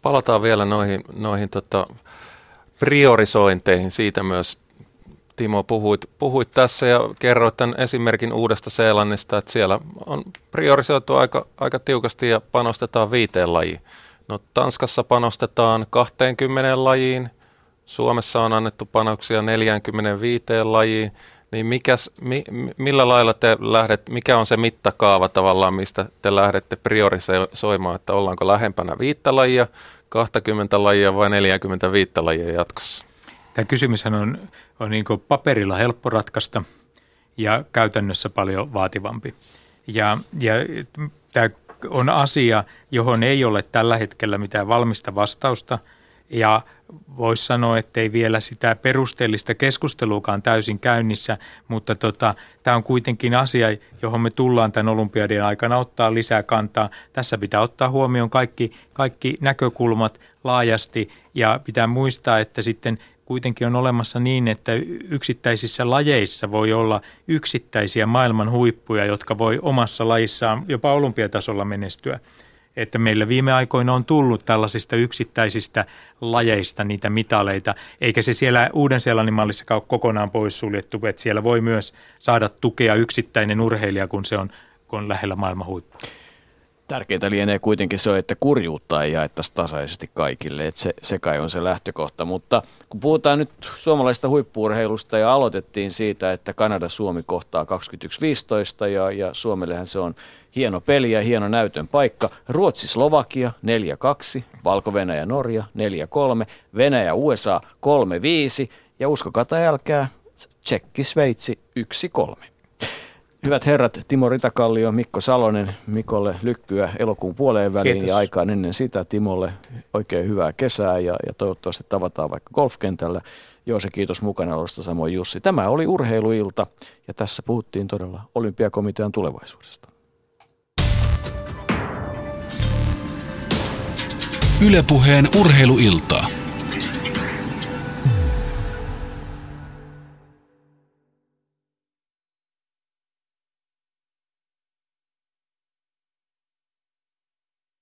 Palataan vielä noihin, noihin tota priorisointeihin, siitä myös Timo, puhuit, puhuit tässä ja kerroit tämän esimerkin uudesta Seelannista, että siellä on priorisoitu aika, aika tiukasti ja panostetaan viiteen lajiin. No, Tanskassa panostetaan 20 lajiin, Suomessa on annettu panoksia 45 lajiin, niin mikäs, mi, millä lailla te lähdet, mikä on se mittakaava tavallaan, mistä te lähdette priorisoimaan, että ollaanko lähempänä viittä lajia, 20 lajia vai 45 lajia jatkossa? Tämä kysymyshän on, on niin paperilla helppo ratkaista ja käytännössä paljon vaativampi. Ja, ja tämä on asia, johon ei ole tällä hetkellä mitään valmista vastausta – ja voisi sanoa, että ei vielä sitä perusteellista keskusteluakaan täysin käynnissä, mutta tota, tämä on kuitenkin asia, johon me tullaan tämän olympiadien aikana ottaa lisää kantaa. Tässä pitää ottaa huomioon kaikki, kaikki näkökulmat laajasti ja pitää muistaa, että sitten kuitenkin on olemassa niin, että yksittäisissä lajeissa voi olla yksittäisiä maailman huippuja, jotka voi omassa lajissaan jopa olympiatasolla menestyä että meillä viime aikoina on tullut tällaisista yksittäisistä lajeista niitä mitaleita, eikä se siellä Uuden-Seelannin mallissa ole kokonaan poissuljettu, että siellä voi myös saada tukea yksittäinen urheilija, kun se on, kun on lähellä maailman huippua. Tärkeintä lienee kuitenkin se, että kurjuutta ei jaettaisi tasaisesti kaikille, että se, se kai on se lähtökohta. Mutta kun puhutaan nyt suomalaisesta huippuurheilusta ja aloitettiin siitä, että Kanada-Suomi kohtaa 21-15 ja, ja Suomellehän se on hieno peli ja hieno näytön paikka. Ruotsi-Slovakia 4-2, Valko-Venäjä-Norja 4-3, Venäjä-USA 3-5 ja uskokaa tai älkää, Tsekki-Sveitsi 1-3. Hyvät herrat, Timo Ritakallio, Mikko Salonen, Mikolle lykkyä elokuun puoleen väliin Kiitos. ja aikaan ennen sitä Timolle oikein hyvää kesää ja, ja toivottavasti tavataan vaikka golfkentällä. se kiitos mukana olosta samoin Jussi. Tämä oli urheiluilta ja tässä puhuttiin todella olympiakomitean tulevaisuudesta. Ylepuheen urheiluiltaa.